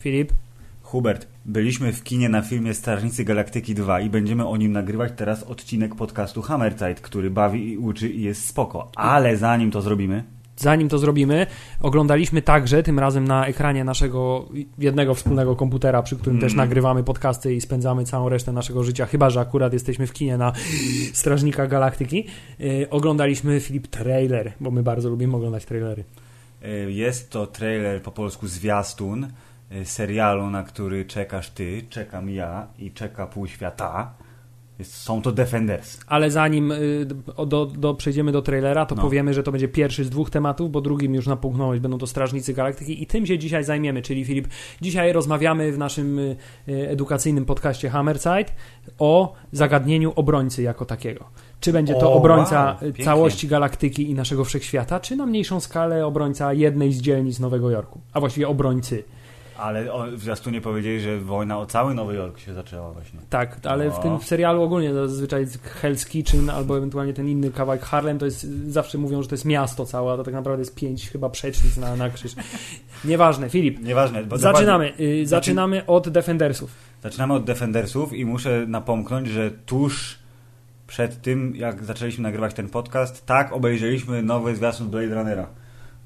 Filip? Hubert, byliśmy w kinie na filmie Strażnicy Galaktyki 2 i będziemy o nim nagrywać teraz odcinek podcastu Hammerzeit, który bawi i uczy i jest spoko. Ale zanim to zrobimy, Zanim to zrobimy, oglądaliśmy także, tym razem na ekranie naszego jednego wspólnego komputera, przy którym też nagrywamy podcasty i spędzamy całą resztę naszego życia, chyba że akurat jesteśmy w kinie na Strażnika Galaktyki. Yy, oglądaliśmy Filip trailer, bo my bardzo lubimy oglądać trailery. y, jest to trailer po polsku zwiastun y, serialu, na który czekasz ty, czekam ja i czeka pół świata. Jest, są to Defenders. Ale zanim y, do, do, do, przejdziemy do trailera, to No. powiemy, że to będzie pierwszy z dwóch tematów, bo drugim już napomknąłeś, będą to Strażnicy Galaktyki i tym się dzisiaj zajmiemy, czyli Filip, dzisiaj rozmawiamy w naszym y, y, edukacyjnym podcaście Hammerside o zagadnieniu obrońcy jako takiego. Czy będzie to O, obrońca wow, całości galaktyki i naszego wszechświata, czy na mniejszą skalę obrońca jednej z dzielnic Nowego Jorku, a właściwie obrońcy. Ale o, w zwiastunie powiedzieli, że wojna o cały Nowy Jork się zaczęła właśnie. Tak, ale w O. tym serialu ogólnie zazwyczaj Hell's Kitchen albo ewentualnie ten inny kawałek Harlem to jest, zawsze mówią, że to jest miasto całe, a to tak naprawdę jest pięć chyba przecznic na, na krzyż. Nieważne, Filip. Nieważne. Bo Zaczynamy. Y, zaczynamy od Defendersów. Zaczynamy od Defendersów i muszę napomknąć, że tuż przed tym, jak zaczęliśmy nagrywać ten podcast, tak obejrzeliśmy nowy zwiastun Blade Runnera.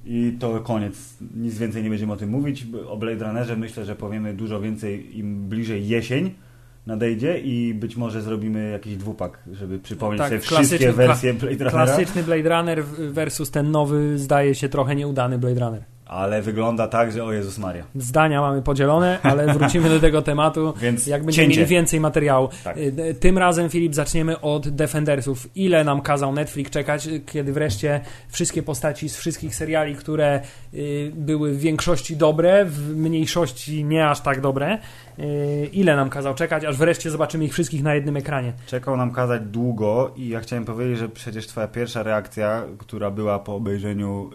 I to koniec. Nic więcej nie będziemy o tym mówić. O Blade Runnerze myślę, że powiemy dużo więcej im bliżej jesień nadejdzie i być może zrobimy jakiś dwupak, żeby przypomnieć Tak, sobie wszystkie wersje Blade Runnera. Klasyczny Blade Runner versus ten nowy, zdaje się trochę nieudany Blade Runner. Ale wygląda tak, że o Jezus Maria. Zdania mamy podzielone, ale wrócimy do tego tematu, Więc jak będziemy cięcie. mieli więcej materiału. Tak. Y, Tym razem, Filip, zaczniemy od Defendersów. Ile nam kazał Netflix czekać, kiedy wreszcie wszystkie postaci z wszystkich seriali, które y, były w większości dobre, w mniejszości nie aż tak dobre, ile nam kazał czekać, aż wreszcie zobaczymy ich wszystkich na jednym ekranie. Czekał nam kazać długo i ja chciałem powiedzieć, że przecież twoja pierwsza reakcja, która była po obejrzeniu,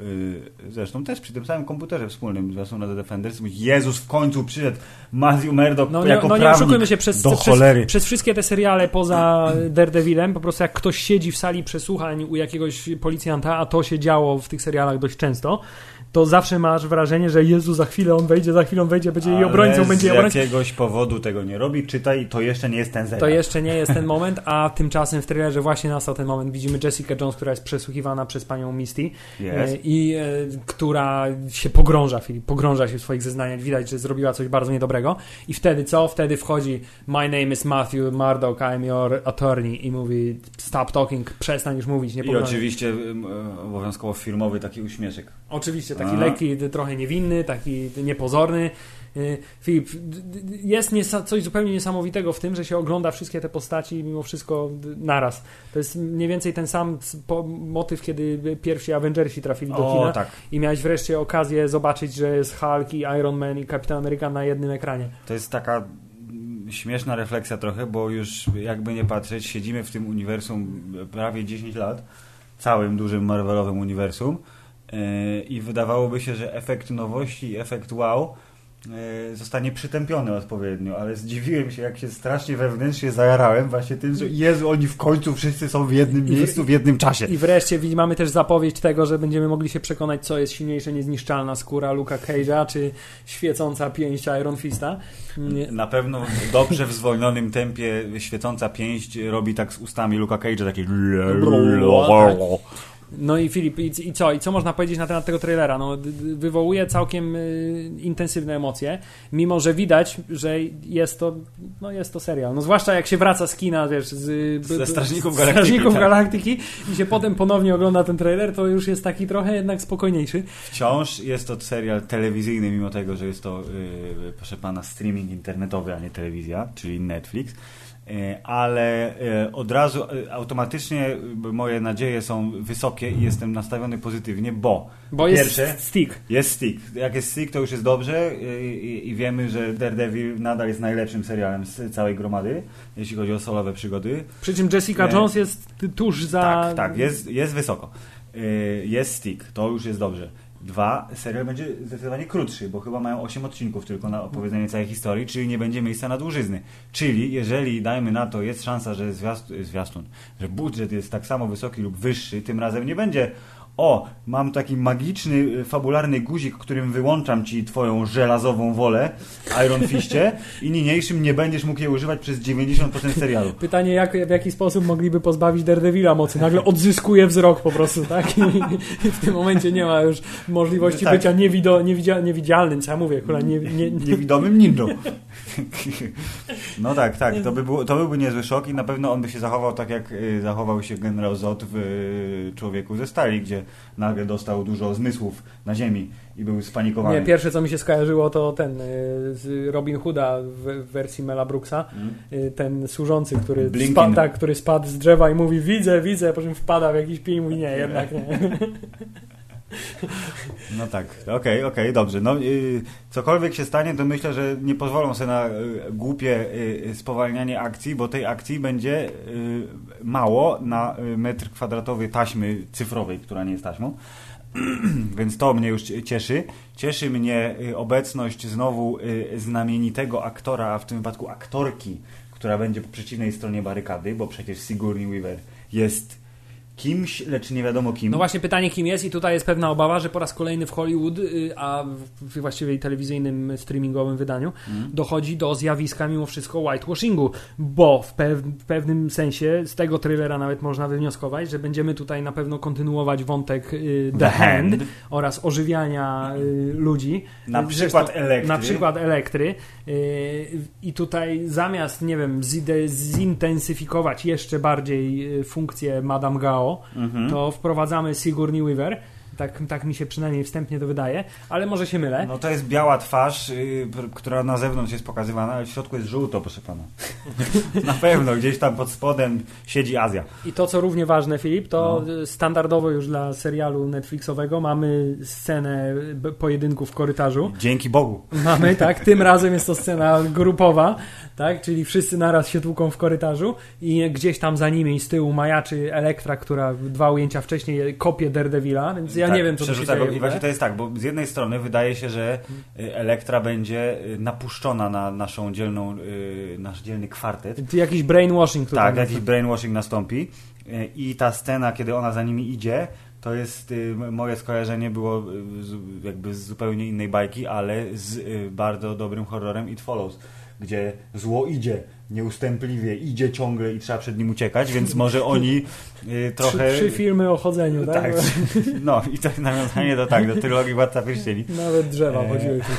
yy, zresztą też przy tym samym komputerze wspólnym, zresztą na The Defenders, Jezus, w końcu przyszedł Matthew Murdock No, jako no nie prawnik oszukujmy się, przez, do przez, przez wszystkie te seriale poza Daredevilem, po prostu jak ktoś siedzi w sali przesłuchań u jakiegoś policjanta, a to się działo w tych serialach dość często, to zawsze masz wrażenie, że Jezu, za chwilę on wejdzie, za chwilę on wejdzie, będzie jej obrońcą, będzie jej z obrońcą. jakiegoś powodu tego nie robi, czytaj, to jeszcze nie jest ten serial. To jeszcze nie jest ten moment, a tymczasem w trailerze właśnie nastał ten moment. Widzimy Jessica Jones, która jest przesłuchiwana przez panią Misty Jest. e, i e, która się pogrąża, Filip, pogrąża się w swoich zeznaniach. Widać, że zrobiła coś bardzo niedobrego. I wtedy co? Wtedy wchodzi My name is Matthew Murdoch, I'm your attorney i mówi stop talking, przestań już mówić, nie I oczywiście e, obowiązkowo firmowy taki uśmieszek. Oczywiście, taki A. lekki, trochę niewinny, taki niepozorny. Y, Filip, jest coś zupełnie niesamowitego w tym, że się ogląda wszystkie te postaci mimo wszystko naraz. To jest mniej więcej ten sam motyw, kiedy pierwsi Avengersi trafili do O, kina tak. i miałeś wreszcie okazję zobaczyć, że jest Hulk i Iron Man i Kapitan Ameryka na jednym ekranie. To jest taka mm, śmieszna refleksja trochę, bo już jakby nie patrzeć, siedzimy w tym uniwersum prawie 10 lat, całym dużym Marvelowym uniwersum i wydawałoby się, że efekt nowości efekt wow yy, zostanie przytępiony odpowiednio, ale zdziwiłem się, jak się strasznie wewnętrznie zajarałem właśnie tym, że Jezu, oni w końcu wszyscy są w jednym miejscu, w jednym czasie. I wreszcie mamy też zapowiedź tego, że będziemy mogli się przekonać, co jest silniejsze, niezniszczalna skóra Luka Cage'a, czy świecąca pięść Iron Fista. Mm, Na pewno w dobrze w zwolnionym tempie świecąca pięść robi tak z ustami Luka Cage'a, taki... No i Filip, i, i co? I co można powiedzieć na temat tego trailera? No, wywołuje całkiem y, intensywne emocje, mimo że widać, że jest to, no jest to serial. No zwłaszcza jak się wraca z kina, wiesz, z, Ze Strażników Galaktyki, Strażników tak. Galaktyki i się potem ponownie ogląda ten trailer, to już jest taki trochę jednak spokojniejszy. Wciąż jest to serial telewizyjny, mimo tego, że jest to, yy, proszę pana, streaming internetowy, a nie telewizja, czyli Netflix. Yy, ale yy, od razu yy, automatycznie moje nadzieje są wysokie i jestem nastawiony pozytywnie, bo Bo jest Pierwsze. stick. jest stick. Jak jest stick, to już jest dobrze i, i wiemy, że Daredevil nadal jest najlepszym serialem z całej gromady, jeśli chodzi o solowe przygody. Przy czym Jessica. Jones jest tuż za... Tak, tak, jest, jest wysoko. Jest stick, to już jest dobrze. Dwa, serial będzie zdecydowanie krótszy, bo chyba mają 8 odcinków tylko na opowiedzenie całej historii, czyli nie będzie miejsca na dłużyzny. Czyli jeżeli, dajmy na to, jest szansa, że zwiastun, zwiastun, że budżet jest tak samo wysoki lub wyższy, tym razem nie będzie o, mam taki magiczny, y, fabularny guzik, którym wyłączam ci twoją żelazową wolę, Iron Fistie i niniejszym nie będziesz mógł jej używać przez 90% serialu. Pytanie, jak, w jaki sposób mogliby pozbawić Daredevila mocy? Nagle odzyskuje wzrok po prostu, tak? I, i w tym momencie nie ma już możliwości Tak. bycia niewido, niewidzia, niewidzialnym, co ja mówię, kurwa, nie, nie, nie, Niewidomym ninją. No tak, tak, to, by było, to byłby niezły szok i na pewno on by się zachował tak, jak y, zachował się generał Zod w y, Człowieku ze Stali, gdzie nagle dostał dużo zmysłów na ziemi i był spanikowany. Nie, pierwsze co mi się skojarzyło to ten y, z Robin Hooda w, wersji Mela Brooksa, Mm. ten służący, który Blinkin. spadł, tak, który spadł z drzewa i mówi widzę, widzę, po czym wpada w jakiś pień i mówi nie, jednak nie. No tak, okej, okej, dobrze. No, y, cokolwiek się stanie, to myślę, że nie pozwolą sobie na y, głupie y, spowalnianie akcji, bo tej akcji będzie y, mało na y, metr kwadratowy taśmy cyfrowej, która nie jest taśmą. Więc to mnie już cieszy. Cieszy mnie y, obecność znowu znamienitego aktora, a w tym wypadku aktorki, która będzie po przeciwnej stronie barykady, bo przecież Sigourney Weaver jest kimś, lecz nie wiadomo kim. No właśnie pytanie kim jest i tutaj jest pewna obawa, że po raz kolejny w Hollywood, y, a w właściwie telewizyjnym, streamingowym wydaniu Mhm. dochodzi do zjawiska mimo wszystko whitewashingu, bo w, pew w pewnym sensie z tego trailera nawet można wywnioskować, że będziemy tutaj na pewno kontynuować wątek y, The, The Hand, Hand. oraz ożywiania y, ludzi. Na Y, przykład elektry. Na przykład elektry. Y, I tutaj zamiast, nie wiem, zintensyfikować jeszcze bardziej y, funkcję Madame Gao, To wprowadzamy Sigourney Weaver. Tak, tak mi się przynajmniej wstępnie to wydaje, ale może się mylę. No to jest biała twarz, y, pr- która na zewnątrz jest pokazywana, ale w środku jest żółto, proszę pana. na pewno, gdzieś tam pod spodem siedzi Azja. I to, co równie ważne, Filip, to No. standardowo już dla serialu Netflixowego mamy scenę pojedynku w korytarzu. Dzięki Bogu. Mamy, tak, tym razem jest to scena grupowa, tak, czyli wszyscy naraz się tłuką w korytarzu i gdzieś tam za nimi z tyłu majaczy Elektra, która dwa ujęcia wcześniej kopie Daredevila, więc ja Tak, nie wiem, co tu się przerzuca dzieje. I właśnie to jest tak, bo z jednej strony wydaje się, że y, Elektra będzie y, napuszczona na naszą dzielną, y, nasz dzielny kwartet. Jakiś brainwashing tutaj. Tak, jakiś brainwashing nastąpi i ta scena, kiedy ona za nimi idzie, to jest, moje skojarzenie było jakby z zupełnie innej bajki, ale z bardzo dobrym horrorem It Follows, gdzie zło idzie nieustępliwie, idzie ciągle i trzeba przed nim uciekać, więc może oni y, trochę... Trzy, trzy filmy o chodzeniu, tak? Tak, no i to nawiązanie do tak, do trylogii Władca Pierścieni. Nawet drzewa Eee. chodziły.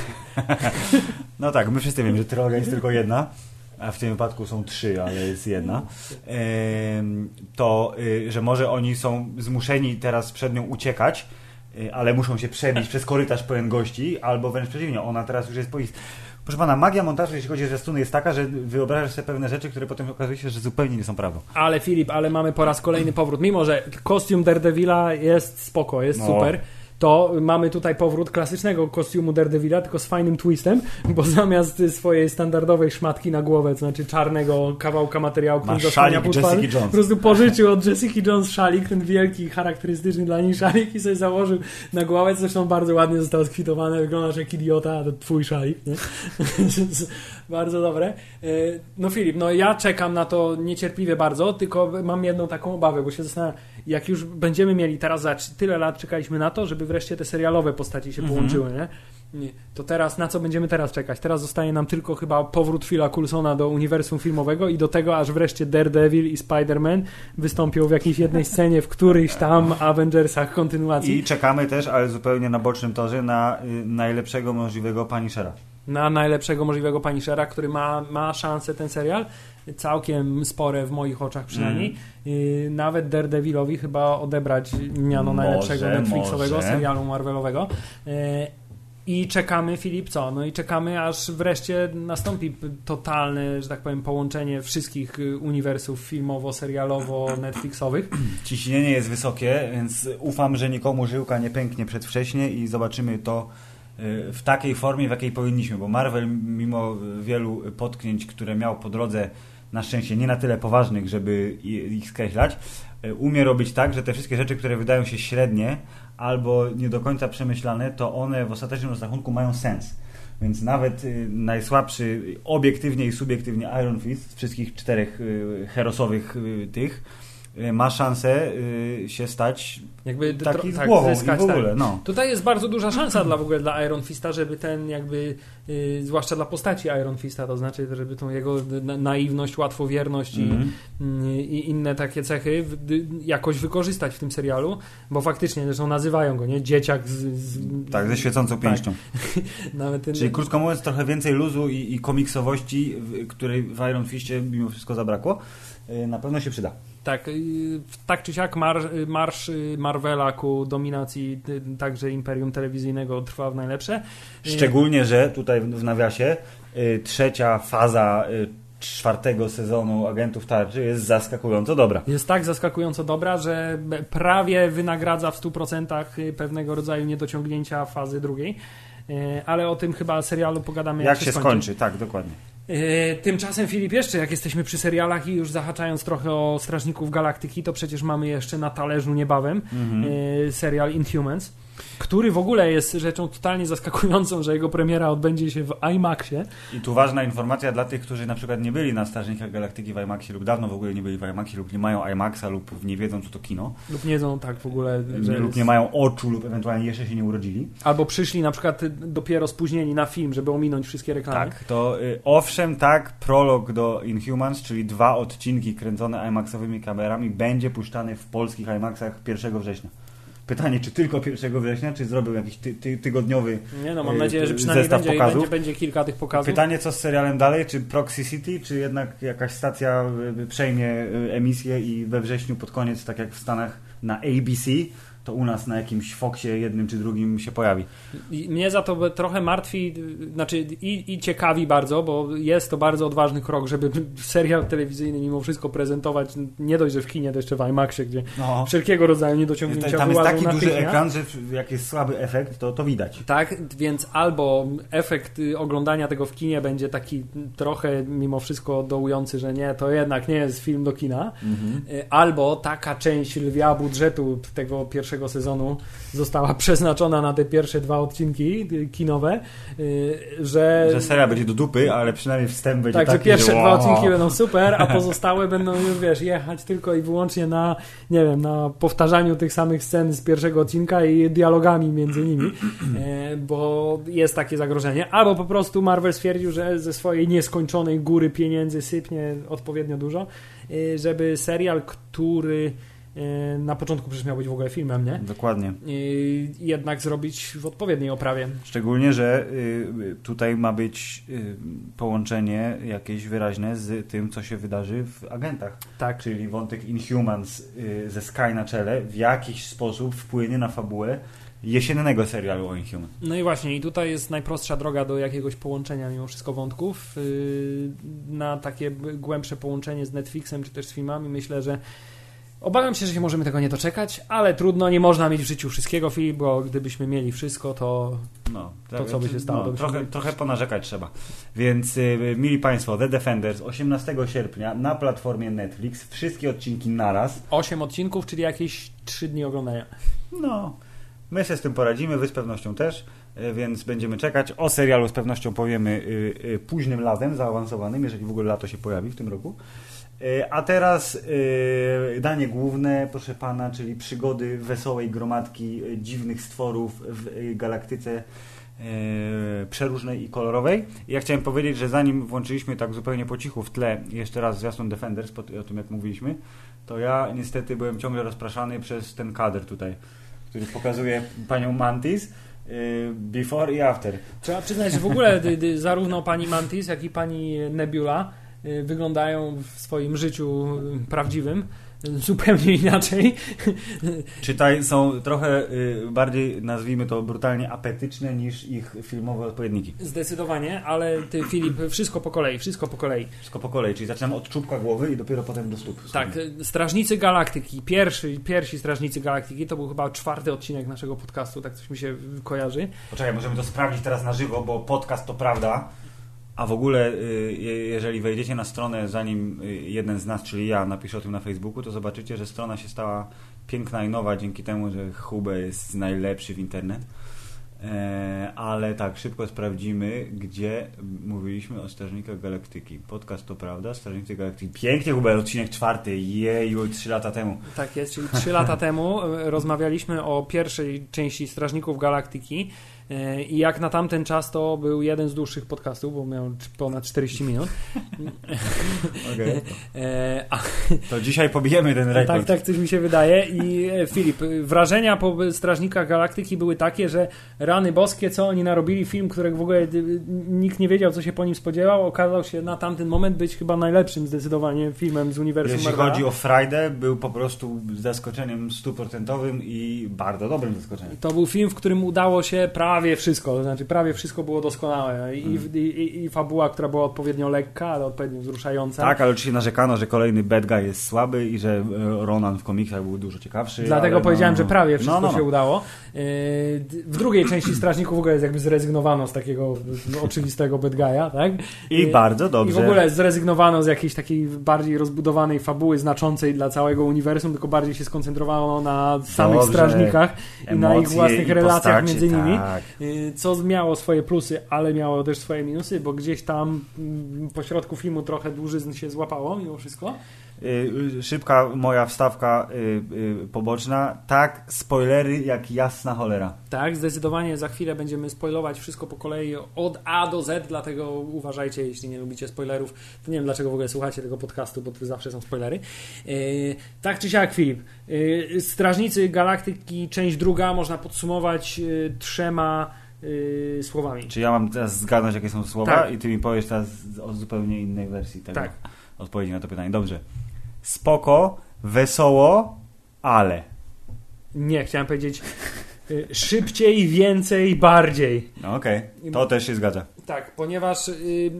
No tak, my wszyscy wiemy, że trylogia jest tylko jedna, a w tym wypadku są trzy, ale jest jedna. Em, To, y, że może oni są zmuszeni teraz przed nią uciekać, y, ale muszą się przebić przez korytarz pełen gości, albo wręcz przeciwnie, ona teraz już jest po ich... Proszę pana, magia montażu, jeśli chodzi o zwiastuny, jest taka, że wyobrażasz sobie pewne rzeczy, które potem okazuje się, że zupełnie nie są prawdą. Ale Filip, ale mamy po raz kolejny powrót. Mimo, że kostium Daredevila jest spoko, jest No. super, to mamy tutaj powrót klasycznego kostiumu Daredevila, tylko z fajnym twistem, bo zamiast swojej standardowej szmatki na głowę, to znaczy czarnego kawałka materiału, który Jessica Jones. po prostu pożyczył od Jessica Jones szalik, ten wielki, charakterystyczny dla niej szalik i sobie założył na głowę, zresztą bardzo ładnie zostało skwitowane, wyglądasz jak idiota, a to twój szalik, nie? bardzo dobre. E, No Filip, no ja czekam na to niecierpliwie bardzo, tylko mam jedną taką obawę, bo się zastanawiam, jak już będziemy mieli teraz za tyle lat czekaliśmy na to, żeby wreszcie te serialowe postaci się Mhm. połączyły, nie? Nie. To teraz, na co będziemy teraz czekać? Teraz zostaje nam tylko chyba powrót Phila Coulsona do uniwersum filmowego i do tego, aż wreszcie Daredevil i Spider-Man wystąpią w jakiejś jednej scenie w którychś tam Avengersach kontynuacji I czekamy też, ale zupełnie na bocznym torze, na y, najlepszego możliwego Punishera. Na najlepszego możliwego Punishera, który ma, ma szansę ten serial, całkiem spore w moich oczach przynajmniej. Yy, nawet Daredevilowi chyba odebrać miano Może, najlepszego Netflixowego może. serialu Marvelowego. Yy, I czekamy, Filip, co? No i czekamy, aż wreszcie nastąpi totalne, że tak powiem, połączenie wszystkich y, uniwersów filmowo-serialowo-netflixowych. Ciśnienie jest wysokie, więc ufam, że nikomu żyłka nie pęknie przedwcześnie i zobaczymy to y, w takiej formie, w jakiej powinniśmy, bo Marvel mimo wielu potknięć, które miał po drodze na szczęście nie na tyle poważnych, żeby ich skreślać, e, umie robić tak, że te wszystkie rzeczy, które wydają się średnie albo nie do końca przemyślane, to one w ostatecznym rozrachunku mają sens. Więc nawet y, najsłabszy obiektywnie i subiektywnie Iron Fist z wszystkich czterech y, herosowych y, tych Y, ma szansę y, się stać jakby taki z tak, głową zyskać, i w ogóle. Tak. No. Tutaj jest bardzo duża szansa dla w ogóle dla Iron Fista, żeby ten jakby, y, zwłaszcza dla postaci Iron Fista, to znaczy, żeby tą jego naiwność, łatwowierność mm -hmm. i, mhm. i, inne takie cechy jakoś wykorzystać w tym serialu, bo faktycznie zresztą nazywają go, nie? Dzieciak z... z tak, ze świecącą tak. pięścią. Nawet ten... Czyli krótko mówiąc, trochę więcej luzu i, i komiksowości, której w Iron Fistie mimo wszystko zabrakło, na pewno się przyda. Tak, tak czy siak mar, marsz Marvela ku dominacji także imperium telewizyjnego trwa w najlepsze. Szczególnie, że tutaj w nawiasie y, trzecia faza y, czwartego sezonu Agentów Tarczy jest zaskakująco dobra. Jest tak zaskakująco dobra, że prawie wynagradza w 100% pewnego rodzaju niedociągnięcia fazy drugiej. Y, ale o tym chyba serialu pogadamy jak, jak się, się skończy. skończy. Tak, dokładnie. E, tymczasem Filip jeszcze, jak jesteśmy przy serialach i już zahaczając trochę o Strażników Galaktyki, to przecież mamy jeszcze na talerzu niebawem mm -hmm. serial Inhumans który w ogóle jest rzeczą totalnie zaskakującą, że jego premiera odbędzie się w IMAXie. I tu ważna informacja dla tych, którzy na przykład nie byli na Strażnikach Galaktyki w IMAXie lub dawno w ogóle nie byli w IMAXie lub nie mają IMAXa lub nie wiedzą, co to kino. Lub nie wiedzą tak w ogóle. Że lub nie mają oczu lub ewentualnie jeszcze się nie urodzili. Albo przyszli na przykład dopiero spóźnieni na film, żeby ominąć wszystkie reklamy. Tak, to y, owszem tak, prolog do Inhumans, czyli dwa odcinki kręcone IMAXowymi kamerami będzie puszczany w polskich IMAXach 1 września. Pytanie, czy tylko 1 września, czy zrobił jakiś ty, ty, tygodniowy Nie no, mam nadzieję, że e, przynajmniej będzie, pokazów. Będzie, będzie kilka tych pokazów. Pytanie, co z serialem dalej? Czy Proxy City, czy jednak jakaś stacja e, przejmie e, emisję i we wrześniu pod koniec, tak jak w Stanach na ABC, to u nas na jakimś Foxie jednym czy drugim się pojawi. Mnie za to trochę martwi, znaczy i, i ciekawi bardzo, bo jest to bardzo odważny krok, żeby serial telewizyjny mimo wszystko prezentować nie dość, że w kinie, to jeszcze w IMAXie, gdzie no. wszelkiego rodzaju niedociągnięcia Tam jest taki duży ekran, że jak jest słaby efekt, to to widać. Tak, więc albo efekt oglądania tego w kinie będzie taki trochę mimo wszystko dołujący, że nie, to jednak nie jest film do kina, mhm. albo taka część lwia budżetu tego pierwszego pierwszego sezonu została przeznaczona na te pierwsze dwa odcinki kinowe, y, że... Że seria będzie do dupy, ale przynajmniej wstęp będzie tak, taki, że pierwsze że dwa odcinki będą super, a pozostałe będą już, wiesz, jechać tylko i wyłącznie na, nie wiem, na powtarzaniu tych samych scen z pierwszego odcinka i dialogami między nimi, e, bo jest takie zagrożenie. Albo po prostu Marvel stwierdził, że ze swojej nieskończonej góry pieniędzy sypnie odpowiednio dużo, e, żeby serial, który na początku przecież miał być w ogóle filmem, nie? Dokładnie. I jednak zrobić w odpowiedniej oprawie. Szczególnie, że y, tutaj ma być y, połączenie jakieś wyraźne z tym, co się wydarzy w agentach. Tak. Czyli wątek Inhumans ze Sky na czele w jakiś sposób wpłynie na fabułę jesiennego serialu o Inhuman. No i właśnie, i tutaj jest najprostsza droga do jakiegoś połączenia mimo wszystko wątków. Na takie głębsze połączenie z Netflixem czy też z filmami myślę, że Obawiam się, że się możemy tego nie doczekać, ale trudno, nie można mieć w życiu wszystkiego, Filip, bo gdybyśmy mieli wszystko, to, no, to co by się stało? No, trochę, trochę ponarzekać trzeba. Więc, y, mili Państwo, The Defenders 18 sierpnia na platformie Netflix, wszystkie odcinki naraz. 8 odcinków, czyli jakieś 3 dni oglądania. No, my się z tym poradzimy, Wy z pewnością też, y, więc będziemy czekać. O serialu z pewnością powiemy y, późnym latem, zaawansowanym, jeżeli w ogóle lato się pojawi w tym roku. E, a teraz e, danie główne, proszę pana, czyli przygody wesołej gromadki e, dziwnych stworów w galaktyce przeróżnej i kolorowej. Ja chciałem powiedzieć, że zanim włączyliśmy tak zupełnie po cichu w tle jeszcze raz zwiastun Defenders, o tym jak mówiliśmy, to ja niestety byłem ciągle rozpraszany przez ten kader tutaj, który pokazuje panią Mantis before i after. Trzeba przyznać, że w ogóle zarówno pani Mantis, jak i pani Nebula Y, wyglądają w swoim życiu prawdziwym zupełnie inaczej. Czytaj, są trochę y, bardziej, nazwijmy to brutalnie, apetyczne niż ich filmowe odpowiedniki. Zdecydowanie, ale ty Filip, wszystko po kolei, wszystko po kolei. Wszystko po kolei, czyli zaczynamy od czubka głowy i dopiero potem do stóp. Tak, Strażnicy Galaktyki, pierwszy, pierwsi Strażnicy Galaktyki, to był chyba czwarty odcinek naszego podcastu, tak coś mi się kojarzy. Poczekaj, możemy to sprawdzić teraz na żywo, bo podcast to prawda. A w ogóle, y, je- jeżeli wejdziecie na stronę, zanim y, jeden z nas, czyli ja, napisze o tym na Facebooku, to zobaczycie, że strona się stała piękna i nowa dzięki temu, że Hube jest najlepszy w internet. E, ale tak, szybko sprawdzimy, gdzie mówiliśmy o Strażnikach Galaktyki. Podcast to prawda, Strażnicy Galaktyki. Pięknie, Hube, odcinek czwarty. Jeju, trzy lata temu. Tak jest, czyli trzy lata temu e, rozmawialiśmy o pierwszej części Strażników Galaktyki i jak na tamten czas to był jeden z dłuższych podcastów, bo miał ponad 40 minut. Okej. E, A To dzisiaj pobijemy ten rekord. Tak, tak, coś mi się wydaje. I e, Filip, e, wrażenia po Strażnikach Galaktyki były takie, że rany boskie, co oni narobili, film, którego w ogóle e, nikt nie wiedział, co się po nim spodziewał, okazał się na tamten moment być chyba najlepszym zdecydowanie filmem z uniwersum Jeśli Marvela. chodzi o Friday, był po prostu zaskoczeniem stuprocentowym i bardzo dobrym zaskoczeniem. To był film, w którym udało się prawie wszystko, to znaczy prawie wszystko było doskonałe. I, Mm. i, i, i fabuła, która była odpowiednio lekka, ale odpowiednio wzruszająca. Tak, ale oczywiście narzekano, że kolejny bad guy jest słaby i że e, Ronan w komiksach był dużo ciekawszy. Dlatego powiedziałem, no, że prawie wszystko no, no, się no. udało. D- W drugiej części Strażników w ogóle jest jakby zrezygnowano z takiego no, oczywistego bad guy'a, tak? I Yy, bardzo dobrze. I w ogóle zrezygnowano z jakiejś takiej bardziej rozbudowanej fabuły, znaczącej dla całego uniwersum, tylko bardziej się skoncentrowano na samych Dobrze. strażnikach i na ich Emocje własnych relacjach między nimi. Tak. Y, Co miało swoje plusy, ale miało też swoje minusy, bo gdzieś tam mm, po środku filmu trochę dłużyzn się złapało mimo wszystko. Y, y, Szybka moja wstawka y, poboczna. Tak, spoilery jak jasna cholera. Tak, zdecydowanie za chwilę będziemy spoilować wszystko po kolei od A do Z, dlatego uważajcie, jeśli nie lubicie spoilerów, to nie wiem dlaczego w ogóle słuchacie tego podcastu, bo zawsze są spoilery. Tak czy siak, Filip, Strażnicy Galaktyki, część druga, można podsumować trzema yy, słowami. Czy ja mam teraz zgadnąć, jakie są słowa Tak. i ty mi powiesz teraz o zupełnie innej wersji tego Tak. odpowiedzi na to pytanie. Dobrze. Spoko, wesoło, ale. Nie, chciałem powiedzieć yy, szybciej, więcej, bardziej. No okej, to też się zgadza. Tak, ponieważ y,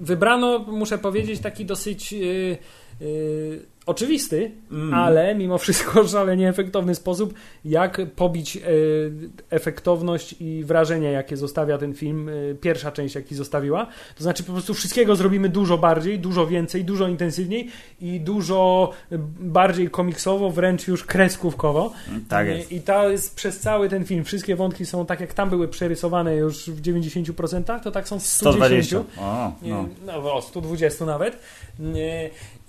wybrano, muszę powiedzieć, taki dosyć y, y, oczywisty, Mm. ale mimo wszystko szalenie efektowny sposób, jak pobić y, efektowność i wrażenie, jakie zostawia ten film, y, pierwsza część, jaki zostawiła. To znaczy po prostu wszystkiego zrobimy dużo bardziej, dużo więcej, dużo intensywniej i dużo bardziej komiksowo, wręcz już kreskówkowo. Tak jest. I to jest przez cały ten film. Wszystkie wątki są tak, jak tam były przerysowane już w 90%, to tak są w 110%. 120. O, no. No, o 120 nawet.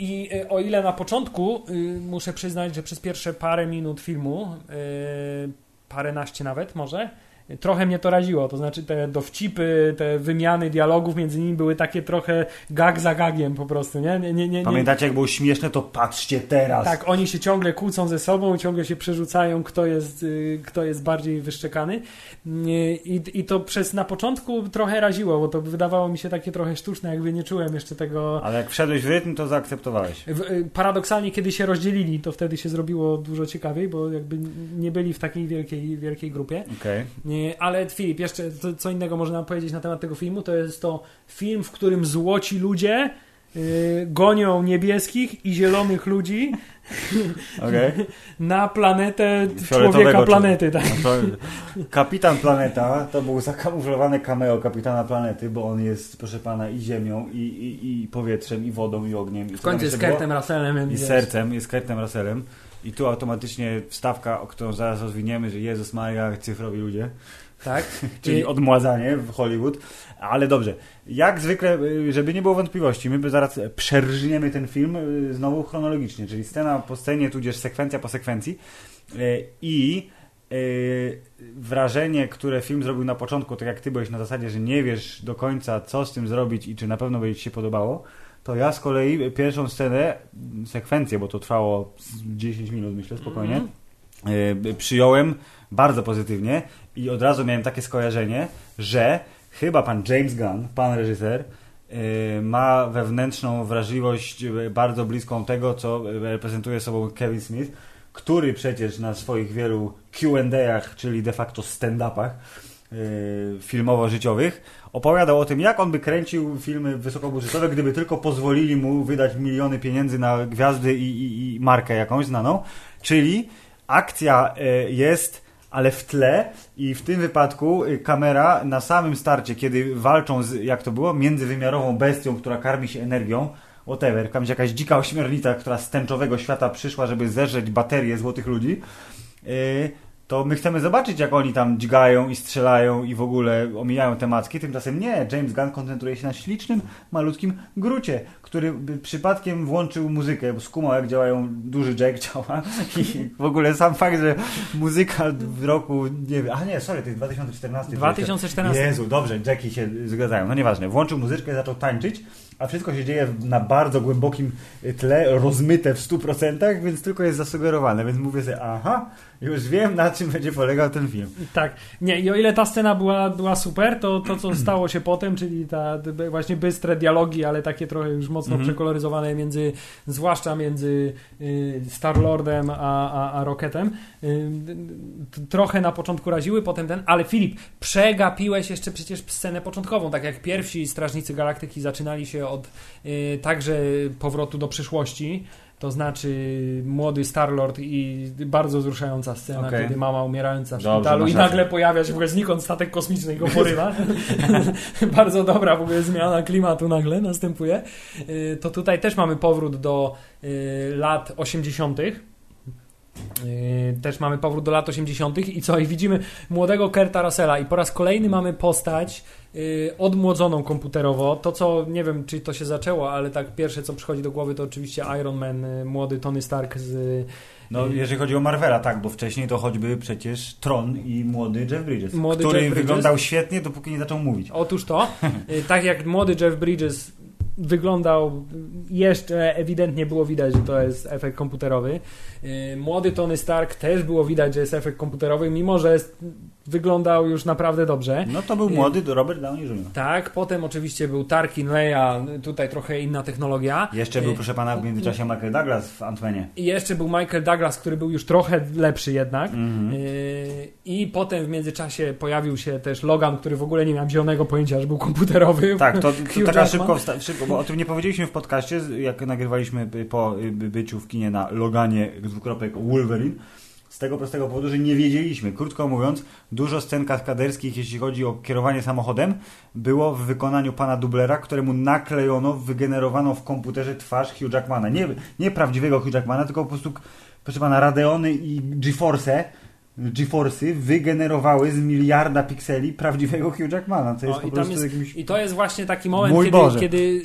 I e, o ile na początku y, muszę przyznać, że przez pierwsze parę minut filmu, y, paręnaście nawet może, trochę mnie to raziło. To znaczy te dowcipy, te wymiany dialogów między nimi były takie trochę gag za gagiem po prostu, nie? nie, nie, nie. Pamiętacie, jak było śmieszne, to patrzcie teraz. Tak, oni się ciągle kłócą ze sobą, ciągle się przerzucają, kto jest, y, kto jest bardziej wyszczekany. Y, I, I to przez na początku trochę raziło, bo to wydawało mi się takie trochę sztuczne, jakby nie czułem jeszcze tego. Ale jak wszedłeś w rytm, to zaakceptowałeś. Y, Paradoksalnie, kiedy się rozdzielili, to wtedy się zrobiło dużo ciekawiej, bo jakby nie byli w takiej wielkiej, wielkiej grupie. Okej. Nie, Ale Filip, jeszcze co, innego można powiedzieć na temat tego filmu, to jest to film, w którym złoci ludzie y, gonią niebieskich i zielonych ludzi Okej. na planetę człowieka planety. Tak. No kapitan Planeta to był zakamuflowane cameo kapitana planety, bo on jest, proszę pana, i ziemią, i, i, i powietrzem, i wodą, i ogniem. I W końcu jest Kurtem Russellem. I sercem, jest Kurtem Russellem. I tu automatycznie wstawka, o którą zaraz rozwiniemy, że Jezus Maria, cyfrowi ludzie. Tak? Czyli I- odmładzanie w Hollywood. Ale dobrze. Jak zwykle, żeby nie było wątpliwości, my zaraz przerżniemy ten film y, znowu chronologicznie, czyli scena po scenie, tudzież sekwencja po sekwencji. Y, I y, wrażenie, które film zrobił na początku, tak jak ty byłeś na zasadzie, że nie wiesz do końca, co z tym zrobić i czy na pewno będzie ci się podobało, to ja z kolei pierwszą scenę, sekwencję, bo to trwało z 10 minut, myślę, spokojnie, Mhm. y, przyjąłem bardzo pozytywnie i od razu miałem takie skojarzenie, że chyba pan James Gunn, pan reżyser, y, ma wewnętrzną wrażliwość y, bardzo bliską tego, co reprezentuje sobą Kevin Smith, który przecież na swoich wielu Q&A'ach, czyli de facto stand-upach filmowo-życiowych, opowiadał o tym, jak on by kręcił filmy wysokobudżetowe, gdyby tylko pozwolili mu wydać miliony pieniędzy na gwiazdy i, i, i markę jakąś znaną. Czyli akcja y, jest ale w tle i w tym wypadku y, kamera na samym starcie, kiedy walczą z, jak to było, międzywymiarową bestią, która karmi się energią, whatever, tam jakaś dzika ośmiornica, która z tęczowego świata przyszła, żeby zerzeć baterię złotych ludzi, to my chcemy zobaczyć, jak oni tam dźgają i strzelają i w ogóle omijają temacki. Tymczasem nie, James Gunn koncentruje się na ślicznym, malutkim grucie, który przypadkiem włączył muzykę, bo skumał, jak działają, duży jack działa i w ogóle sam fakt, że muzyka w roku, nie wiem, a nie, sorry, to jest 2014. 2014. Jezu, dobrze, jacki się zgadzają, no nieważne. Włączył muzyczkę i zaczął tańczyć, a wszystko się dzieje na bardzo głębokim tle, rozmyte w 100%, więc tylko jest zasugerowane, więc mówię sobie, aha, już wiem, na czym będzie polegał ten film. Tak. Nie, i o ile ta scena była, była super, to to, co stało się potem, czyli ta właśnie bystre dialogi, ale takie trochę już mocno mm -hmm. przekoloryzowane między, zwłaszcza między y, Star-Lordem a, a, a Rocketem, y, trochę na początku raziły, potem ten, ale Filip, przegapiłeś jeszcze przecież scenę początkową, tak jak pierwsi Strażnicy Galaktyki zaczynali się od y, także powrotu do przyszłości, to znaczy młody Starlord i bardzo wzruszająca scena, okay. kiedy mama umierająca w Dobrze, szpitalu i nagle pojawia się w ogóle znikąd statek kosmiczny i go porywa. bardzo dobra w ogóle zmiana klimatu nagle następuje. Y, to tutaj też mamy powrót do y, lat 80. Y, też mamy powrót do lat 80. i co? I widzimy młodego Kerta Russella i po raz kolejny mamy postać Y, odmłodzoną komputerowo. To, co nie wiem, czy to się zaczęło, ale tak pierwsze, co przychodzi do głowy, to oczywiście Iron Man, y, młody Tony Stark z. No, y, jeżeli chodzi o Marvela, tak, bo wcześniej to choćby przecież Tron i młody Jeff Bridges, młody który Jeff wyglądał świetnie, dopóki nie zaczął mówić. Otóż to, tak jak młody Jeff Bridges wyglądał jeszcze ewidentnie było widać, że to jest efekt komputerowy. Młody Tony Stark też było widać, że jest efekt komputerowy, mimo że jest wyglądał już naprawdę dobrze. No to był młody Robert Downey Jr. Tak, potem oczywiście był Tarkin, Leia, tutaj trochę inna technologia. Jeszcze był, proszę pana, w międzyczasie Michael Douglas w Antmenie. I jeszcze był Michael Douglas, który był już trochę lepszy jednak. Mm -hmm. I potem w międzyczasie pojawił się też Logan, który w ogóle nie miał zielonego pojęcia, że był komputerowy. Tak, to, to taka szybko, szybko, bo o tym nie powiedzieliśmy w podcaście, jak nagrywaliśmy po byciu w kinie na Loganie dwukropek Wolverine z tego prostego powodu, że nie wiedzieliśmy. Krótko mówiąc, dużo scen kaskaderskich, jeśli chodzi o kierowanie samochodem, było w wykonaniu pana dublera, któremu naklejono, wygenerowano w komputerze twarz Hugh Jackmana. Nie, nie prawdziwego Hugh Jackmana, tylko po prostu, proszę pana, Radeony i GeForce GeForce'y wygenerowały z miliarda pikseli prawdziwego Hugh Jackmana, co jest o, po prostu jest, jakimś... I to jest właśnie taki moment, kiedy, kiedy,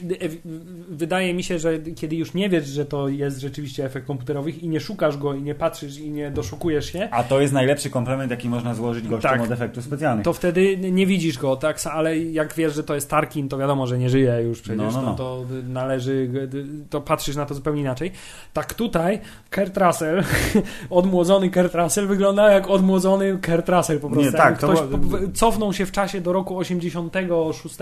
wydaje mi się, że kiedy już nie wiesz, że to jest rzeczywiście efekt komputerowych i nie szukasz go i nie patrzysz i nie doszukujesz się. A to jest najlepszy komplement, jaki można złożyć gościom tak, od efektów specjalnych. To wtedy nie widzisz go, tak, ale jak wiesz, że to jest Tarkin, to wiadomo, że nie żyje już przecież, no, no, no. to należy, to patrzysz na to zupełnie inaczej. Tak tutaj Kurt Russell, odmłodzony Kurt Russell wygląda jak odmłodzony Kurt Russell po prostu. Nie, tak, ktoś było... cofnął się w czasie do roku 86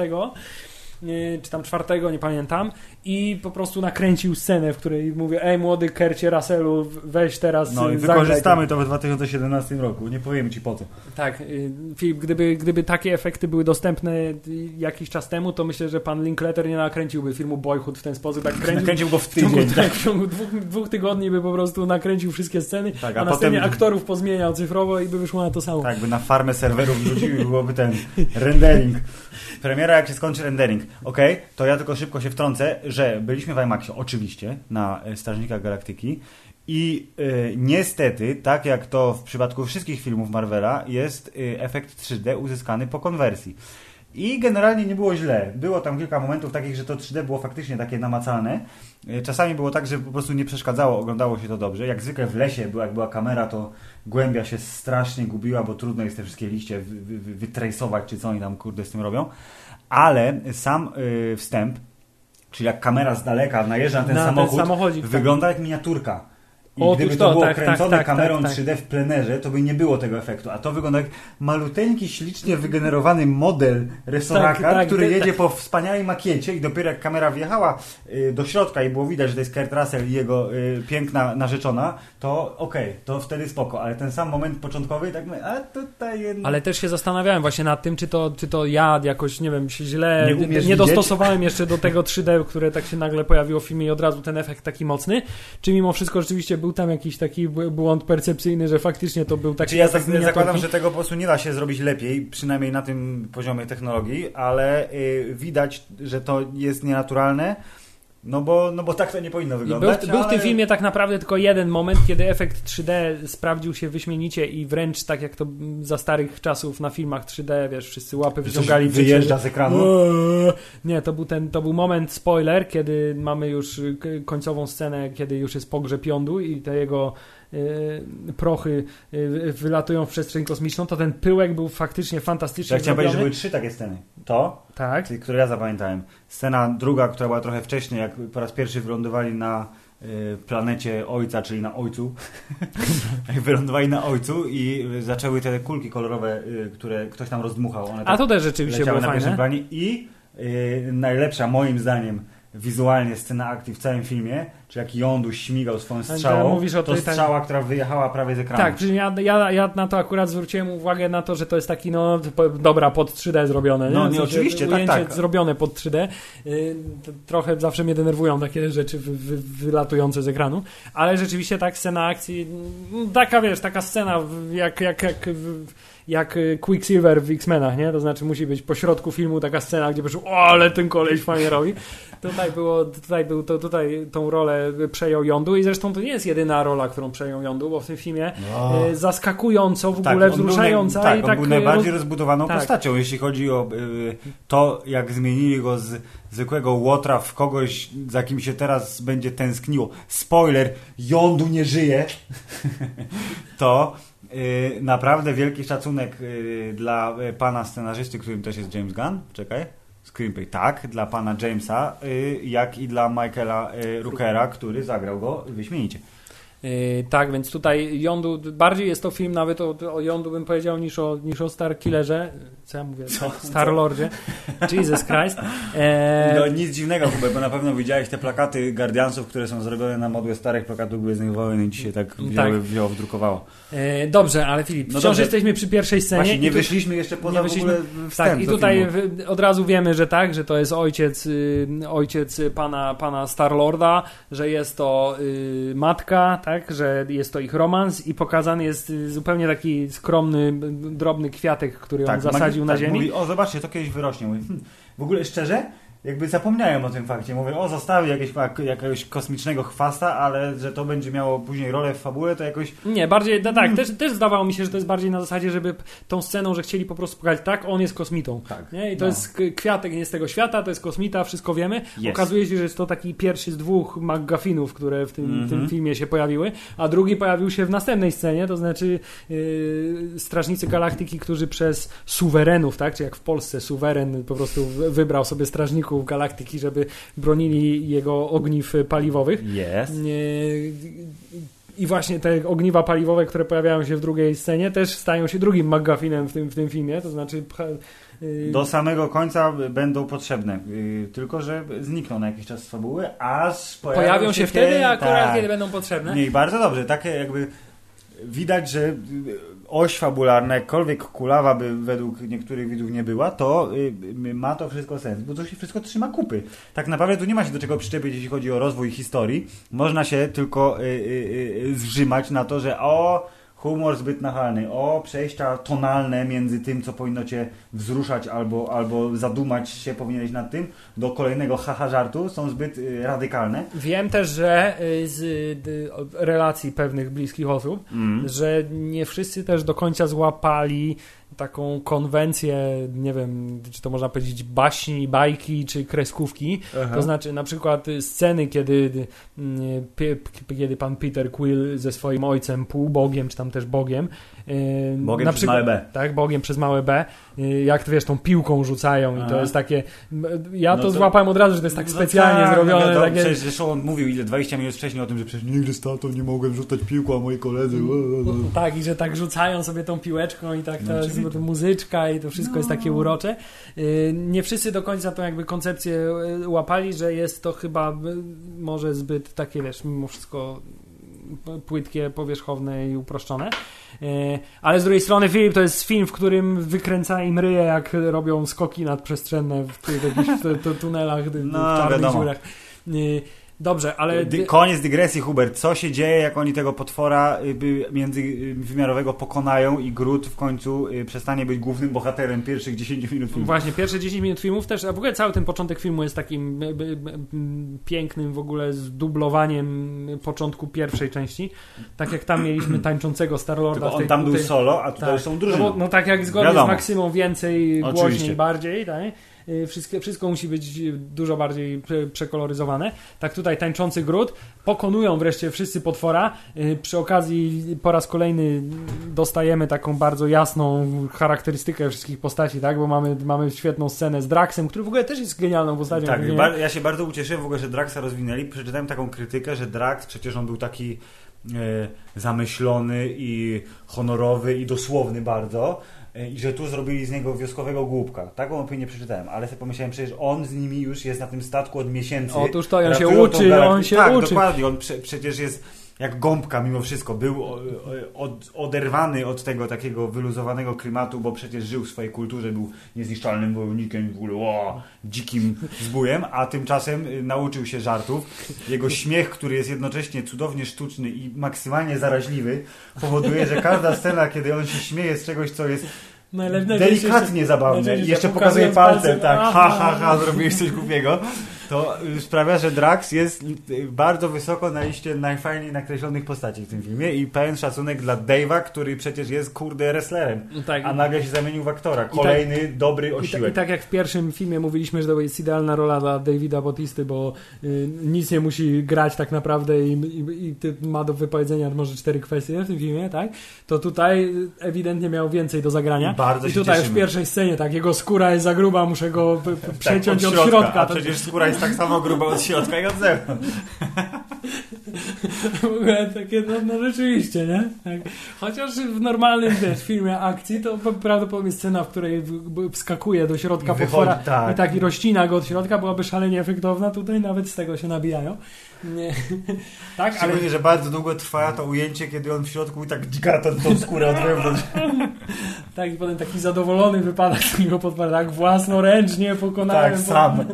czy tam czwartego, nie pamiętam, i po prostu nakręcił scenę, w której mówię, ej młody Kercie Russellu, weź teraz No i wykorzystamy to w 2017 roku, nie powiem Ci po co. Tak, y, Filip, gdyby, gdyby takie efekty były dostępne jakiś czas temu, to myślę, że pan Linklater nie nakręciłby filmu Boyhood w ten sposób, tak kręcił, nakręcił go w tydzień. W ciągu, tak, w ciągu dwóch, dwóch, tygodni by po prostu nakręcił wszystkie sceny, tak, a, a następnie potem... aktorów pozmieniał cyfrowo i by wyszło na to samo. Tak, by na farmę serwerów wrzucił i byłoby ten rendering. Premiera jak się skończy rendering. Ok, to ja tylko szybko się wtrącę, że byliśmy w IMAXie, oczywiście, na e, Strażnikach Galaktyki i y, niestety, tak jak to w przypadku wszystkich filmów Marvela, jest y, efekt 3D uzyskany po konwersji. I generalnie nie było źle. Było tam kilka momentów takich, że to 3D było faktycznie takie namacalne. Czasami było tak, że po prostu nie przeszkadzało, oglądało się to dobrze. Jak zwykle w lesie, jak była kamera, to głębia się strasznie gubiła, bo trudno jest te wszystkie liście wytrasować, czy co oni tam kurde z tym robią. Ale sam y, wstęp, czyli jak kamera z daleka najeżdża na ten na samochód, ten tak. wygląda jak miniaturka. I Otóż gdyby to, to było tak, kręcone tak, tak, kamerą tak, 3D tak. w plenerze, to by nie było tego efektu. A to wygląda jak maluteńki, ślicznie wygenerowany model resoraka, tak, który jedzie po wspaniałej makiecie i dopiero jak kamera wjechała y, do środka i było widać, że to jest Kurt Russell i jego y, piękna narzeczona, to okej, okay, to wtedy spoko. Ale ten sam moment początkowy, tak my, a tutaj jedno... Ale też się zastanawiałem właśnie nad tym, czy to, czy to ja jakoś, nie wiem, się źle nie, nie dostosowałem jeszcze do tego 3D, które tak się nagle pojawiło w filmie i od razu ten efekt taki mocny, czy mimo wszystko rzeczywiście był był tam jakiś taki błąd percepcyjny, że faktycznie to był taki... Znaczy ja tak zakładam, że tego po prostu nie da się zrobić lepiej, przynajmniej na tym poziomie technologii, ale y, widać, że to jest nienaturalne, no bo, no bo tak to nie powinno wyglądać. Był, był w tym filmie tak naprawdę tylko jeden moment, kiedy efekt 3D sprawdził się wyśmienicie i wręcz tak jak to za starych czasów na filmach 3D, wiesz, wszyscy łapy wyciągali. Wyjeżdża z ekranu? Nie, to był ten, to był moment spoiler, kiedy mamy już końcową scenę, kiedy już jest pogrzeb jądu i te jego prochy y, wylatują w przestrzeń kosmiczną, to ten pyłek był faktycznie fantastyczny. Ja chciałem powiedzieć, że były trzy takie sceny. To, tak. które ja zapamiętałem. Scena druga, która była trochę wcześniej, jak po raz pierwszy wylądowali na y, planecie ojca, czyli na ojcu. wylądowali na ojcu i zaczęły te kulki kolorowe, które ktoś tam rozdmuchał. One A tak to też rzeczywiście było na fajne. Planie. I najlepsza moim zdaniem wizualnie scena akcji w całym filmie, czy jak Jądu śmigał swoją strzałą, mówisz o to strzała, która wyjechała prawie z ekranu. Tak, ja, ja, ja na to akurat zwróciłem uwagę na to, że to jest taki, no dobra, pod 3D zrobione. No, nie, oczywiście, tak, tak. zrobione pod 3D. Y, trochę zawsze mnie denerwują takie rzeczy wy, wy, wylatujące z ekranu, ale rzeczywiście tak, scena akcji, mm, taka wiesz, taka scena jak, jak, jak jak y, Quicksilver w X-Menach, nie? To znaczy musi być po środku filmu taka scena, gdzie poszło, o, ale ten koleś fajnie robi. Tutaj było, tutaj był, to, tutaj tą rolę przejął Jądu i zresztą to nie jest jedyna rola, którą przejął Jądu, bo w tym filmie no. y, zaskakująco w tak, ogóle wzruszająca. tak, i tak, był y, najbardziej rozbudowaną tak. postacią, jeśli chodzi o y, to, jak zmienili go z zwykłego łotra w kogoś, za kim się teraz będzie tęskniło. Spoiler, Jądu nie żyje. to naprawdę wielki szacunek y, dla y, pana scenarzysty, którym też jest James Gunn. Czekaj. Screenplay. Tak, dla pana Jamesa, jak i dla Michaela Rookera, który zagrał go wyśmienicie. Yy, tak, więc tutaj Jądu, bardziej jest to film nawet o, o bym powiedział niż o, niż o Star Killerze, co ja mówię, co? Star Lordzie, Jesus Christ. E... No nic dziwnego chyba, bo na pewno widziałeś te plakaty Guardiansów, które są zrobione na modłę starych plakatów Gwiezdnych Wojen i dzisiaj tak, tak. wzięło, wdrukowało. E, dobrze, ale Filip, no wciąż jesteśmy przy pierwszej scenie. Właśnie, nie wyszliśmy jeszcze poza wyszliśmy, w ogóle wstęp Tak, i tutaj w, od razu wiemy, że tak, że to jest ojciec, y, ojciec pana, pana Star-Lorda, że jest to y, matka, tak, że jest to ich romans i pokazany jest y, zupełnie taki skromny, drobny kwiatek, który tak, on zasadził na tak, ziemi. Mówi, o zobaczcie, to kiedyś wyrośnie. Mówi, hm, w ogóle szczerze, jakby zapomniałem o tym fakcie. Mówię, o zostawił jakiegoś, jakiegoś kosmicznego chwasta, ale że to będzie miało później rolę w fabule, to jakoś... Nie, bardziej, no, tak, też, też zdawało mi się, że to jest bardziej na zasadzie, żeby tą sceną, że chcieli po prostu pokazać, tak, on jest kosmitą. Tak. Nie? I to no. jest kwiatek nie z tego świata, to jest kosmita, wszystko wiemy. Yes. Okazuje się, że jest to taki pierwszy z dwóch McGuffinów, które w tym, mm -hmm. tym filmie się pojawiły, a drugi pojawił się w następnej scenie, to znaczy yy, Strażnicy Galaktyki, którzy przez suwerenów, tak, czy jak w Polsce suweren po prostu wybrał sobie strażników galaktyki, żeby bronili jego ogniw paliwowych. Yes. I właśnie te ogniwa paliwowe, które pojawiają się w drugiej scenie, też stają się drugim McGuffinem w tym, w tym filmie, to znaczy y, do samego końca będą potrzebne. Y, tylko, że znikną na jakiś czas z fabuły, aż pojawią, pojawią się, się wtedy, akurat tak. kiedy będą potrzebne. Nie, bardzo dobrze. Takie jakby widać, że oś fabularna, jakkolwiek kulawa by według niektórych widzów nie była, to y, ma to wszystko sens, bo to się wszystko trzyma kupy. Tak naprawdę tu nie ma się do czego przyczepić, jeśli chodzi o rozwój historii. Można się tylko y, y, zrzymać na to, że o humor zbyt nachalny, o przejścia tonalne między tym, co powinno cię wzruszać albo, albo zadumać się powinieneś nad tym, do kolejnego haha żartu są zbyt y, radykalne. Wiem też, że y, z y, relacji pewnych bliskich osób, mm. że nie wszyscy też do końca złapali taką konwencję, nie wiem, czy to można powiedzieć baśni, bajki, czy kreskówki. Aha. To znaczy na przykład sceny, kiedy, mm, kiedy pan Peter Quill ze swoim ojcem, półbogiem, czy tam też bogiem, Bogiem na przykład, przez małe B. Tak, Bogiem przez małe B. Jak to wiesz, tą piłką rzucają i to jest takie. Ja no to, to, złapałem od razu, że to jest tak no specjalnie tak, zrobione. No takie... Przecież zresztą on mówił ile 20 minut wcześniej o tym, że przecież nigdy z tatą nie mogłem rzucać piłką, a moi koledzy. Tak, i że tak rzucają sobie tą piłeczką i tak no, jest to muzyczka i to wszystko no. jest takie urocze. Y, nie wszyscy do końca tą jakby koncepcję łapali, że jest to chyba może zbyt takie, wiesz, mimo wszystko płytkie, powierzchowne i uproszczone. E, ale z drugiej strony Filip to jest film, w którym wykręca im ryje, jak robią skoki nadprzestrzenne w, w jakichś tunelach, no, w czarnych wiadomo. dziurach. Dobrze, ale... Dy, koniec dygresji, Hubert. Co się dzieje, jak oni tego potwora y, międzywymiarowego pokonają i Groot w końcu y, przestanie być głównym bohaterem pierwszych 10 minut filmu? Właśnie, pierwsze 10 minut filmów też, a w ogóle cały ten początek filmu jest takim pięknym w ogóle zdublowaniem początku pierwszej części. Tak jak tam mieliśmy tańczącego Starlorda. Tylko on tam był solo, a tutaj tak. są drużyny. No, no, tak jak zgodnie Wiadomo. z Maksymą więcej, Oczywiście. głośniej, bardziej, tak? Y, wszystko, musi być dużo bardziej przekoloryzowane. Tak tutaj tańczący gród. Pokonują wreszcie wszyscy potwora. Y, przy okazji po raz kolejny dostajemy taką bardzo jasną charakterystykę wszystkich postaci, tak? Bo mamy, mamy świetną scenę z Draxem, który w ogóle też jest genialną postacią. Tak, ja się bardzo ucieszyłem w ogóle, że Draxa rozwinęli. Przeczytałem taką krytykę, że Drax przecież on był taki e, zamyślony i honorowy i dosłowny bardzo, i że tu zrobili z niego wioskowego głupka. Taką opinię przeczytałem, ale sobie pomyślałem, przecież on z nimi już jest na tym statku od miesięcy. Otóż to, on się uczy, on się tak, uczy. dokładnie, on prze, przecież jest jak gąbka mimo wszystko. Był od, oderwany od tego takiego wyluzowanego klimatu, bo przecież żył w swojej kulturze, był niezniszczalnym wojownikiem, w ogóle o, dzikim zbójem, a tymczasem y, nauczył się żartów. Jego śmiech, który jest jednocześnie cudownie sztuczny i maksymalnie zaraźliwy, powoduje, że każda scena, kiedy on się śmieje z czegoś, co jest delikatnie zabawne. I jeszcze pokazuje palcem, tak, ha, ha, ha, zrobiłeś coś głupiego to sprawia, że Drax jest bardzo wysoko na liście najfajniej nakreślonych postaci w tym filmie i pełen szacunek dla Dave'a, który przecież jest kurde wrestlerem, no tak, a nagle się zamienił w aktora. Kolejny tak, dobry osiłek. I, ta, I, tak jak w pierwszym filmie mówiliśmy, że to jest idealna rola dla Davida Bautisty, bo y, nic nie musi grać tak naprawdę i, i, i ma do wypowiedzenia może cztery kwestie w tym filmie, tak? To tutaj ewidentnie miał więcej do zagrania. Bardzo I tutaj cieszymy. w pierwszej scenie, tak, jego skóra jest za gruba, muszę go tak, przeciąć od środka. Od środka a przecież skóra jest jest tak samo gruba od środka jak od zewnątrz. W ogóle takie, no, no rzeczywiście, nie? Tak. Chociaż w normalnym wiesz, filmie akcji to prawdopodobnie scena, w której wskakuje do środka Wychodzi, potwora tak. i tak i rościna go od środka byłaby szalenie efektowna. Tutaj nawet z tego się nabijają. Nie. tak, Szczególnie, ale... że bardzo długo trwa to ujęcie, kiedy on w środku i tak dźga tą, skórę od wewnątrz. tak, i potem taki zadowolony wypadek z niego podpada, tak własnoręcznie pokonałem. Tak, sam.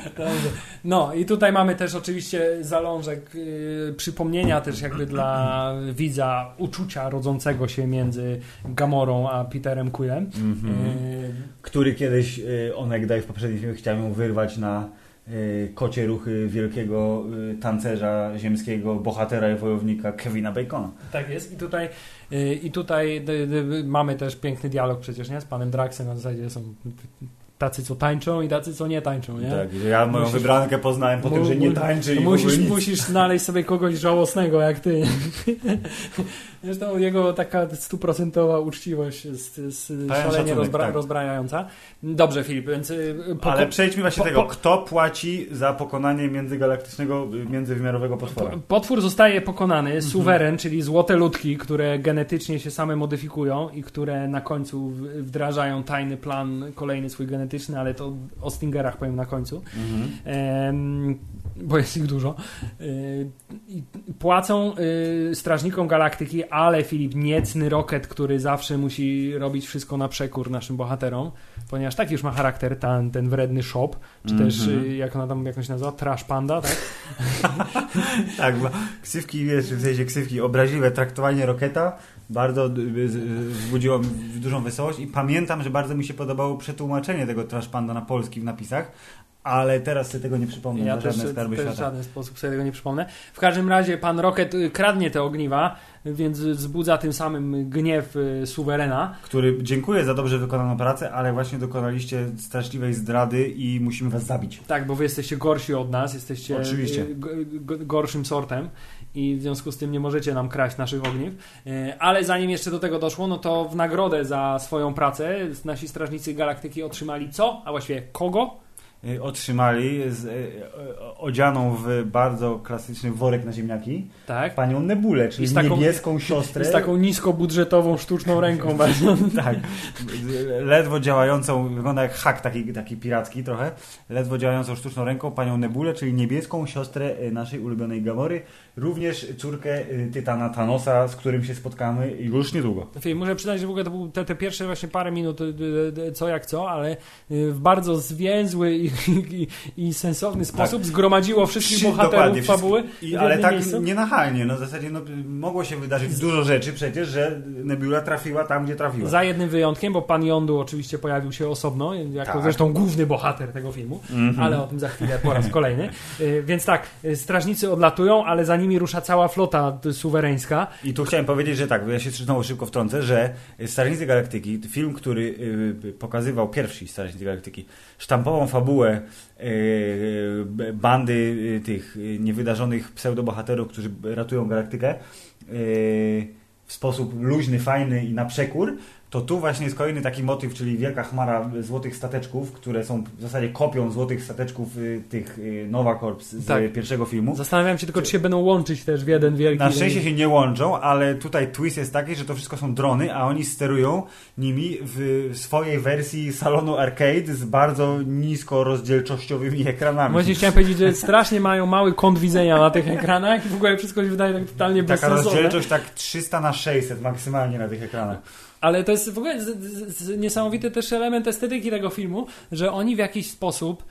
no i tutaj mamy też oczywiście zalążek yy, przypomnienia też jakby dla widza uczucia rodzącego się między Gamorą a Peterem Quillem. Mm -hmm. yy... Który kiedyś yy, onegdaj w poprzednim filmie chciał ją wyrwać na kocie ruchy wielkiego y, tancerza ziemskiego, bohatera i wojownika Kevina Bacona. Tak jest i tutaj, y, i tutaj mamy też piękny dialog przecież nie? z panem Draxem na zasadzie są tacy, co tańczą i tacy, co nie tańczą, nie? Tak, ja moją musisz, wybrankę poznałem po tym, że nie tańczy i musisz, musisz znaleźć sobie kogoś żałosnego jak ty. Zresztą jego taka stuprocentowa uczciwość jest, jest szalenie szacunek, rozbra tak. rozbrajająca. Dobrze, Filip, więc... Y, Ale przejdźmy właśnie po, tego, kto płaci za pokonanie międzygalaktycznego, międzywymiarowego potwora? Potwór zostaje pokonany, mhm. suweren, czyli złote ludki, które genetycznie się same modyfikują i które na końcu wdrażają tajny plan, kolejny swój genetyczny, ale to o Stingerach powiem na końcu. Mhm. Bo jest ich dużo. Y, płacą y, strażnikom galaktyki ale Filip niecny Rocket, który zawsze musi robić wszystko na przekór naszym bohaterom, ponieważ taki już ma charakter ten, ten wredny shop, czy mm -hmm. też mhm. jak ona tam jakąś nazywa, trash panda, tak? tak, bo ksywki, wiesz, w sensie ksywki, obraźliwe traktowanie Rocketa bardzo wzbudziło dużą wesołość i pamiętam, że bardzo mi się podobało przetłumaczenie tego trash panda na polski w napisach, ale teraz sobie tego nie przypomnę. Ja też, też w żaden sposób sobie tego nie przypomnę. W każdym razie pan Rocket y, kradnie te ogniwa, więc wzbudza tym samym gniew y, suwerena. Który dziękuję za dobrze wykonaną pracę, ale właśnie dokonaliście straszliwej zdrady i musimy was zabić. Tak, bo wy jesteście gorsi od nas, jesteście Oczywiście. Y, gorszym sortem i w związku z tym nie możecie nam kraść naszych ogniw. Ale zanim jeszcze do tego doszło, no to w nagrodę za swoją pracę nasi strażnicy galaktyki otrzymali co? A właściwie kogo? Y, otrzymali z, y, odzianą w bardzo klasyczny worek na ziemniaki tak. panią Nebulę, czyli z taką, niebieską siostrę. Z taką niskobudżetową, sztuczną ręką. tak. Ledwo działającą, wygląda jak hak taki, taki piracki trochę, ledwo działającą sztuczną ręką panią Nebulę, czyli niebieską siostrę y, naszej ulubionej Gamory, również córkę Tytana Thanosa, z którym się spotkamy już niedługo. Muszę przyznać, że w ogóle to były te, te pierwsze właśnie parę minut co jak co, ale w bardzo zwięzły i i, i sensowny sposób zgromadziło wszystkich Wszy- bohaterów fabuły I, ale tak miejscu. nienachalnie. No w zasadzie no, mogło się wydarzyć dużo rzeczy przecież, że Nebula trafiła tam, gdzie trafiła. Za jednym wyjątkiem, bo pan Yondu oczywiście pojawił się osobno, jako Tak. zresztą główny bohater tego filmu, Mhm. ale o tym za chwilę po raz kolejny. Y, Więc tak, y, strażnicy odlatują, ale za nimi rusza cała flota suwereńska. I tu chciałem powiedzieć, że tak, bo ja się znowu szybko wtrącę, że Strażnicy Galaktyki, film, który y, pokazywał pierwsi Strażnicy Galaktyki, sztampową fabułę y, b- bandy y, tych niewydarzonych pseudobohaterów, którzy ratują galaktykę w sposób luźny, fajny i na przekór, to tu właśnie jest kolejny taki motyw, czyli wielka chmara złotych stateczków, które są w zasadzie kopią złotych stateczków y, tych y, Nova Corps z Tak. pierwszego filmu. Zastanawiam się tylko, czy się będą łączyć też w jeden wielki... Na szczęście się nie łączą, ale tutaj twist jest taki, że to wszystko są drony, a oni sterują nimi w swojej wersji salonu arcade z bardzo nisko rozdzielczościowymi ekranami. Właśnie chciałem powiedzieć, że strasznie mają mały kąt widzenia na tych ekranach i w ogóle wszystko się wydaje tak totalnie Taka bezsensowne. rozdzielczość tak 300 na 600 maksymalnie na tych ekranach. Ale to jest w ogóle niesamowity też element estetyki tego filmu, że oni w jakiś sposób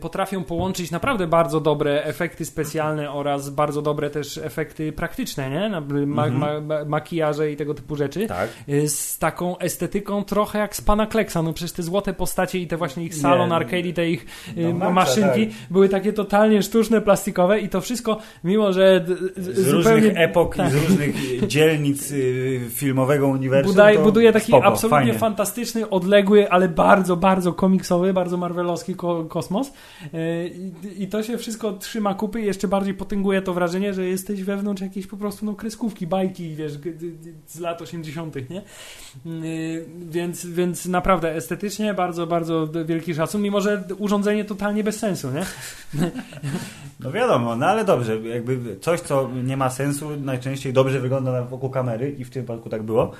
potrafią połączyć naprawdę bardzo dobre efekty specjalne oraz bardzo dobre też efekty praktyczne, nie? Na- Ma, Mhm. ma, ma, makijaże i tego typu rzeczy. Tak. Y, Z taką estetyką trochę jak z pana Kleksa. No przecież te złote postacie i te właśnie ich salon, Nie. arcade i te ich y, No, Maxa, maszynki tak. były takie totalnie sztuczne, plastikowe i to wszystko, mimo że Z zupełnie różnych epok tak. i z różnych dzielnic y, filmowego uniwersum. Buduje, to buduje taki spoko, absolutnie fajnie. fantastyczny, odległy, ale bardzo, bardzo komiksowy, bardzo marvelowski ko kosmos. Yy, I, I to się wszystko trzyma kupy i jeszcze bardziej potęguje to wrażenie, że jesteś wewnątrz jakiejś po prostu no, kreskówki, bajki, wiesz, z lat 80., nie? Yy, więc, więc naprawdę estetycznie bardzo, bardzo wielki szacun, mimo że urządzenie totalnie bez sensu, nie? No wiadomo, no ale dobrze, jakby coś, co nie ma sensu, najczęściej dobrze wygląda wokół kamery i w tym przypadku tak było.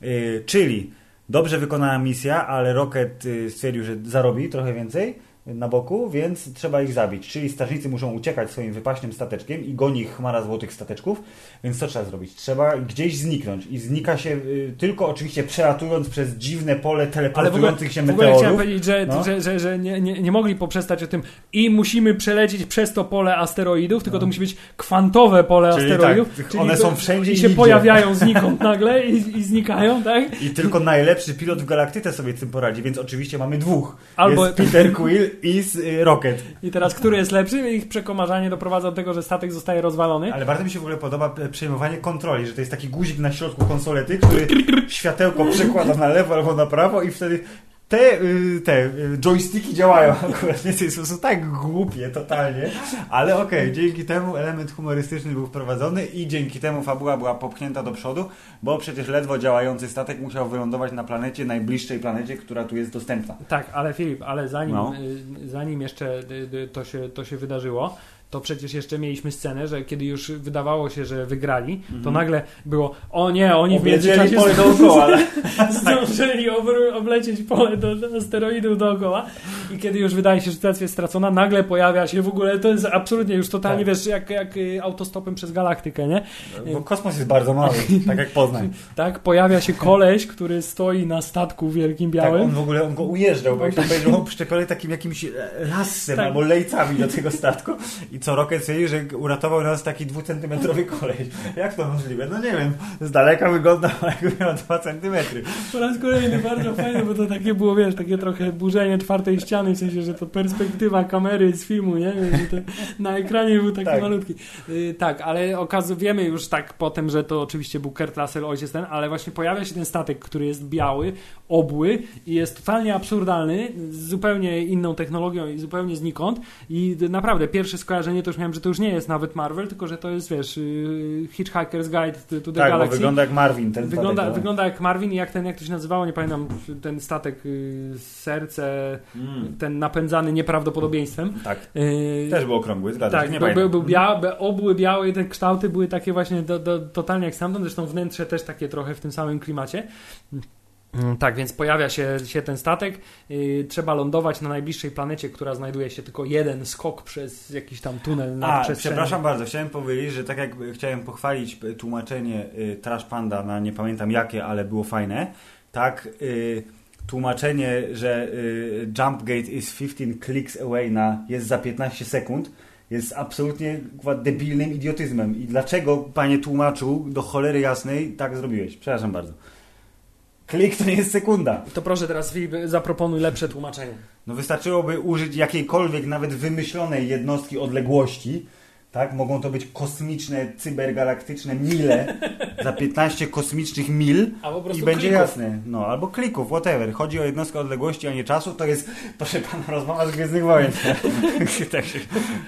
Yy, czyli dobrze wykonana misja, ale Rocket yy, stwierdził, że zarobi trochę więcej na boku, więc trzeba ich zabić. Czyli strażnicy muszą uciekać swoim wypaśnym stateczkiem i goni ich chmara złotych stateczków, więc co trzeba zrobić? Trzeba gdzieś zniknąć i znika się yy, tylko oczywiście przelatując przez dziwne pole Ale teleportujących się w ogóle chciałem meteorów. powiedzieć, że, No. że, że, że nie, nie, nie mogli poprzestać o tym i musimy przelecieć przez to pole asteroidów, tylko to musi być kwantowe pole No. Czyli asteroidów. tak, one są wszędzie i i się nigdzie. pojawiają znikąd nagle i, i znikają, tak? I tylko najlepszy pilot w galaktyce sobie z tym poradzi, więc oczywiście mamy dwóch. Albo- Jest Peter Quill i z, y, Rocket. I teraz, który jest lepszy? Ich przekomarzanie doprowadza do tego, że statek zostaje rozwalony. Ale bardzo mi się w ogóle podoba e, przejmowanie kontroli, że to jest taki guzik na środku konsolety, który światełko przekłada na lewo albo na prawo i wtedy te, y, te y, joysticki działają akurat, nie? To są tak głupie totalnie, ale okej, dzięki temu element humorystyczny był wprowadzony i dzięki temu fabuła była popchnięta do przodu, bo przecież ledwo działający statek musiał wylądować na planecie, najbliższej planecie, która tu jest dostępna. Tak, ale Filip, ale zanim, No. y, zanim jeszcze to się, to się wydarzyło, to przecież jeszcze mieliśmy scenę, że kiedy już wydawało się, że wygrali, to nagle było, o nie, oni w Mhm. Oblecieli międzyczasie pole dookoła, ale... zdążyli obr- oblecieć pole do, do asteroidów dookoła i kiedy już wydaje się, że sytuacja jest stracona, nagle pojawia się w ogóle, to jest absolutnie już totalnie, Tak. wiesz, jak, jak y, autostopem przez galaktykę, nie? Bo kosmos jest bardzo mały, tak jak Poznań. Tak, pojawia się koleś, który stoi na statku wielkim Tak, on białym. w ogóle on go ujeżdżał, bo jak to powiedział, on przyczepiony takim jakimś e, lassem Tak. albo lejcami do tego statku. I co Rocket stwierdził, że uratował nas taki dwucentymetrowy koleś. Jak to możliwe? No nie wiem, z daleka wyglądał jakby miał dwa centymetry. Po raz kolejny bardzo fajne, bo to takie było, wiesz, takie trochę burzenie czwartej ściany, w sensie, że to perspektywa kamery z filmu, nie? Że to na ekranie był taki Tak. malutki. Y, tak, ale okazuje, wiemy już tak potem, że to oczywiście był Kurt Russell, ojciec ten, ale właśnie pojawia się ten statek, który jest biały, obły i jest totalnie absurdalny, z zupełnie inną technologią i zupełnie znikąd i naprawdę pierwsze skojarzenie to już miałem, że to już nie jest nawet Marvel, tylko że to jest, wiesz, y, Hitchhiker's Guide to the Tak, bo Galaxy. wygląda jak Marvin ten Wygląda, statek, no. wygląda jak Marvin i jak ten, jak to się nazywało, nie pamiętam, ten statek y, serce, Mm, ten napędzany nieprawdopodobieństwem. tak, Y, też był okrągły, zgadza tak, się, nie był, był, był biały, obły białe i te kształty były takie właśnie do, do, totalnie jak stamtąd, zresztą wnętrze też takie trochę w tym samym klimacie. Mm, Tak, więc pojawia się, się ten statek. trzeba lądować na najbliższej planecie, która znajduje się tylko jeden skok przez jakiś tam tunel na A, przepraszam bardzo, chciałem powiedzieć, że tak jak chciałem pochwalić tłumaczenie y, Trash Panda na nie pamiętam jakie, ale było fajne, tak y, tłumaczenie, że y, jump gate is 15 clicks away na jest za 15 sekund jest absolutnie debilnym idiotyzmem. I dlaczego, panie tłumaczu, do cholery jasnej tak zrobiłeś? Przepraszam bardzo. Klik to nie jest sekunda. To proszę teraz Filip, zaproponuj lepsze tłumaczenie. No wystarczyłoby użyć jakiejkolwiek nawet wymyślonej jednostki odległości, tak? Mogą to być kosmiczne, cybergalaktyczne mile za 15 kosmicznych mil i będzie klików. jasne. No, albo klików, whatever. Chodzi o jednostkę odległości, a nie czasu. To jest, proszę pana, rozmowa z Gwiezdnych Wojen. tak się,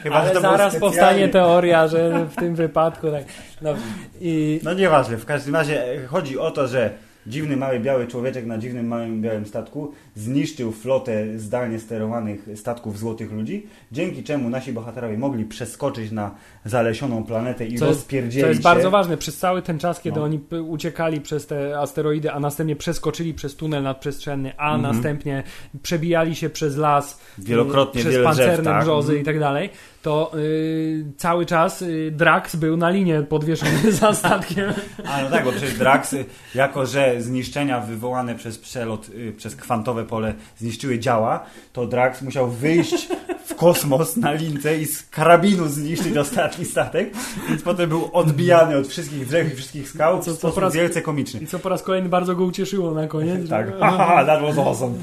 chyba, że Ale to zaraz powstanie teoria, że w tym wypadku tak. No, i, No nieważne, w każdym razie chodzi o to, że dziwny mały biały człowieczek na dziwnym małym białym statku zniszczył flotę zdalnie sterowanych statków złotych ludzi, dzięki czemu nasi bohaterowie mogli przeskoczyć na zalesioną planetę i Co rozpierdzielić To jest się. bardzo ważne. Przez cały ten czas, kiedy No. oni uciekali przez te asteroidy, a następnie przeskoczyli przez tunel nadprzestrzenny, a Mhm. następnie przebijali się przez las, Wielokrotnie y, przez wiele pancerne drzew, tak. brzozy Mhm. i tak dalej, to y, cały czas y, Drax był na linie podwieszony za statkiem. A no tak, bo przecież Drax, jako że zniszczenia wywołane przez przelot, przez kwantowe pole zniszczyły działa, to Drax musiał wyjść w kosmos na lince i z karabinu zniszczyć ostatni statek, więc potem był odbijany od wszystkich drzew i wszystkich skał, Co- co po raz- wielce komiczny. I co po raz kolejny bardzo go ucieszyło na koniec. Tak, że- haha, that was awesome.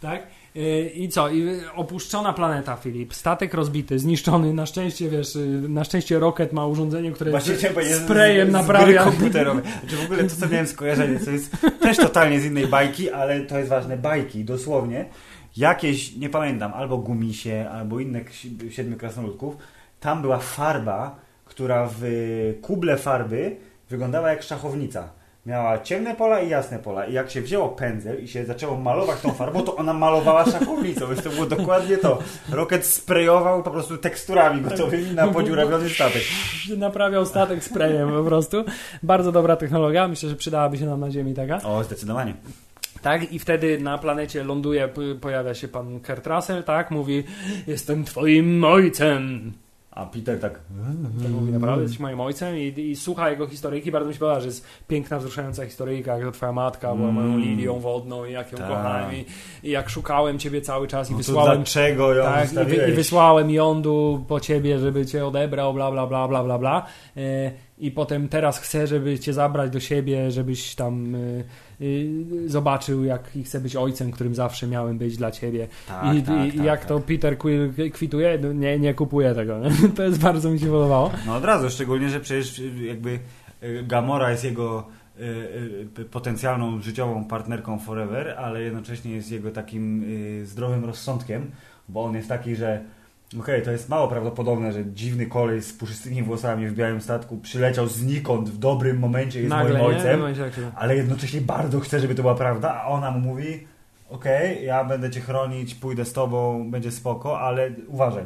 Tak? Y, I co? I opuszczona planeta, Filip. Statek rozbity, zniszczony. Na szczęście, wiesz, y, na szczęście Rocket ma urządzenie, które Właśnie z- sprayem z, z naprawia. gry komputerowej. Czy w ogóle to, co miałem skojarzenie, co jest też totalnie z innej bajki, ale to jest ważne, bajki, dosłownie. Jakieś, nie pamiętam, albo Gumisie, albo inne siedmiu krasnoludków, tam była farba, która w kuble farby wyglądała jak szachownica. Miała ciemne pola i jasne pola. I jak się wzięło pędzel i się zaczęło malować tą farbą, to ona malowała szachownicą. Więc to było dokładnie to. Rocket sprayował po prostu teksturami gotowymi na podziurawiony statek. Naprawiał statek sprayem po prostu. Bardzo dobra technologia. Myślę, że przydałaby się nam na Ziemi taka. O, zdecydowanie. Tak, i wtedy na planecie ląduje, pojawia się pan Kurt Russell, tak? Mówi, jestem twoim ojcem. A Peter tak. Tak mówi, naprawdę jesteś moim ojcem i, i słucha jego historyjki. Bardzo mi się podoba, że jest piękna, wzruszająca historyjka, jak to twoja matka była moją Mm. lilią wodną i jak ją Tak. kochałem i, i jak szukałem ciebie cały czas i No wysłałem dlaczego ją tak, i, wy, i wysłałem jądu po ciebie, żeby cię odebrał, bla, bla, bla, bla, bla, bla. E, I potem teraz chcę, żeby cię zabrać do siebie, żebyś tam e, zobaczył, jak i chcę być ojcem, którym zawsze miałem być dla ciebie. Tak, I, tak, i, tak, jak tak. to Peter Quill kwituje, no nie, nie kupuję tego. To jest bardzo mi się podobało. No od razu, szczególnie, że przecież y, jakby y, Gamora jest jego y, y, potencjalną życiową partnerką forever, ale jednocześnie jest jego takim y, zdrowym rozsądkiem, bo on jest taki, że okej, to jest mało prawdopodobne, że dziwny kolej z puszystymi włosami w białym statku przyleciał znikąd w dobrym momencie i jest Nagle, moim ojcem, ale jednocześnie bardzo chce, żeby to była prawda, a ona mu mówi okej, ja będę cię chronić, pójdę z tobą, będzie spoko, ale uważaj.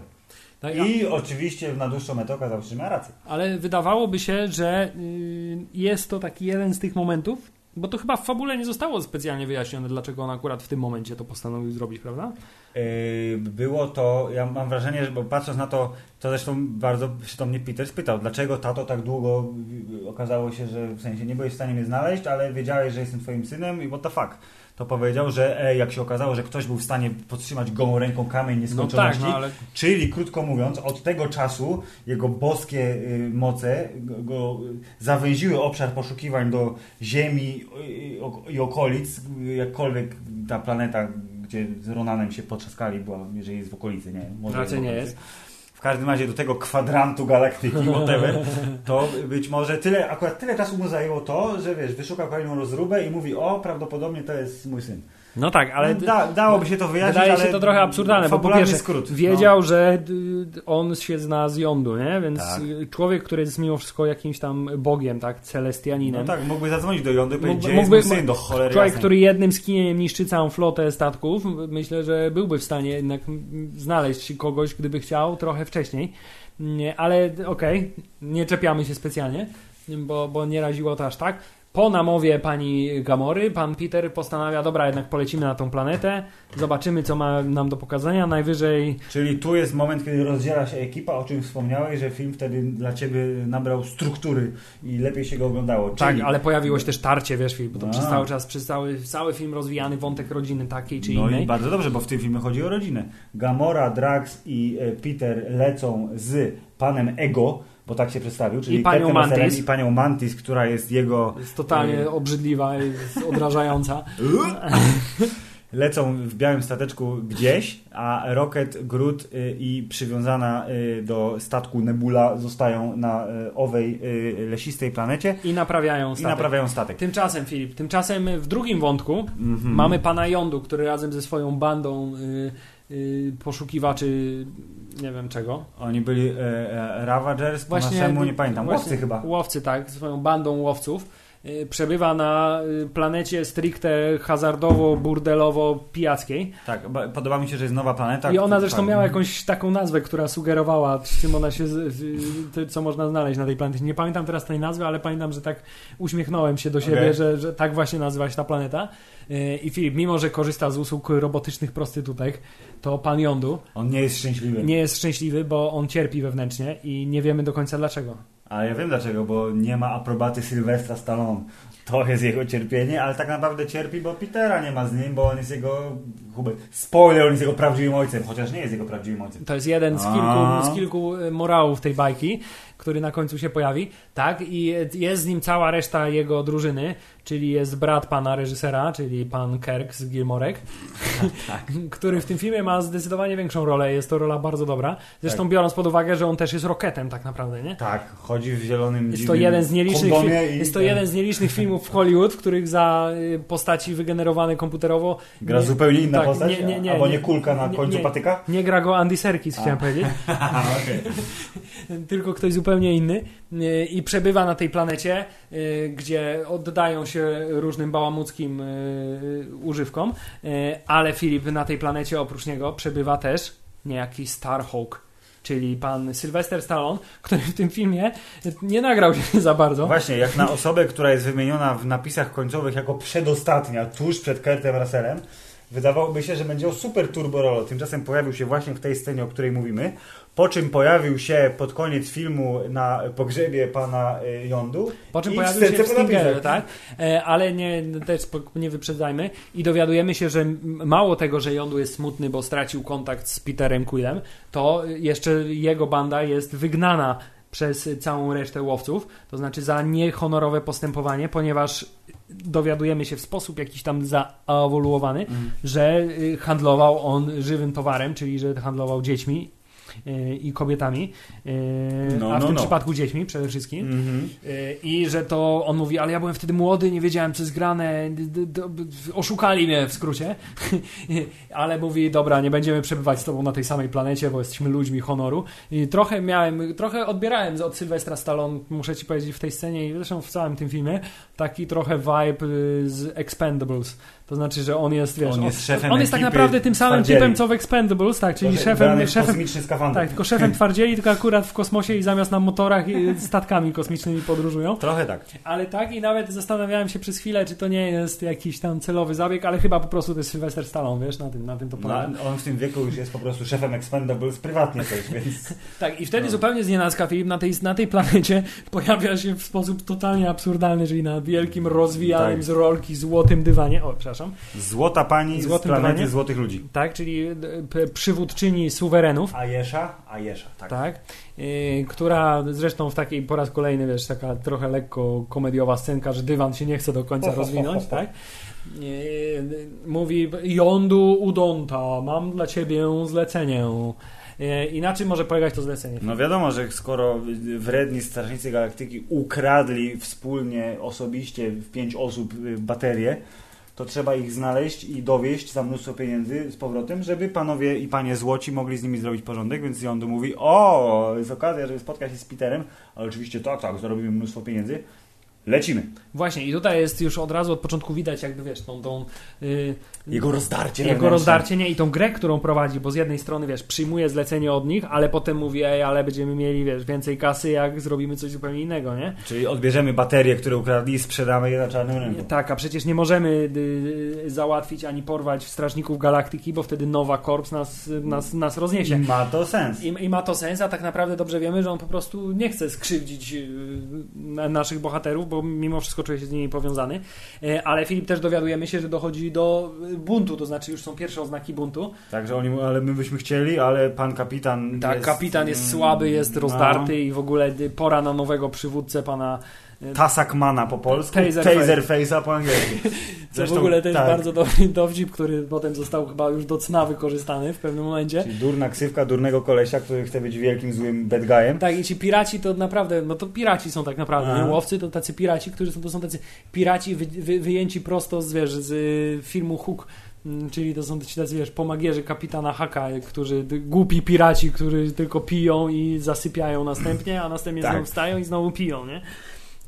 No i- I oczywiście na dłuższą metę okazało się, że miała rację. Ale wydawałoby się, że y, jest to taki jeden z tych momentów, bo to chyba w fabule nie zostało specjalnie wyjaśnione, dlaczego on akurat w tym momencie to postanowił zrobić, prawda? Yy, było to, ja mam wrażenie, że bo patrząc na to, to zresztą bardzo się to mnie Peter spytał, dlaczego tato tak długo yy, okazało się, że w sensie nie byłeś w stanie mnie znaleźć, ale wiedziałeś, że jestem twoim synem i what the fuck. To powiedział, że e, jak się okazało, że ktoś był w stanie podtrzymać gołą ręką kamień No nieskończoności, tak, no ale Czyli, krótko mówiąc, od tego czasu jego boskie y, moce go, zawęziły obszar poszukiwań do Ziemi y, i okolic, jakkolwiek ta planeta, gdzie z Ronanem się potrzaskali, była, jeżeli jest w okolicy, nie? Może Raczej nie jest. Każdym razie do tego kwadrantu galaktyki, whatever, to być może tyle, akurat tyle czasu mu zajęło to, że wiesz, wyszukał kolejną rozróbę i mówi, o, prawdopodobnie to jest mój syn. No tak, ale Ale da, dałoby się to wyjaśnić, wydaje ale się to trochę absurdalne, bo po pierwsze skrót. no. wiedział, że y, on się zna z jądu, nie? Więc Tak. człowiek, który jest mimo wszystko jakimś tam bogiem, tak? No Celestianinem. tak, mógłby zadzwonić do jądy i powiedzieć, Mógłby- mógłby- syn, do cholery Człowiek, jasnej. który jednym skinieniem niszczy całą flotę statków, myślę, że byłby w stanie jednak mm, znaleźć kogoś, gdyby chciał, trochę wcześniej. Nie, ale okej, nie czepiamy się specjalnie, bo, bo nie raziło to aż tak. Po namowie pani Gamory, pan Peter postanawia, dobra, jednak polecimy na tą planetę, zobaczymy, co ma nam do pokazania, najwyżej... Czyli tu jest moment, kiedy rozdziela się ekipa, o czym wspomniałeś, że film wtedy dla Ciebie nabrał struktury i lepiej się go oglądało. Tak, Czyli... ale pojawiło się też tarcie, wiesz, bo to przez cały czas, przez cały, cały film rozwijany wątek rodziny takiej czy No innej. i bardzo dobrze, bo w tym filmie chodzi o rodzinę. Gamora, Drax i e, Peter lecą z panem Ego, bo tak się przedstawił, czyli I panią Mantis. i panią Mantis, która jest jego... Jest totalnie e, obrzydliwa, jest odrażająca. lecą w białym stateczku gdzieś, a Rocket, Groot y, i przywiązana y, do statku Nebula zostają na owej lesistej planecie I naprawiają i statek. naprawiają statek. Tymczasem, Filip, tymczasem w drugim wątku Mhm. mamy pana Jondu, który razem ze swoją bandą y, poszukiwaczy nie wiem czego. Oni byli e, e, Ravagers, po naszemu nie pamiętam, właśnie łowcy chyba. Łowcy, tak, swoją bandą łowców. Y, Przebywa na y, planecie stricte hazardowo-burdelowo-pijackiej. Tak, ba- podoba mi się, że jest nowa planeta. I ona zresztą miała jakąś taką nazwę, która sugerowała, czym ona się, co można znaleźć na tej planecie. Nie pamiętam teraz tej nazwy, ale pamiętam, że tak uśmiechnąłem się do siebie, Okej. że, że tak właśnie nazywa się ta planeta. Yy, I Filip, mimo że korzysta z usług robotycznych prostytutek, to pan Jondu On nie jest szczęśliwy. nie jest szczęśliwy, bo on cierpi wewnętrznie i nie wiemy do końca dlaczego. Ale ja wiem dlaczego, bo nie ma aprobaty Sylwestra Stallone. To jest jego cierpienie, ale tak naprawdę cierpi, bo Petera nie ma z nim, bo on jest jego... Spoiler, on jest jego prawdziwym ojcem, chociaż nie jest jego prawdziwym ojcem. To jest jeden z A. kilku, z kilku y, morałów tej bajki, który na końcu się pojawi. Tak, i jest z nim cała reszta jego drużyny, czyli jest brat pana reżysera, czyli pan Kirk z Gilmorek, który w tym filmie ma zdecydowanie większą rolę. Jest to rola bardzo dobra. Zresztą Tak. biorąc pod uwagę, że on też jest roketem tak naprawdę, nie? Tak, chodzi w zielonym Jest to, jeden z nielicznych fi- jest to ten- jeden z nielicznych filmów w Hollywood, w których za y, postaci wygenerowane komputerowo Gra nie- zupełnie inna tak, postać? nie, nie, nie, albo nie. nie kulka na końcu patyka? nie gra go Andy Serkis, chciałem powiedzieć. tylko ktoś zupełnie inny yy, i przebywa na tej planecie, yy, gdzie oddają się różnym bałamuckim yy, używkom, yy, ale Filip na tej planecie oprócz niego przebywa też niejaki Starhawk, czyli pan Sylvester Stallone, który w tym filmie nie nagrał się za bardzo. Właśnie, jak na osobę, która jest wymieniona w napisach końcowych jako przedostatnia, tuż przed Kurtem Russellem, wydawałoby się, że będzie o super turbo rolo. Tymczasem pojawił się właśnie w tej scenie, o której mówimy, po czym pojawił się pod koniec filmu na pogrzebie pana y, Jondu. Po czym pojawił się w. Stingerze, tak? E, Ale nie, też po- nie wyprzedzajmy. I dowiadujemy się, że mało tego, że Jondu jest smutny, bo stracił kontakt z Peterem Quillem, to jeszcze jego banda jest wygnana przez całą resztę łowców, to znaczy za niehonorowe postępowanie, ponieważ dowiadujemy się w sposób jakiś tam zaewoluowany, Mhm. że y, handlował on żywym towarem, czyli że handlował dziećmi i kobietami, y, No, a w no, tym no. przypadku dziećmi przede wszystkim. Mhm. Y, I że to on mówi, ale ja byłem wtedy młody, nie wiedziałem co jest grane, d- d- d- oszukali mnie w skrócie. ale mówi, dobra, nie będziemy przebywać z tobą na tej samej planecie, bo jesteśmy ludźmi honoru. I trochę miałem, trochę odbierałem od Sylwestra Stallone, muszę ci powiedzieć, w tej scenie i zresztą w całym tym filmie, taki trochę vibe y, z Expendables. To znaczy, że on jest, wiesz, On jest szefem on jest tak naprawdę tym samym twardzieli. typem co w Expendables, tak, czyli szefem, szefem, tak, tylko szefem twardzieli, tylko akurat w kosmosie i zamiast na motorach i statkami kosmicznymi podróżują. Trochę tak. Ale tak i nawet zastanawiałem się przez chwilę, czy to nie jest jakiś tam celowy zabieg, ale chyba po prostu to jest Sylwester Stallone, wiesz, na tym, na tym to polega. No, on w tym wieku już jest po prostu szefem Expendables prywatnie też, więc... Tak, i wtedy No. zupełnie z nienacka Filip na tej, na tej planecie pojawia się w sposób totalnie absurdalny, czyli na wielkim, rozwijanym Tak. z rolki złotym dywanie. O, przepraszam. Złota pani z Złotym planety dywanie? złotych ludzi. Tak, czyli e, przywódczyni suwerenów. Ajesza? Ajesza, tak. Tak, yy, która zresztą w takiej po raz kolejny, wiesz, taka trochę lekko komediowa scenka, że dywan się nie chce do końca rozwinąć, tak? Yy, mówi, Jondu Udonta, mam dla ciebie zlecenie. I na czym może polegać to zlecenie? No wiadomo, że skoro wredni strażnicy galaktyki ukradli wspólnie, osobiście w pięć osób y, baterie, to trzeba ich znaleźć i dowieść za mnóstwo pieniędzy z powrotem, żeby panowie i panie złoci mogli z nimi zrobić porządek, więc Jondu mówi, o, jest okazja, żeby spotkać się z Peterem, ale oczywiście tak, tak, zarobimy mnóstwo pieniędzy. Lecimy. Właśnie, i tutaj jest już od razu od początku widać, jakby wiesz, tą, tą yy, Jego rozdarcie. jego wewnętrzne. rozdarcie, nie, i tą grę, którą prowadzi, bo z jednej strony, wiesz, przyjmuje zlecenie od nich, ale potem mówi, ej, ale będziemy mieli, wiesz, więcej kasy, jak zrobimy coś zupełnie innego, nie? Czyli odbierzemy baterie, które ukradli i sprzedamy je na czarnym rynku. Tak, a przecież nie możemy y, załatwić ani porwać Strażników Galaktyki, bo wtedy Nowa Korps nas, nas, nas rozniesie. I ma to sens. I, I ma to sens, a tak naprawdę dobrze wiemy, że on po prostu nie chce skrzywdzić y, na- naszych bohaterów, bo mimo wszystko czuje się z nimi powiązany. E, Ale Filip też dowiadujemy się, że dochodzi do buntu, to znaczy już są pierwsze oznaki buntu. Także oni, ale my byśmy chcieli, ale pan kapitan. Tak, jest, kapitan jest mm, słaby, jest no, rozdarty i w ogóle pora na nowego przywódcę pana. Y, Tasakmana po polsku, Taser Taserface'a po angielsku. Zresztą, w ogóle też tak. bardzo dobry dowcip, który potem został chyba już do cna wykorzystany w pewnym momencie. Czyli durna ksywka durnego kolesia, który chce być wielkim złym bad guyem. Tak, i ci piraci to naprawdę, no to piraci są tak naprawdę, łowcy to tacy piraci, którzy są, to są tacy piraci wy, wy, wyjęci prosto z, wiesz, z y, filmu Hook, Mm, czyli to są ci tacy, wiesz, pomagierzy kapitana Haka, którzy, ty- głupi piraci, którzy tylko piją i zasypiają następnie, a następnie Tak. znowu wstają i znowu piją, nie?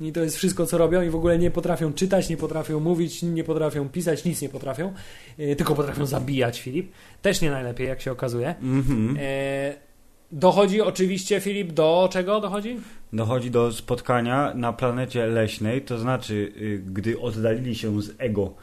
I to jest wszystko, co robią i w ogóle nie potrafią czytać, nie potrafią mówić, nie potrafią pisać, nic nie potrafią, y, tylko potrafią zabijać, Filip. Też nie najlepiej, jak się okazuje. Mhm. E, dochodzi oczywiście, Filip, do czego dochodzi? Dochodzi do spotkania na planecie leśnej, to znaczy, y, gdy oddalili się z ego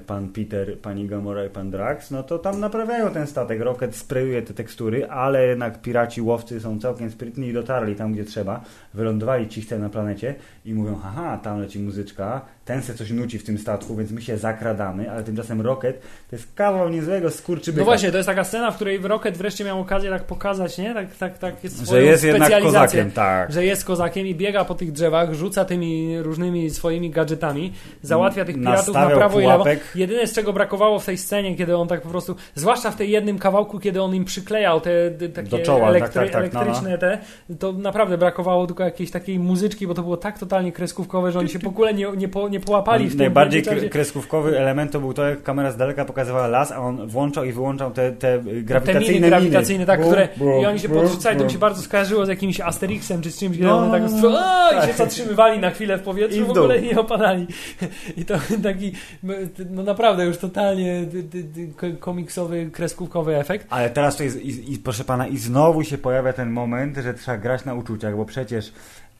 pan Peter, pani Gamora i pan Drax, no to tam naprawiają ten statek. Rocket sprayuje te tekstury, ale jednak piraci, łowcy są całkiem sprytni i dotarli tam, gdzie trzeba. Wylądowali cichce na planecie i mówią, haha, tam leci muzyczka, ten se coś nuci w tym statku, więc my się zakradamy, ale tymczasem Rocket to jest kawał niezłego skurczybyka. No właśnie, to jest taka scena, w której Rocket wreszcie miał okazję tak pokazać, nie? Tak, tak, tak jest że swoją jest jednak kozakiem, tak. Że jest kozakiem i biega po tych drzewach, rzuca tymi różnymi swoimi gadżetami, załatwia tych piratów na Nastawiał prawo i lewo. pułapek. Jedyne z czego brakowało w tej scenie, kiedy on tak po prostu, zwłaszcza w tej jednym kawałku, kiedy on im przyklejał te, te takie czoła, tak, tak, tak, no, elektryczne te, to naprawdę brakowało tylko jakiejś takiej muzyczki, bo to było tak totalnie kreskówkowe, że oni się w ogóle nie, nie, po, nie połapali w tym Najbardziej kre- kreskówkowy element to był to, jak kamera z daleka pokazywała las, a on włączał i wyłączał te, te Te grawitacyjne miny grawitacyjne, tak, Bu, które bu, i oni się podrzucali, to mi się bardzo skojarzyło z jakimś Asterixem czy z czymś, gdzie No, one tak no, no. o, i się Tak. zatrzymywali na chwilę w powietrzu, I w w ogóle nie opadali. I to taki, no naprawdę już totalnie komiksowy, kreskówkowy efekt. Ale teraz to jest, i, i, proszę pana, i znowu się pojawia ten moment, że trzeba grać na uczuciach, bo przecież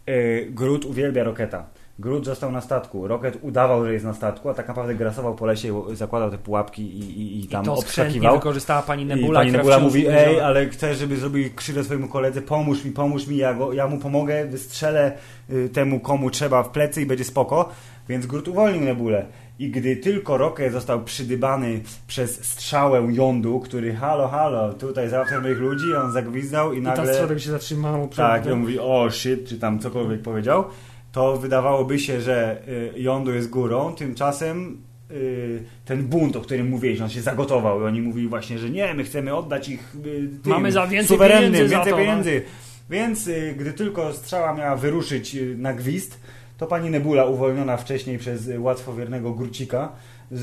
yy, Groot uwielbia Roketa. Groot został na statku. Rocket udawał, że jest na statku, a tak naprawdę grasował po lesie, i zakładał te pułapki i, i, i tam I to obskakiwał. wykorzystała pani I Nebula, pani która Nebula mówi, ej, ale chcę, żeby zrobił krzywdę swojemu koledze, pomóż mi, pomóż mi, ja, go, ja mu pomogę, wystrzelę y, temu, komu trzeba w plecy i będzie spoko. Więc Groot uwolnił Nebulę. I gdy tylko Rocket został przydybany przez strzałę jądu, który halo, halo, tutaj załatwia moich ludzi, on zagwizdał i I ta nagle... się zatrzymało. przed- Tak, i on mówi, o shit, czy tam cokolwiek powiedział, to wydawałoby się, że y, jądu jest górą, tymczasem y, ten bunt, o którym mówiłeś, on się zagotował i oni mówili właśnie, że nie, my chcemy oddać ich y, tym, Mamy za więcej suwerennym, pieniędzy więcej to, no. pieniędzy. Więc gdy tylko strzała miała wyruszyć na gwizd, to pani Nebula, uwolniona wcześniej przez łatwowiernego Grucika,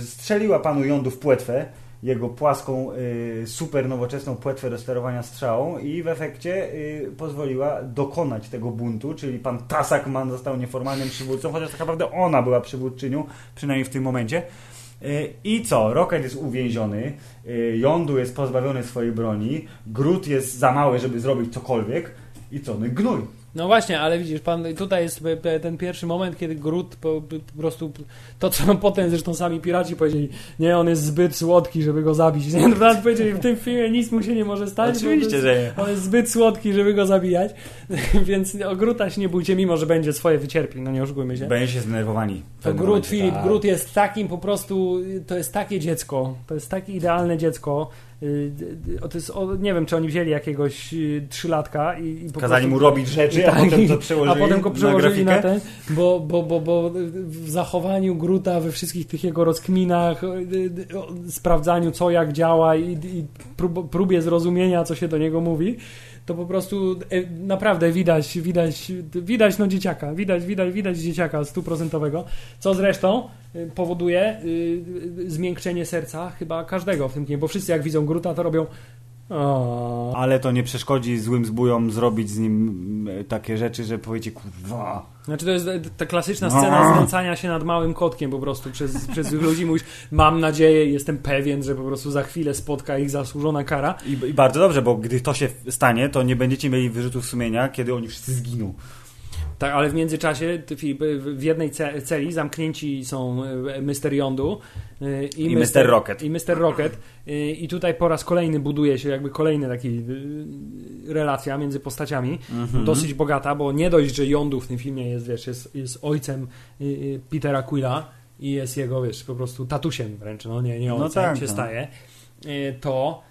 strzeliła panu jądu w płetwę, jego płaską, y, super nowoczesną płetwę do sterowania strzałą i w efekcie y, pozwoliła dokonać tego buntu, czyli pan Tasakman został nieformalnym przywódcą, chociaż tak naprawdę ona była przywódczynią, przynajmniej w tym momencie. Y, I co? Rocket jest uwięziony, y, Jądu jest pozbawiony swojej broni, Groot jest za mały, żeby zrobić cokolwiek i co? No i gnój. No właśnie, ale widzisz, pan, tutaj jest pe- ten pierwszy moment, kiedy Groot po, po prostu, to co potem zresztą sami piraci powiedzieli, nie, on jest zbyt słodki, żeby go zabić. Nie, naprawdę powiedzieli, w tym filmie nic mu się nie może stać. Oczywiście, to jest, że nie. On jest zbyt słodki, żeby go zabijać, więc o Groota się nie bójcie, mimo że będzie swoje wycierpi, no nie oszukujmy się. Będzie się zdenerwowani. To Groot, momencie, Filip, tak. Groot jest takim po prostu, to jest takie dziecko, to jest takie idealne dziecko. Y, y, To jest, o, nie wiem, czy oni wzięli jakiegoś y, trzylatka i, i po Kazali prostu- mu robić rzeczy, a tak, potem to a przełożyli potem go przełożyli na na, ten, bo, bo, bo, bo w zachowaniu Gruta, we wszystkich tych jego rozkminach, sprawdzaniu co jak działa i, i prób, próbie zrozumienia, co się do niego mówi, to po prostu e, naprawdę widać, widać, widać no dzieciaka, widać, widać, widać dzieciaka stuprocentowego, co zresztą y, powoduje y, y, zmiękczenie serca chyba każdego w tym kinie, bo wszyscy jak widzą Gruta, to robią O. Ale to nie przeszkodzi złym zbójom zrobić z nim e, takie rzeczy, że powiecie kurwa. Znaczy to jest ta klasyczna scena znęcania się nad małym kotkiem po prostu przez, przez ludzi. Mówisz, mam nadzieję, jestem pewien, że po prostu za chwilę spotka ich zasłużona kara. I, I bardzo dobrze, bo gdy to się stanie, to nie będziecie mieli wyrzutów sumienia, kiedy oni wszyscy zginą. Tak, ale w międzyczasie Filip, w jednej celi zamknięci są e, Mr. Yondu e, i, I Mr. Rocket. I Mr. Rocket. E, I tutaj po raz kolejny buduje się jakby kolejny taki relacja między postaciami. Mhm. Dosyć bogata, bo nie dość, że Yondu w tym filmie jest, wiesz, jest, jest ojcem Petera Quilla i jest jego, wiesz, po prostu tatusiem wręcz, no nie, nie no ojcem no tak, się no. staje, to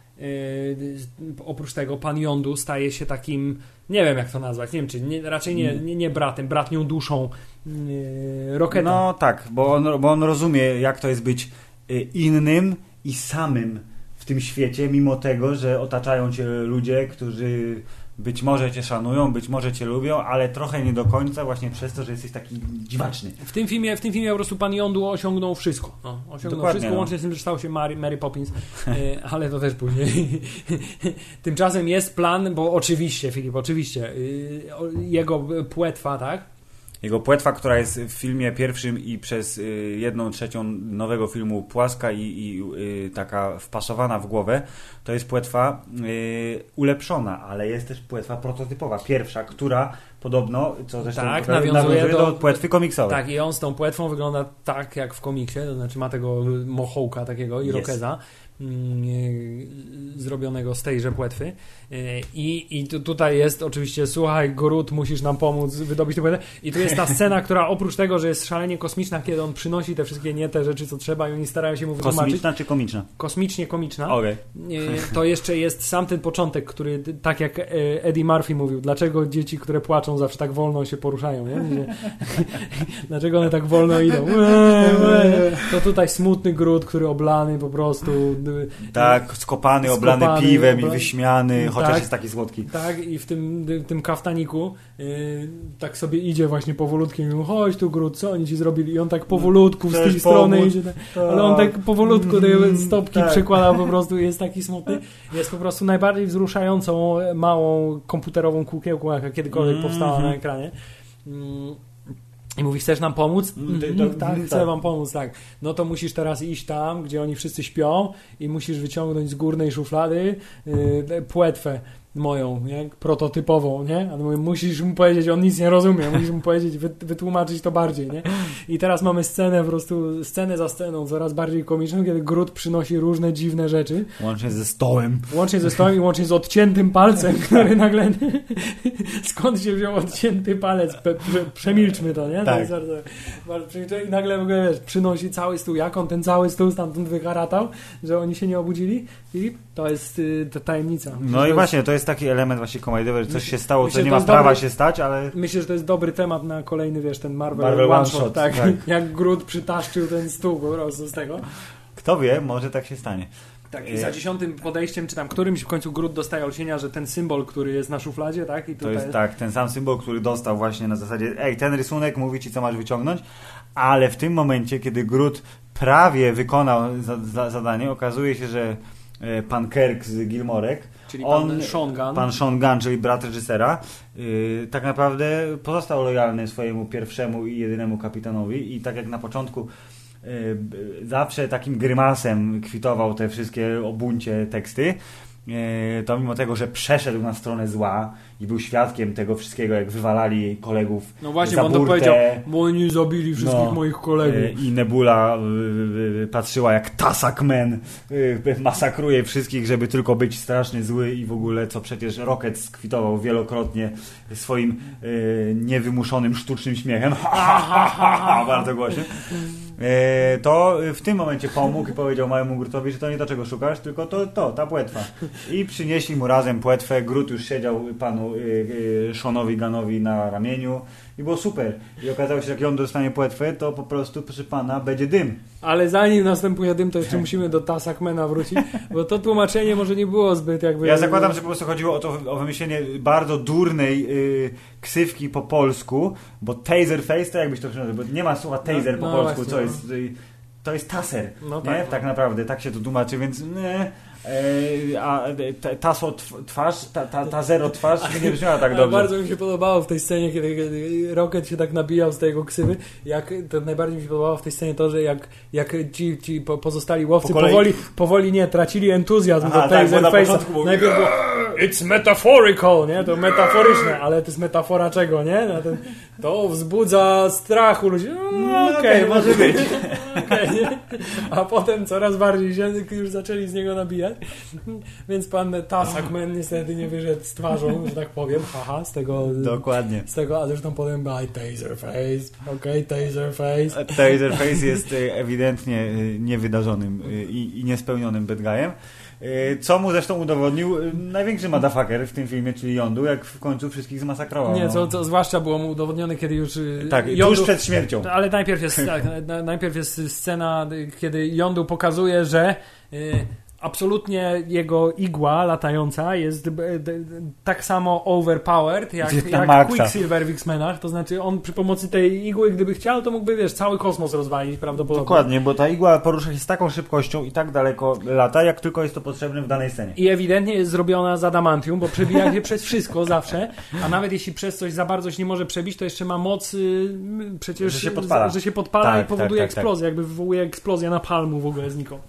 oprócz tego pan Yondu staje się takim nie wiem jak to nazwać, nie wiem czy nie, raczej nie, nie, nie bratem, bratnią duszą yy, Roketa. No tak, bo on, bo on rozumie jak to jest być y, innym i samym w tym świecie, mimo tego, że otaczają cię ludzie, którzy być może cię szanują, być może cię lubią, ale trochę nie do końca właśnie przez to, że jesteś taki dziwaczny. W tym filmie, w tym filmie po prostu pan Yondu osiągnął wszystko. No, osiągnął Dokładnie, wszystko, no. łącznie z tym, że stał się Mary, Mary Poppins, e, ale to też później. Tymczasem jest plan, bo oczywiście, Filip, oczywiście, y, jego płetwa, tak? Jego płetwa, która jest w filmie pierwszym i przez y, jedną trzecią nowego filmu płaska i, i y, taka wpasowana w głowę, to jest płetwa y, ulepszona, ale jest też płetwa prototypowa, pierwsza, która podobno, co zresztą tak, nawiązuje, nawiązuje do, do, płetwy komiksowej. Tak, i on z tą płetwą wygląda tak jak w komiksie, to znaczy ma tego mochołka takiego i rokeza. Zrobionego z tejże płetwy. E, I, i tutaj jest oczywiście, słuchaj, Gorut, musisz nam pomóc wydobyć tę płetwę. I tu jest ta scena, która oprócz tego, że jest szalenie kosmiczna, kiedy on przynosi te wszystkie nie te rzeczy, co trzeba i oni starają się mu wytłumaczyć. Kosmiczna czy komiczna? Kosmicznie komiczna. Okay. To jeszcze jest sam ten początek, który, tak jak e, Eddie Murphy mówił, dlaczego dzieci, które płaczą, zawsze tak wolno się poruszają, nie? dlaczego one tak wolno idą? To tutaj smutny Grut, który oblany po prostu tak, skopany, oblany skopany, piwem i wyśmiany, tak, chociaż jest taki słodki. Tak, i w tym, tym kaftaniku yy, tak sobie idzie właśnie powolutku i mówi, chodź tu Grut, co oni ci zrobili? I on tak powolutku z tej strony idzie, tak, ale on tak powolutku te mm, stopki tak. przekłada po prostu jest taki smutny. Jest po prostu najbardziej wzruszającą małą komputerową kukiełką, jaka kiedykolwiek mm -hmm. powstała na ekranie. Mm. I mówi, chcesz nam pomóc? Mm, mm, tak, tak, chcę wam pomóc, tak. No to musisz teraz iść tam, gdzie oni wszyscy śpią i musisz wyciągnąć z górnej szuflady yy, płetwę moją, nie? prototypową, nie? A mówię, musisz mu powiedzieć, on nic nie rozumie, musisz mu powiedzieć, wytłumaczyć to bardziej, nie? I teraz mamy scenę, po prostu scenę za sceną, coraz bardziej komiczną, kiedy Grut przynosi różne dziwne rzeczy. Łącznie ze stołem. Łącznie ze stołem i łącznie z odciętym palcem, który nagle... Skąd się wziął odcięty palec? przemilczmy to, nie? Tak. To bardzo, I nagle w ogóle, wiesz, przynosi cały stół. Jak on ten cały stół stamtąd wykaratał, że oni się nie obudzili? Filip? To jest y, to tajemnica. No i właśnie, to jest taki element właśnie komediowy, że coś się stało, myślę, co nie ma prawa dobry, się stać, ale... Myślę, że to jest dobry temat na kolejny, wiesz, ten Marvel, Marvel One, Shot, tak? tak. Jak Groot przytaszczył ten stół po prostu z tego. Kto wie, może tak się stanie. Tak, i za dziesiątym podejściem, czy tam którymś w końcu Groot dostaje olśnienia, że ten symbol, który jest na szufladzie, tak? I to jest tak, ten sam symbol, który dostał właśnie na zasadzie, ej, ten rysunek mówi ci, co masz wyciągnąć, ale w tym momencie, kiedy Groot prawie wykonał za, za, zadanie, okazuje się, że E, pan Kirk z Gilmorek. Czyli on, pan Sean Gunn. Pan Sean Gunn, czyli brat reżysera, yy, tak naprawdę pozostał lojalny swojemu pierwszemu i jedynemu kapitanowi i tak jak na początku yy, zawsze takim grymasem kwitował te wszystkie obuncie teksty, yy, to mimo tego, że przeszedł na stronę zła, i był świadkiem tego wszystkiego, jak wywalali kolegów No właśnie, za on to powiedział, bo oni zabili wszystkich no, moich kolegów. E, I Nebula e, e, patrzyła jak Tasak Men masakruje wszystkich, żeby tylko być strasznie zły i w ogóle, co przecież Rocket skwitował wielokrotnie swoim niewymuszonym, sztucznym śmiechem. Bardzo głośno. To w tym momencie pomógł i powiedział małemu Grutowi, że to nie to, czego szukasz, tylko to, to ta płetwa. I przynieśli mu razem płetwę. Grut już siedział panu Y, y, Seanowi Ganowi na ramieniu i było super. I okazało się, że jak ją dostanie płetwę, to po prostu, proszę pana, będzie dym. Ale zanim następuje dym, to jeszcze musimy do Tasakmena wrócić, bo to tłumaczenie może nie było zbyt jakby... Ja zakładam, że po prostu chodziło o to, o wymyślenie bardzo durnej yy, ksywki po polsku, bo taser face to jakbyś to przynosił, bo nie ma słowa taser no, po no polsku, właśnie, co no. jest... Yy, to jest taser, no tak, nie? tak naprawdę, tak się to tłumaczy, więc nie. E, a ta, ta so twarz, ta, ta, ta zero twarz nie brzmiała tak dobrze. Bardzo mi się podobało w tej scenie, kiedy, Rocket się tak nabijał z tej jego ksywy. Jak, to najbardziej mi się podobało w tej scenie to, że jak, jak ci, ci po- pozostali łowcy Po powoli, powoli nie, tracili entuzjazm Aha, do tak, na początku było- Najpierw było It's metaphorical, nie? To metaforyczne, ale to jest metafora czego, nie? No to, wzbudza strach u ludzi. No, No, okej, okej, może być. Nie? A potem coraz bardziej się już zaczęli z niego nabijać. Więc pan Tasakman niestety nie wyszedł z twarzą, że tak powiem, haha, z tego... Dokładnie. Z tego, a zresztą potem była Taserface, okej, Taserface. Taserface jest e, ewidentnie e, niewydarzonym e, i, i niespełnionym bad guyem. Co mu zresztą udowodnił największy motherfucker w tym filmie, czyli Yondu, jak w końcu wszystkich zmasakrował. Nie, no. co, co zwłaszcza było mu udowodnione, kiedy już... Tak, Yondu- tuż przed śmiercią. Ale najpierw jest, tak, na- najpierw jest scena, kiedy Yondu pokazuje, że absolutnie jego igła latająca jest d- tak samo overpowered jak, jak. Quicksilver w X-Menach. To znaczy on przy pomocy tej igły, gdyby chciał, to mógłby, wiesz, cały kosmos rozwalić prawdopodobnie. Dokładnie, bo ta igła porusza się z taką szybkością i tak daleko lata, jak tylko jest to potrzebne w danej scenie. I ewidentnie jest zrobiona z adamantium, bo przebija się przez wszystko zawsze, a nawet jeśli przez coś za bardzo się nie może przebić, to jeszcze ma moc y, przecież, Że się podpala. że się podpala Tak, i powoduje tak, tak, tak. eksplozję, jakby wywołuje eksplozję na palmu w ogóle znikąd.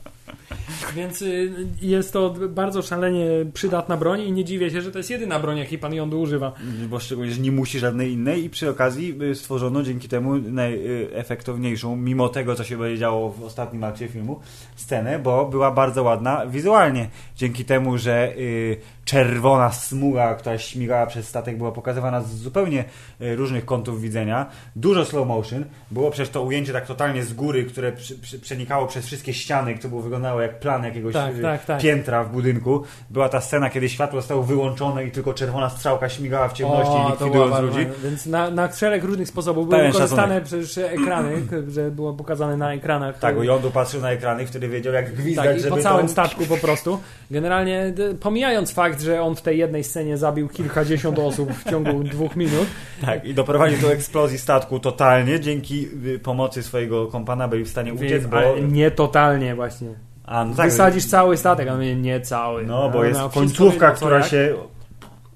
Więc y, jest to bardzo szalenie przydatna broń i nie dziwię się, że to jest jedyna broń, jakiej pan Yondu używa. Bo szczególnie, że nie musi żadnej innej i przy okazji y, stworzono dzięki temu najefektowniejszą, mimo tego, co się będzie działo w ostatnim akcie filmu, scenę, bo była bardzo ładna wizualnie. Dzięki temu, że y, czerwona smuga, która śmigała przez statek, była pokazywana z zupełnie y, różnych kątów widzenia. Dużo slow motion. Było przecież to ujęcie tak totalnie z góry, które przenikało przez wszystkie ściany, które było wyglądało jak plan jakiegoś Tak, y, tak, tak. piętra w budynku. Była ta scena, kiedy światło zostało wyłączone i tylko czerwona strzałka śmigała w ciemności i to likwidując ludzi. Więc na, na szereg różnych sposobów były wykorzystane przecież ekrany, że było pokazane na ekranach. Tak, bo Jondu patrzył na ekrany, wtedy wiedział jak gwizdać, Tak, i po całym to... statku po prostu. Generalnie, pomijając fakt, że on w tej jednej scenie zabił kilkadziesiąt osób w ciągu dwóch minut, Tak, i doprowadził do eksplozji statku totalnie, dzięki y, pomocy swojego kompana był w stanie uciec, bo... nie totalnie właśnie. A, no tak, Wysadzisz cały statek, a mówię, nie cały. No, bo jest końcówka, która się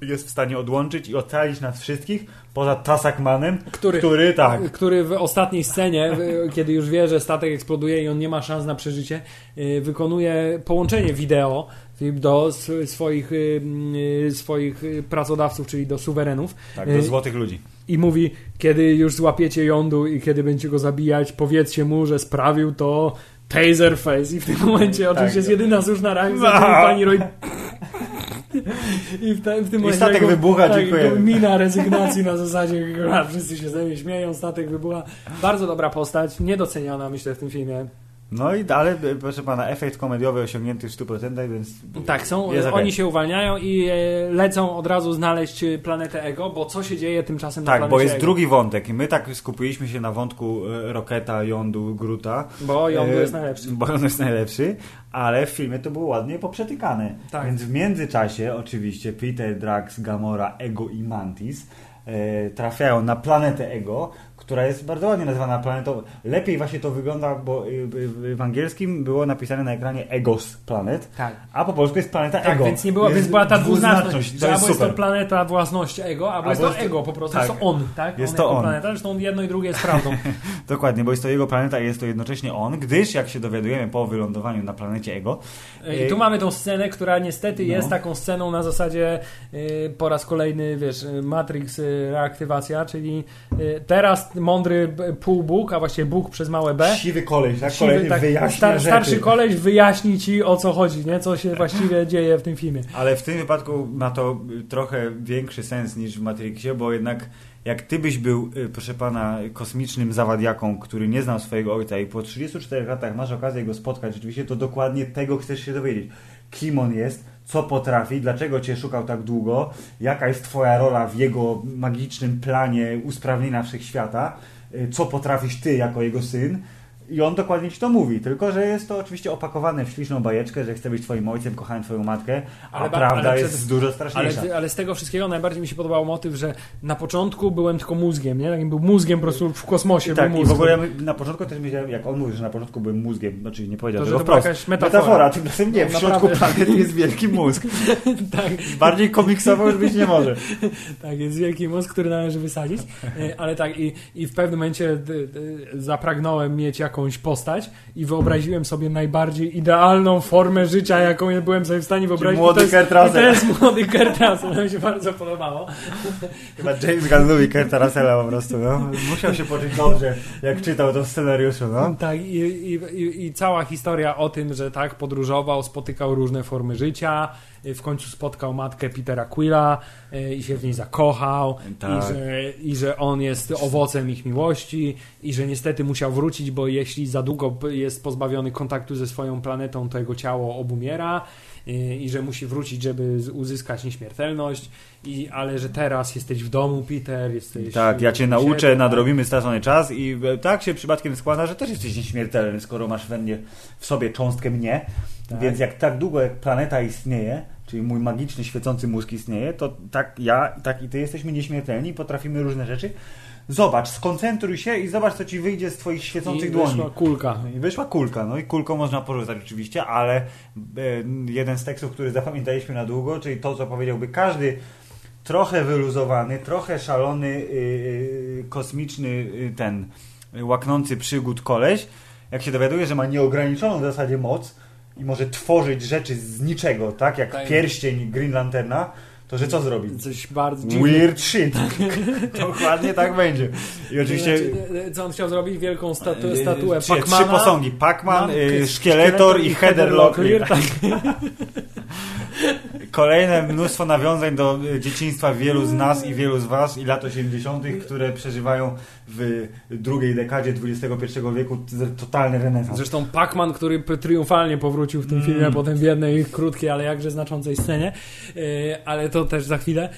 jest w stanie odłączyć i ocalić nas wszystkich, poza Tasakmanem, Który, który tak, który w ostatniej scenie, kiedy już wie, że statek eksploduje i on nie ma szans na przeżycie, y, wykonuje połączenie wideo do sw- swoich, y, y, swoich y, pracodawców, czyli do suwerenów. tak do złotych ludzi. I mówi, kiedy już złapiecie jądu i kiedy będziecie go zabijać, powiedzcie mu, że sprawił to Taserface. I w tym momencie oczywiście Tak. jest jedyna słuszna reakcja, No. pani Roy... I w, te, w tym momencie statek jego- wybucha, tak, dziękujemy. jego mina rezygnacji na zasadzie, wszyscy się ze mnie śmieją, statek wybucha. Bardzo dobra postać, niedoceniana myślę w tym filmie. No i ale, y, proszę pana, efekt komediowy osiągnięty w 100%, więc... Tak, są, okej. oni się uwalniają i e, lecą od razu znaleźć e, planetę Ego, bo co się dzieje tymczasem na Tak, bo jest Ego? drugi wątek i my tak skupiliśmy się na wątku Roketa, Jądu, Gruta. Bo Jądu E, jest najlepszy. Bo on jest najlepszy, ale w filmie to było ładnie poprzetykane. Tak. Więc w międzyczasie oczywiście Peter, Drax, Gamora, Ego i Mantis e, trafiają na planetę Ego, która jest bardzo ładnie nazywana planetą. Lepiej właśnie to wygląda, bo y, y, w angielskim było napisane na ekranie Egos Planet, Tak. a po polsku jest planeta Tak, Ego. więc nie była, więc była ta dwuznaczność, To że jest albo jest to planeta własności Ego, albo, jest to jest to- Ego po prostu, tak. jest to on, tak? Jest on to on. planeta, zresztą jedno i drugie jest prawdą. Dokładnie, bo jest to jego planeta i jest to jednocześnie on, gdyż jak się dowiadujemy po wylądowaniu na planecie Ego, I tu mamy tą scenę, która niestety No. jest taką sceną na zasadzie y, po raz kolejny, wiesz, y, Matrix y, reaktywacja, czyli y, teraz mądry półbóg, a właściwie Bóg przez małe B. siwy koleś, tak? siwy, Kolejny tak, wyjaśnia star, rzeczy. starszy koleś wyjaśni ci o co chodzi, nie? co się właściwie dzieje w tym filmie. Ale w tym wypadku ma to trochę większy sens niż w Matrixie, bo jednak jak ty byś był, y, proszę pana, kosmicznym zawadiaką, który nie znał swojego ojca i po 34 latach masz okazję go spotkać rzeczywiście, to dokładnie tego chcesz się dowiedzieć. Kim on jest, co potrafi, dlaczego cię szukał tak długo, jaka jest twoja rola w jego magicznym planie usprawnienia wszechświata, y, co potrafisz ty jako jego syn. I on dokładnie ci to mówi, tylko że jest to oczywiście opakowane w śliczną bajeczkę, że chce być twoim ojcem, kochałem twoją matkę, a Ale prawda ale jest przed- dużo Ale, straszniejsza. ale z tego wszystkiego najbardziej mi się podobał motyw, że na początku byłem tylko mózgiem, nie? Takim był mózgiem po prostu w kosmosie. tak, był i w ogóle ja na początku też myślałem, jak on mówi, że na początku byłem mózgiem, znaczy nie powiedział To, że to była wprost. jakaś metafora. tymczasem nie, No, w środku planety jest wielki mózg. tak, Bardziej komiksowo już być nie może. tak, jest wielki mózg, który należy wysadzić. E, Ale tak, i, i w pewnym momencie zapragnąłem mieć jakąś postać i wyobraziłem sobie najbardziej idealną formę życia, jaką byłem sobie w stanie wyobrazić. młody I to jest, Kurt. I to jest młody Kurt Russell, to mi się bardzo podobało. Chyba James Gunn lubi Kurta Russella po prostu, no. Musiał się poczuć dobrze, jak czytał to w scenariuszu, no. Tak, i, i, i, cała historia o tym, że tak podróżował, spotykał różne formy życia, w końcu spotkał matkę Petera Quilla y, i się w niej zakochał, Tak. i, że, i że on jest owocem ich miłości, i że niestety musiał wrócić, bo jeśli za długo jest pozbawiony kontaktu ze swoją planetą, to jego ciało obumiera. y, I że musi wrócić, żeby uzyskać nieśmiertelność, i, ale że teraz jesteś w domu, Peter, jesteś. Tak, ja cię nauczę, siebie, nadrobimy stracony czas i e, tak się przypadkiem składa, że też jesteś nieśmiertelny, skoro masz we mnie, w sobie cząstkę mnie, Tak. więc jak tak długo jak planeta istnieje, czyli mój magiczny, świecący mózg istnieje, to tak ja, tak i ty jesteśmy nieśmiertelni potrafimy różne rzeczy. Zobacz, skoncentruj się i zobacz, co ci wyjdzie z twoich świecących I dłoni. wyszła kulka. I wyszła kulka, no i kulką można porzucać oczywiście, ale e, jeden z tekstów, który zapamiętaliśmy na długo, czyli to, co powiedziałby każdy trochę wyluzowany, trochę szalony, y, y, kosmiczny y, ten y, łaknący przygód koleś, jak się dowiaduje, że ma nieograniczoną w zasadzie moc i może tworzyć rzeczy z niczego, tak jak Tak. pierścień Green Lanterna, to że co zrobi? Coś bardzo dziwnego. Weird shit. Dokładnie tak będzie. I oczywiście... Znaczy, co on chciał zrobić? Wielką statu statuę trzy, Pacmana. trzy posągi. Pac-Man, Mam- y, Szkieletor i Heather Locklear. Tak. Kolejne mnóstwo nawiązań do y, dzieciństwa wielu z nas i wielu z was i lat 80., które przeżywają w drugiej dekadzie XXI wieku totalny renesans. Zresztą Pacman, który triumfalnie powrócił w tym Mm. filmie, potem w jednej krótkiej, ale jakże znaczącej scenie. Yy, ale to też za chwilę.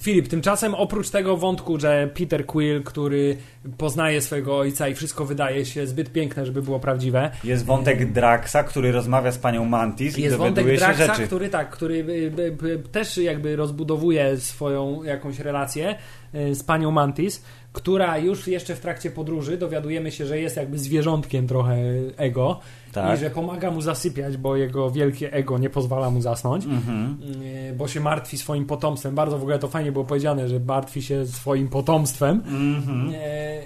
Filip, tymczasem oprócz tego wątku, że Peter Quill, który poznaje swojego ojca i wszystko wydaje się zbyt piękne, żeby było prawdziwe. Jest wątek Draxa, który rozmawia z panią Mantis i Jest wątek dowiaduje się Draxa, rzeczy. który tak, który y, y, też jakby rozbudowuje swoją jakąś relację y, z panią Mantis, która już jeszcze w trakcie podróży dowiadujemy się, że jest jakby zwierzątkiem trochę ego Tak. i że pomaga mu zasypiać, bo jego wielkie ego nie pozwala mu zasnąć, Mhm. y, bo się martwi swoim potomstwem. Bardzo w ogóle to fajnie było powiedziane, że martwi się swoim potomstwem. Mhm. E,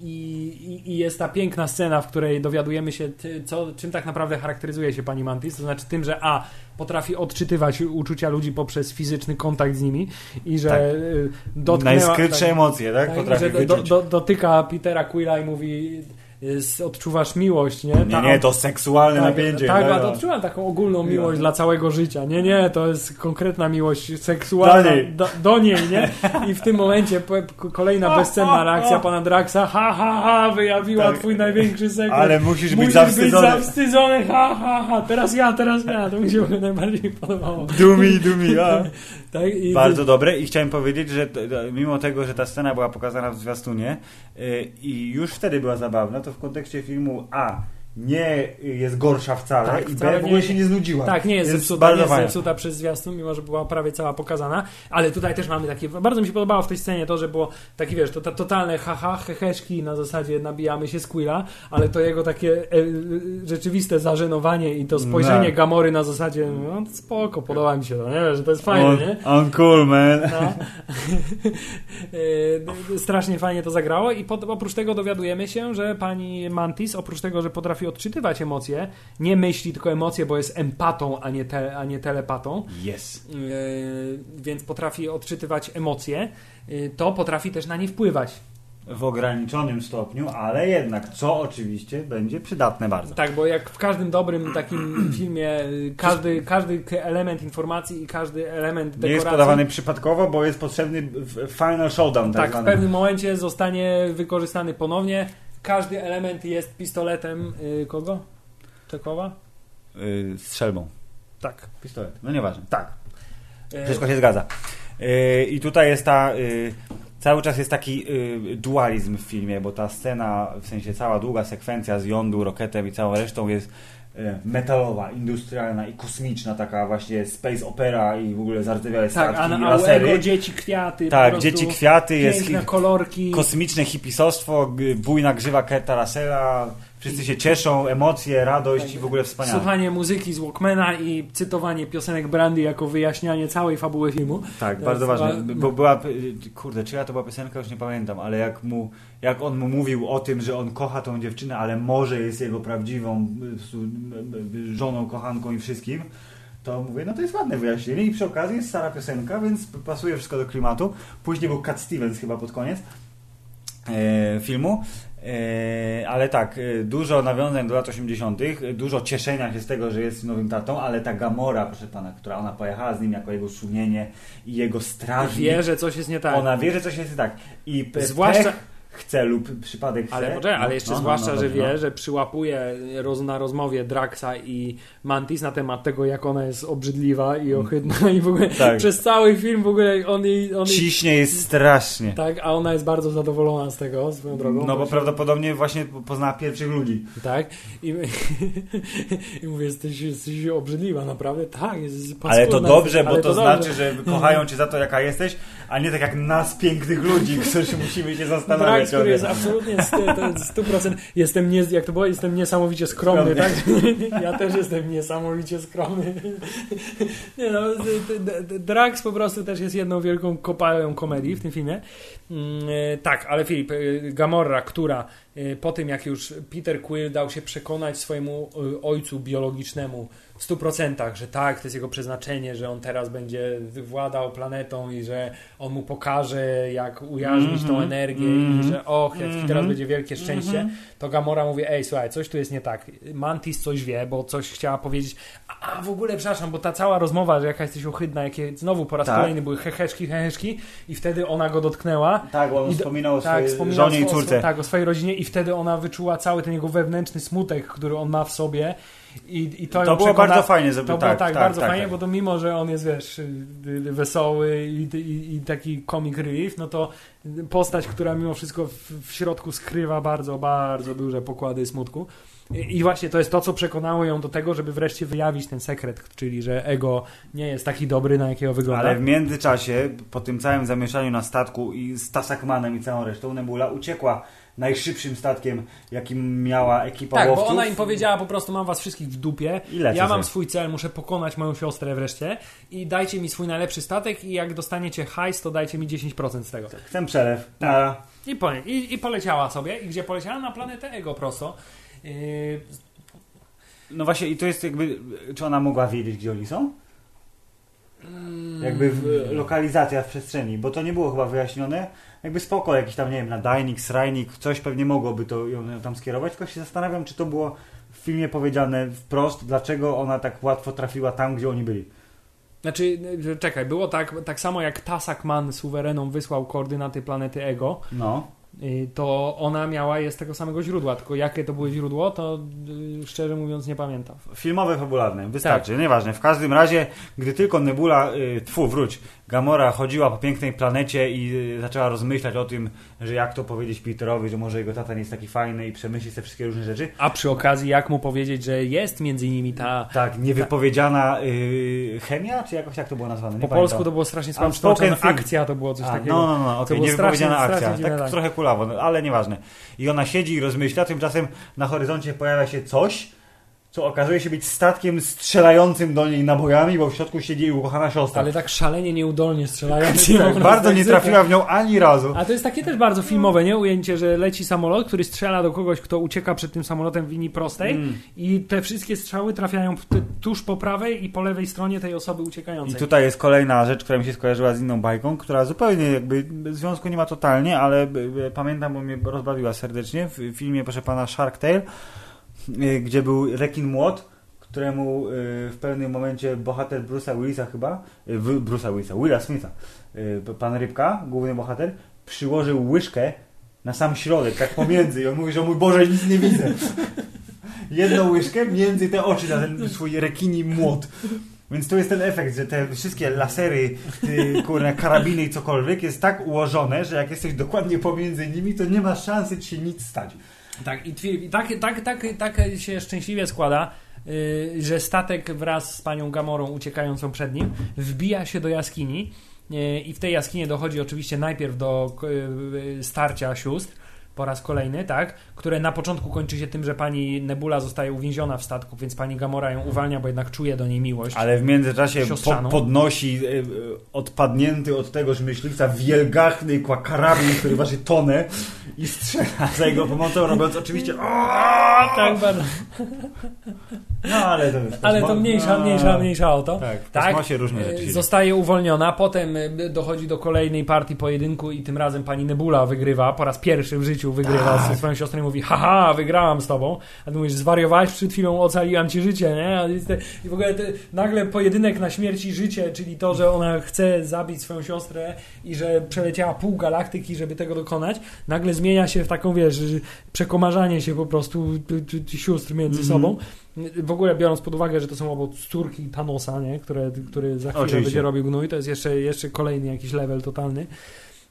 I, i, jest ta piękna scena, w której dowiadujemy się, co, czym tak naprawdę charakteryzuje się pani Mantis. To znaczy tym, że A potrafi odczytywać uczucia ludzi poprzez fizyczny kontakt z nimi i że Tak. y, dotknęła. Najskrytsze emocje, tak? tak, Potrafi że do, do, dotyka Petera Quilla i mówi. Jest, odczuwasz miłość, nie? Nie, Ta- nie, to seksualne tak, napięcie. Tak, no, a to no. odczuwam taką ogólną No. miłość dla całego życia. Nie, nie, to jest konkretna miłość seksualna Do niej. do, do niej, nie? I w tym momencie kolejna bezcenna reakcja pana Draxa. Ha, ha, ha, wyjawiła Tak. twój największy sekret. Ale musisz być Musisz zawstydzony. być zawstydzony. Ha, ha, ha. Teraz ja, teraz ja. To mi się najbardziej podobało. Dumi, dumi, a. Tak? Bardzo dobre i chciałem powiedzieć, że mimo tego, że ta scena była pokazana w zwiastunie y, i już wtedy była zabawna, to w kontekście filmu A nie jest gorsza wcale Tak, i wcale B w ogóle nie- się nie znudziła. Tak, nie jest, Jest zepsuta, nie jest zepsuta przez zwiastun, mimo że była prawie cała pokazana, ale tutaj też mamy takie, bardzo mi się podobało w tej scenie to, że było taki, wiesz, to, to totalne haha, heheszki na zasadzie nabijamy się z Quilla, ale to jego takie e, e, rzeczywiste zażenowanie i to spojrzenie No. Gamory na zasadzie, no spoko, podoba mi się to, nie, że to jest fajne, on, nie? on cool, man. No. E, Strasznie fajnie to zagrało i pod, oprócz tego dowiadujemy się, że pani Mantis, oprócz tego, że potrafi odczytywać emocje, nie myśli, tylko emocje, bo jest empatą, a nie, te, a nie telepatą, Yes. e, więc potrafi odczytywać emocje, e, to potrafi też na nie wpływać. W ograniczonym stopniu, ale jednak, co oczywiście będzie przydatne bardzo. Tak, bo jak w każdym dobrym takim filmie, y, każdy, każdy element informacji i każdy element Nie dekoracji... jest podawany przypadkowo, bo jest potrzebny w- final showdown. Tak, Tak, w pewnym momencie zostanie wykorzystany ponownie. Każdy element jest pistoletem y, kogo? Czekowa? Y, strzelbą. Tak. Pistolet. No nieważne. Tak. Y, Wszystko się zgadza. Yy, I tutaj jest ta yy, cały czas jest taki y, dualizm w filmie, bo ta scena, w sensie cała długa sekwencja z jądu, roketem i całą resztą jest y, metalowa, industrialna i kosmiczna, taka właśnie space opera i w ogóle zardzewiałe Tak, statki a na lasery. Dzieci kwiaty. Tak, dzieci kwiaty, jest kolorki. kosmiczne hipisostwo, bujna grzywa Kurta Russella, wszyscy się cieszą, emocje, radość i w ogóle wspaniale. Słuchanie muzyki z Walkmana i cytowanie piosenek Brandy jako wyjaśnianie całej fabuły filmu. Tak, To bardzo ważne, ba- bo była, kurde, czyja to była piosenka, już nie pamiętam, ale jak mu, jak on mu mówił o tym, że on kocha tą dziewczynę, ale może jest jego prawdziwą żoną, kochanką i wszystkim, to mówię, no to jest ładne wyjaśnienie i przy okazji jest stara piosenka, więc pasuje wszystko do klimatu. Później był Cat Stevens chyba pod koniec e, filmu. E, ale tak, e, dużo nawiązań do lat 80., e, dużo cieszenia się z tego, że jest nowym tatą, ale ta Gamora, proszę pana, która ona pojechała z nim jako jego sumienie i jego strażnik. Wie, że coś jest nie tak. Ona wie, że coś jest nie tak. I Zwłaszcza- pech chce lub przypadek chce. Ale, poczekaj, ale No, jeszcze no, no, zwłaszcza, no, że dobrze, wie, no. że przyłapuje roz, na rozmowie Draxa i Mantis na temat tego, jak ona jest obrzydliwa i ohydna i w ogóle Tak. przez cały film w ogóle on jej... On jej Ciśnie jest strasznie. tak, a ona jest bardzo zadowolona z tego, swoją drogą. No bo prawdopodobnie właśnie poznała pierwszych ludzi. Tak. I, I mówię, jesteś, jesteś obrzydliwa, naprawdę? Tak, jest Ale to dobrze, bo to, dobrze. znaczy, że kochają cię za to, jaka jesteś, a nie tak jak nas, pięknych ludzi, którzy musimy się zastanawiać. O który jest absolutnie st- to jest 100%. Jestem, nie, jak to było, jestem niesamowicie skromny, tak? Ja też jestem niesamowicie skromny. Nie no, Drax po prostu też jest jedną wielką kopalnią komedii w tym filmie. Mm, e, tak, ale Filip, e, Gamorra, która e, po tym jak już Peter Quill dał się przekonać swojemu ojcu biologicznemu w 100%, że tak, to jest jego przeznaczenie, że on teraz będzie władał planetą i że on mu pokaże, jak ujarzmić tą Mhm. energię Mhm. i że och, jak Mhm. teraz będzie wielkie szczęście, Mhm. to Gamora mówi, ej, słuchaj, coś tu jest nie tak. Mantis coś wie, bo coś chciała powiedzieć. A, a w ogóle, przepraszam, bo ta cała rozmowa, że jaka jesteś ohydna, jakie znowu po raz Tak. kolejny były heheszki, heheszki i wtedy ona go dotknęła. Tak, bo on I do- wspominał o Tak, swojej wspominał żonie i o córce. Tak, o swojej rodzinie i wtedy ona wyczuła cały ten jego wewnętrzny smutek, który on ma w sobie. I, i to, To, było bardzo fajnie zrobione. to było Tak, tak, tak, bardzo tak, fajnie, tak. bo to mimo, że on jest, wiesz, y, y, wesoły i, i, i taki comic relief, no to postać, która mimo wszystko w, w środku skrywa bardzo, bardzo duże pokłady smutku. I, I właśnie to jest to, co przekonało ją do tego, żeby wreszcie wyjawić ten sekret, czyli że ego nie jest taki dobry, na jakiego wygląda. Ale w międzyczasie, po tym całym zamieszaniu na statku i z Tasakmanem i całą resztą, Nebula uciekła najszybszym statkiem, jakim miała ekipa Tak, bo łowców. ona im powiedziała po prostu mam was wszystkich w dupie, ja mam swój cel, muszę pokonać moją siostrę wreszcie i dajcie mi swój najlepszy statek i jak dostaniecie hajs, to dajcie mi 10% z tego. Chcę przelew. Tak. I, po, i, I poleciała sobie. I gdzie poleciała? Na planetę Ego prosto. Yy, no właśnie, i to jest jakby, czy ona mogła wiedzieć, gdzie oni są? Jakby w, lokalizacja w przestrzeni, bo to nie było chyba wyjaśnione. Jakby spoko, jakiś tam, nie wiem, nadajnik, srajnik, coś pewnie mogłoby to ją tam skierować, tylko się zastanawiam, czy to było w filmie powiedziane wprost, dlaczego ona tak łatwo trafiła tam, gdzie oni byli. Znaczy, że czekaj, było tak, tak samo jak Tasak Man suwerenom wysłał koordynaty planety Ego, No. Yy, to ona miała je z tego samego źródła, tylko jakie to były źródło, to yy, szczerze mówiąc nie pamiętam. Filmowe, fabularne, wystarczy, nieważne. W każdym razie, gdy tylko Nebula, y, tfu, wróć, Gamora chodziła po pięknej planecie i y, zaczęła rozmyślać o tym, że jak to powiedzieć Peterowi, że może jego tata nie jest taki fajny i przemyśli te wszystkie różne rzeczy. A przy okazji, jak mu powiedzieć, że jest między nimi ta... Tak, niewypowiedziana y, chemia, czy jakoś tak to było nazwane? Nie Po pamiętam. polsku to było strasznie słabo. Akcja to było coś A, takiego. No, no, no, było niewypowiedziana strasznie- akcja. strasznie tak, tak. trochę kulawo, ale nieważne. I ona siedzi i rozmyśla, tymczasem na horyzoncie pojawia się coś, co okazuje się być statkiem strzelającym do niej nabojami, bo w środku siedzi jej ukochana siostra. Ale tak szalenie nieudolnie strzelający. po tak, bardzo nie trafiła w nią ani razu. A to jest takie też bardzo filmowe, nie? Ujęcie, że leci samolot, który strzela do kogoś, kto ucieka przed tym samolotem w linii prostej Mm. i te wszystkie strzały trafiają tuż po prawej i po lewej stronie tej osoby I uciekającej. tutaj jest kolejna rzecz, która mi się skojarzyła z inną bajką, która zupełnie jakby związku nie ma totalnie, ale b- b- pamiętam, bo mnie rozbawiła serdecznie w filmie, proszę pana, Shark Tale, gdzie był rekin młot, któremu y, w pewnym momencie bohater Bruce'a Willisa chyba, y, Bruce'a Willisa, Willa Smitha, y, pan Rybka, główny bohater, przyłożył łyżkę na sam środek, tak pomiędzy i on mówi, że mój Boże, nic nie widzę. Jedną łyżkę między te oczy na ten swój rekini młot. Więc to jest ten efekt, że te wszystkie lasery, ty, kurna, karabiny i cokolwiek jest tak ułożone, że jak jesteś dokładnie pomiędzy nimi, to nie ma szansy ci nic stać. Tak, i, tak, tak, tak, tak się szczęśliwie składa, yy, że statek wraz z panią Gamorą uciekającą przed nim wbija się do jaskini yy, i w tej jaskini dochodzi oczywiście najpierw do yy, starcia sióstr po raz kolejny, tak, które na początku kończy się tym, że pani Nebula zostaje uwięziona w statku, więc pani Gamora ją uwalnia, bo jednak czuje do niej miłość. Ale w międzyczasie po, podnosi e, odpadnięty od tegoż myśliwca wielgachny kwa karabin, który waży tonę i strzela za jego pomocą, robiąc oczywiście tak bardzo. No ale to jest Ale to mniejsza, no, mniejsza, mniejsza o to. Tak, w Tak. różne rzeczy. Zostaje uwolniona, potem e, dochodzi do kolejnej partii pojedynku i tym razem pani Nebula wygrywa, po raz pierwszy w życiu wygrywa Tak. ze swoją siostrą i mówi haha, wygrałam z tobą. A ty mówisz, zwariowałeś przed chwilą, ocaliłam ci życie, nie? I w ogóle te, nagle pojedynek na śmierć i życie, czyli to, że ona chce zabić swoją siostrę i że przeleciała pół galaktyki, żeby tego dokonać, nagle zmienia się w taką, wiesz, przekomarzanie się po prostu sióstr między Mhm. sobą. W ogóle biorąc pod uwagę, że to są obo córki Thanosa, nie? Które, który za chwilę Oczywiście. będzie robił gnój, to jest jeszcze, jeszcze kolejny jakiś level totalny.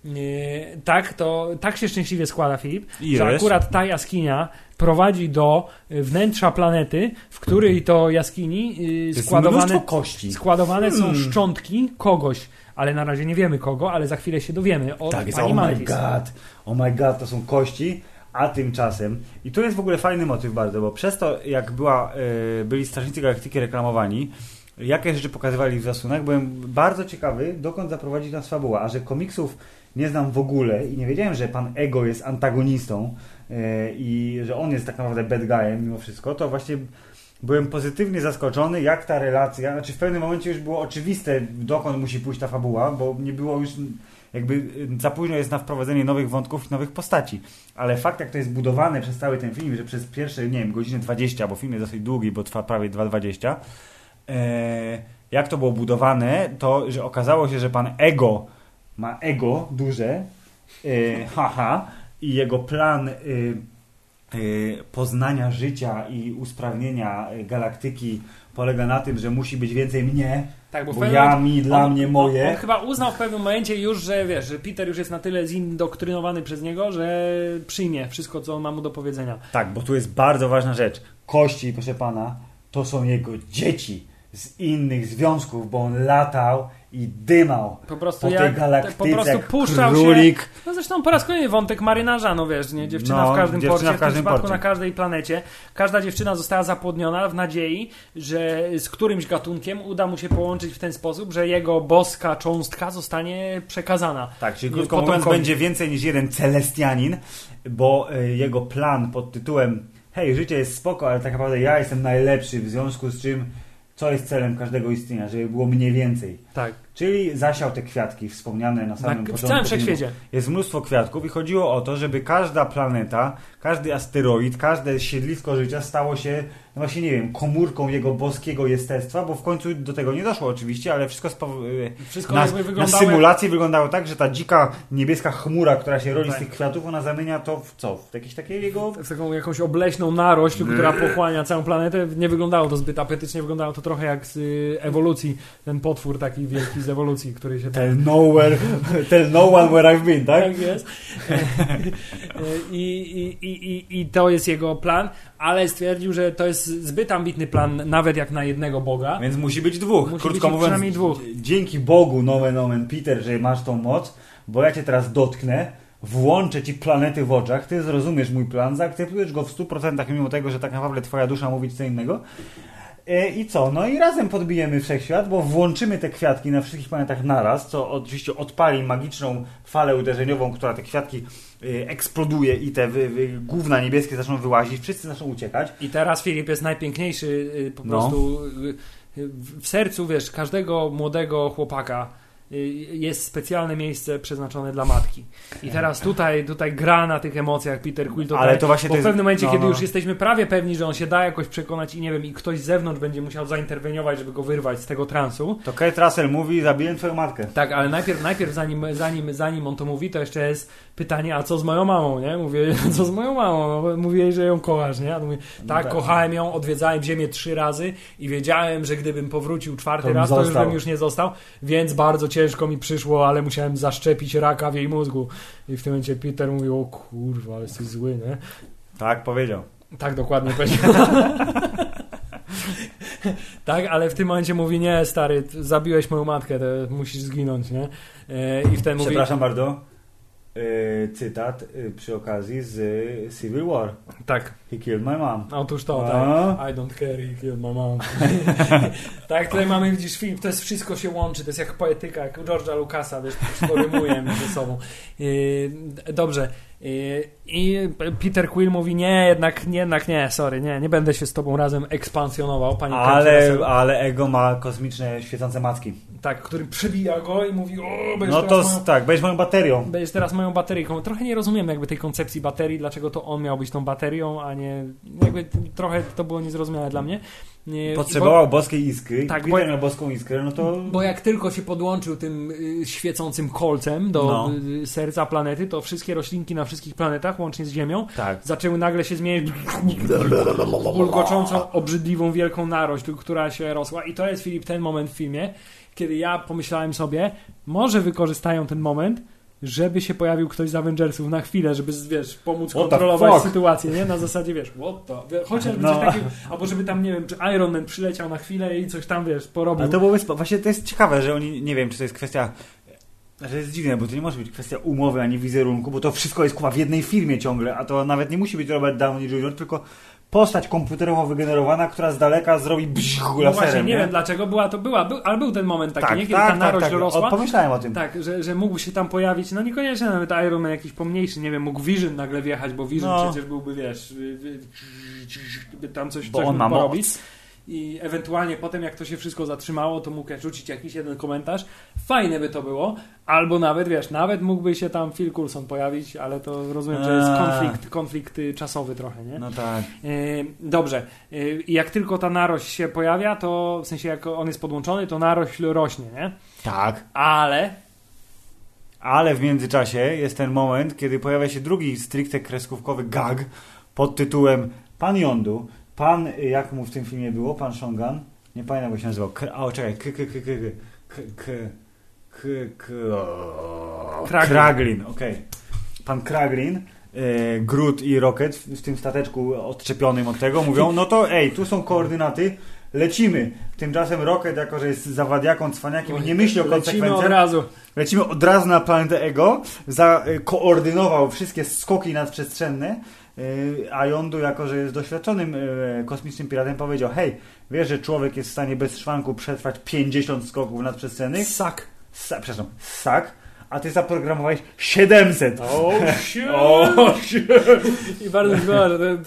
Nie, tak, to tak się szczęśliwie składa, Filip, I że akurat ta jaskinia prowadzi do y, wnętrza planety, w której to jaskini y, Jest składowane, kości. składowane są Hmm. szczątki kogoś, ale na razie nie wiemy kogo, ale za chwilę się dowiemy od Tak, jest, pani oh my god, oh my god, to są kości, a tymczasem, i to jest w ogóle fajny motyw bardzo, bo przez to, jak była, e, byli Strażnicy Galaktyki reklamowani, jakie rzeczy pokazywali w zasłonach, byłem bardzo ciekawy, dokąd zaprowadzić nas fabuła, a że komiksów nie znam w ogóle i nie wiedziałem, że pan Ego jest antagonistą e, i że on jest tak naprawdę bad guyem mimo wszystko, to właśnie byłem pozytywnie zaskoczony, jak ta relacja, znaczy w pewnym momencie już było oczywiste, dokąd musi pójść ta fabuła, bo nie było już jakby y, za późno jest na wprowadzenie nowych wątków i nowych postaci. Ale fakt, jak to jest budowane przez cały ten film, że przez pierwsze, nie wiem, godzinę 20, bo film jest dosyć długi, bo trwa prawie 2,20, e, jak to było budowane, to, że okazało się, że pan Ego ma ego duże, e, haha, i jego plan e, poznania życia i usprawnienia e, galaktyki polega na tym, że musi być więcej mnie, Tak, bo, pewnym ja, mi, dla on, mnie, On, moje. on chyba uznał w pewnym momencie już, że wiesz, że Peter już jest na tyle zindoktrynowany przez niego, że przyjmie wszystko, co on ma mu do powiedzenia. Tak, bo tu jest bardzo ważna rzecz. Kości, proszę pana, to są jego dzieci z innych związków, bo on latał i dymał Po prostu po tej jak, galaktyce po prostu puszczał się. królik. No zresztą po raz kolejny wątek marynarza, no wiesz, nie? Dziewczyna No, w każdym dziewczyna porcie, w każdym w tym przypadku porcie. na każdej planecie. Każda dziewczyna została zapłodniona w nadziei, że z którymś gatunkiem uda mu się połączyć w ten sposób, że jego boska cząstka zostanie przekazana. Tak, czyli krótko mówiąc, będzie więcej niż jeden celestianin, bo e, jego plan pod tytułem hej, życie jest spoko, ale tak naprawdę ja jestem najlepszy, w związku z czym co jest celem każdego istnienia, żeby było mniej więcej. Tak, Czyli zasiał te kwiatki wspomniane na na, samym w początku. całym filmu. wszechświecie. Jest mnóstwo kwiatków i chodziło o to, żeby każda planeta, każdy asteroid, każde siedlisko życia stało się, no właśnie nie wiem, komórką jego boskiego jestestwa, bo w końcu do tego nie doszło oczywiście, ale wszystko spow- Wszystko na, na symulacji wyglądało tak, że ta dzika niebieska chmura, która się rodzi Tak. z tych kwiatów, ona zamienia to w co? W jakieś takie jego... w taką jakąś obleśną narośl, która pochłania całą planetę. Nie wyglądało to zbyt apetycznie, wyglądało to trochę jak z y, ewolucji, ten potwór taki wielki z ewolucji, który się tam... Tell nowhere, tell no one where I've been, tak? Tak jest. I, i, i, i, I to jest jego plan, ale stwierdził, że to jest zbyt ambitny plan, nawet jak na jednego Boga. Więc musi być dwóch. Musi Krótko być mówiąc, dwóch. dzięki Bogu, nomen omen Peter, że masz tą moc, bo ja cię teraz dotknę, włączę ci planety w oczach, ty zrozumiesz mój plan, zaakceptujesz go w 100% mimo tego, że tak naprawdę twoja dusza mówi co innego. E, I co? No i razem podbijemy wszechświat, bo włączymy te kwiatki na wszystkich planetach naraz, co oczywiście odpali magiczną falę uderzeniową, która te kwiatki e, eksploduje i te wy, wy, gówna niebieskie zaczną wyłazić, wszyscy zaczną uciekać. I teraz Filip jest najpiękniejszy y, po No. prostu y, y, w sercu, wiesz, każdego młodego chłopaka jest specjalne miejsce przeznaczone dla matki. I teraz tutaj, tutaj gra na tych emocjach Peter Quill tutaj, Ale to właśnie bo to w pewnym momencie, no, kiedy no. już jesteśmy prawie pewni, że on się da jakoś przekonać i nie wiem, i ktoś z zewnątrz będzie musiał zainterweniować, żeby go wyrwać z tego transu, To Kate Russell mówi, zabiję twoją matkę. tak, ale najpierw, najpierw zanim, zanim, zanim on to mówi, to jeszcze jest pytanie, a co z moją mamą, nie? Mówię, co z moją mamą? No, mówię że ją kochasz, nie? A mówię, tak, kochałem ją, odwiedzałem ziemię trzy razy i wiedziałem, że gdybym powrócił czwarty To raz, to już bym już nie został, więc bardzo ciężko mi przyszło, ale musiałem zaszczepić raka w jej mózgu. I w tym momencie Peter mówił, o kurwa, jesteś zły, nie? Tak powiedział. Tak dokładnie powiedział. tak, ale w tym momencie mówi, nie stary, zabiłeś moją matkę, to musisz zginąć, nie? E, I wtedy mówi, Przepraszam bardzo. Yy, cytat yy, przy okazji z yy, Civil War. tak, He killed my mom. otóż to, A? tak. I don't care, he killed my mom. tak, tutaj mamy, widzisz, film, to jest wszystko się łączy, to jest jak poetyka, jak George'a Lucasa, wiesz, wszystko rymuje ze sobą. Dobrze. I Peter Quill mówi, nie, jednak, nie, jednak nie, sorry, nie, nie będę się z tobą razem ekspansjonował, pani Ale, ale Ego ma kosmiczne świecące macki. Tak, który przebija go i mówi, o, będziesz No to moją tak, będziesz moją baterią. Będziesz teraz moją bateryjką. Trochę nie rozumiem jakby tej koncepcji baterii, dlaczego to on miał być tą baterią, a nie... Jakby trochę to było niezrozumiałe dla mnie. Nie, Potrzebował boskiej iskry. Tak, Tak, bo- miał boską iskrę, no to... Bo, bo jak tylko się podłączył tym y, świecącym kolcem do No. y, serca planety, to wszystkie roślinki na wszystkich planetach, łącznie z Ziemią, Tak. zaczęły nagle się zmieniać w bulgoczącą, obrzydliwą, wielką narośl, która się rosła. I to jest, Filip, ten moment w filmie, kiedy ja pomyślałem sobie, może wykorzystają ten moment, żeby się pojawił ktoś z Avengersów na chwilę, żeby, wiesz, pomóc What kontrolować sytuację, nie? Na zasadzie, wiesz, what the... Chociażby No. coś takiego, albo żeby tam, nie wiem, czy Iron Man przyleciał na chwilę i coś tam, wiesz, porobił. Ale to byłoby... Właśnie to jest ciekawe, że oni... Nie wiem, czy to jest kwestia... Że to jest dziwne, bo to nie może być kwestia umowy ani wizerunku, bo to wszystko jest kuwa w jednej firmie ciągle, a to nawet nie musi być Robert Downey Jr., tylko postać komputerowo wygenerowana, która z daleka zrobi bzz, No laserem, właśnie, nie nie? wiem dlaczego była to była, był, ale był ten moment taki, tak, nie? Kiedy tak, ta narośl tak, tak. rosła. O, pomyślałem o tym. Tak, że, że mógł się tam pojawić, no niekoniecznie nawet Iron Man jakiś pomniejszy, nie wiem, mógł Vision nagle wjechać, bo Vision No. przecież byłby, wiesz, tam coś, Bo coś on ma porobić. moc. I ewentualnie potem, jak to się wszystko zatrzymało, to mógł rzucić jakiś jeden komentarz. Fajne by to było. Albo nawet, wiesz, nawet mógłby się tam Phil Coulson pojawić, ale to rozumiem, że jest konflikt, konflikt y, czasowy trochę, nie? No tak. Yy, Dobrze. Yy, I jak tylko ta narośl się pojawia, to w sensie jak on jest podłączony, to narośl rośnie, nie? Tak. Ale Ale w międzyczasie jest ten moment, kiedy pojawia się drugi stricte kreskówkowy gag pod tytułem Pan Yondu, pan, jak mu w tym filmie było, pan Shongan, nie pamiętam jak się nazywał, K, o czekaj, k, k, k, k, k, k, k, k, Kraglin. Kraglin, okej. Pan Kraglin, y, Groot i Rocket w, w tym stateczku odczepionym od tego mówią, no to ej, tu są koordynaty, lecimy. Tymczasem Rocket, jako że jest zawadiaką, cwaniakiem nie myśli o lecimy konsekwencjach, od razu. Lecimy od razu na planetę Ego, zakoordynował wszystkie skoki nadprzestrzenne, a Yondu, jako że jest doświadczonym y, kosmicznym piratem, powiedział, hej, wiesz, że człowiek jest w stanie bez szwanku przetrwać 50 skoków nadprzestrzennych? Sak. Sa, przepraszam, sak, a ty zaprogramowałeś 700. O, shit. O, shit. I bardzo chyba, że te,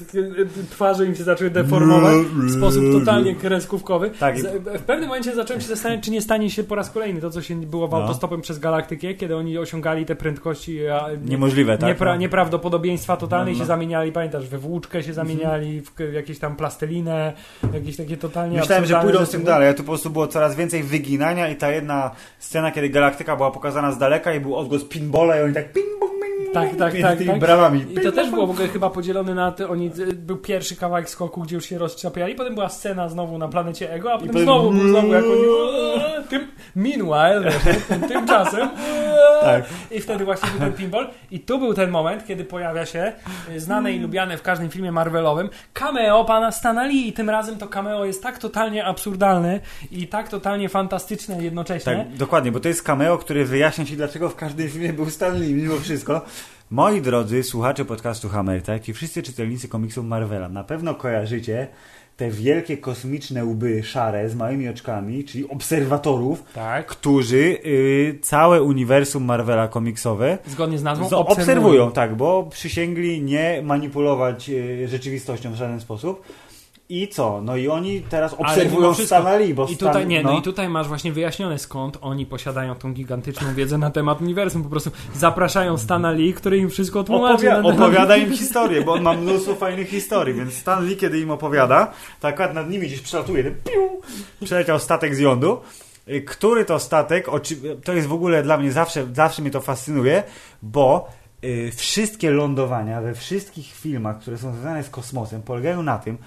twarze im się zaczęły deformować w sposób totalnie kreskówkowy. Tak. W pewnym momencie zacząłem się zastanawiać, czy nie stanie się po raz kolejny to, co się było w No. autostopem przez galaktykę, kiedy oni osiągali te prędkości a, Niemożliwe, tak? niepra, No. nieprawdopodobieństwa totalne i No, no. się zamieniali, pamiętasz, we włóczkę się zamieniali, w jakieś tam plastelinę, jakieś takie totalnie Myślałem, że pójdą z tym dalej, a tu po prostu było coraz więcej wyginania i ta jedna scena, kiedy galaktyka była pokazana z daleka i był odgłos pinbola i oni tak ping, bong, Tak, tak, tak, tymi tak. brawami. I to też było w ogóle chyba podzielone na te, oni, y, był pierwszy kawałek skoku, gdzie już się rozczapiali, potem była scena znowu na planecie Ego, a potem, potem- znowu był znowu jak oni, tym, meanwhile, tym, tymczasem Tak. i wtedy właśnie był ten pinball i tu był ten moment, kiedy pojawia się y, znane i lubiane w każdym filmie Marvelowym cameo pana Stana Lee i tym razem to cameo jest tak totalnie absurdalne i tak totalnie fantastyczne jednocześnie. Tak, dokładnie, bo to jest cameo, który wyjaśnia ci, dlaczego w każdym filmie był Stan Lee, mimo wszystko. Moi drodzy słuchacze podcastu Hammer, tak, i wszyscy czytelnicy komiksów Marvela, na pewno kojarzycie te wielkie kosmiczne łby szare z małymi oczkami, czyli obserwatorów, Tak. którzy y, całe uniwersum Marvela komiksowe Zgodnie z nazwą z- obserwują, tak, bo przysięgli nie manipulować y, rzeczywistością w żaden sposób. I co? No i oni teraz obserwują wszystko- Lee, bo I Stan, tutaj, nie, no. i tutaj masz właśnie wyjaśnione skąd oni posiadają tą gigantyczną wiedzę na temat uniwersum. Po prostu zapraszają Stana Lee, który im wszystko tłumaczy. Opowia- opowiada im historię, bo on ma mnóstwo fajnych historii, więc Stan Lee, kiedy im opowiada, to akurat nad nimi gdzieś przelatuje, ten piu, przeleciał statek z jądu, y, który to statek, to jest w ogóle dla mnie zawsze, zawsze mnie to fascynuje, bo y, wszystkie lądowania we wszystkich filmach, które są związane z kosmosem, polegają na tym,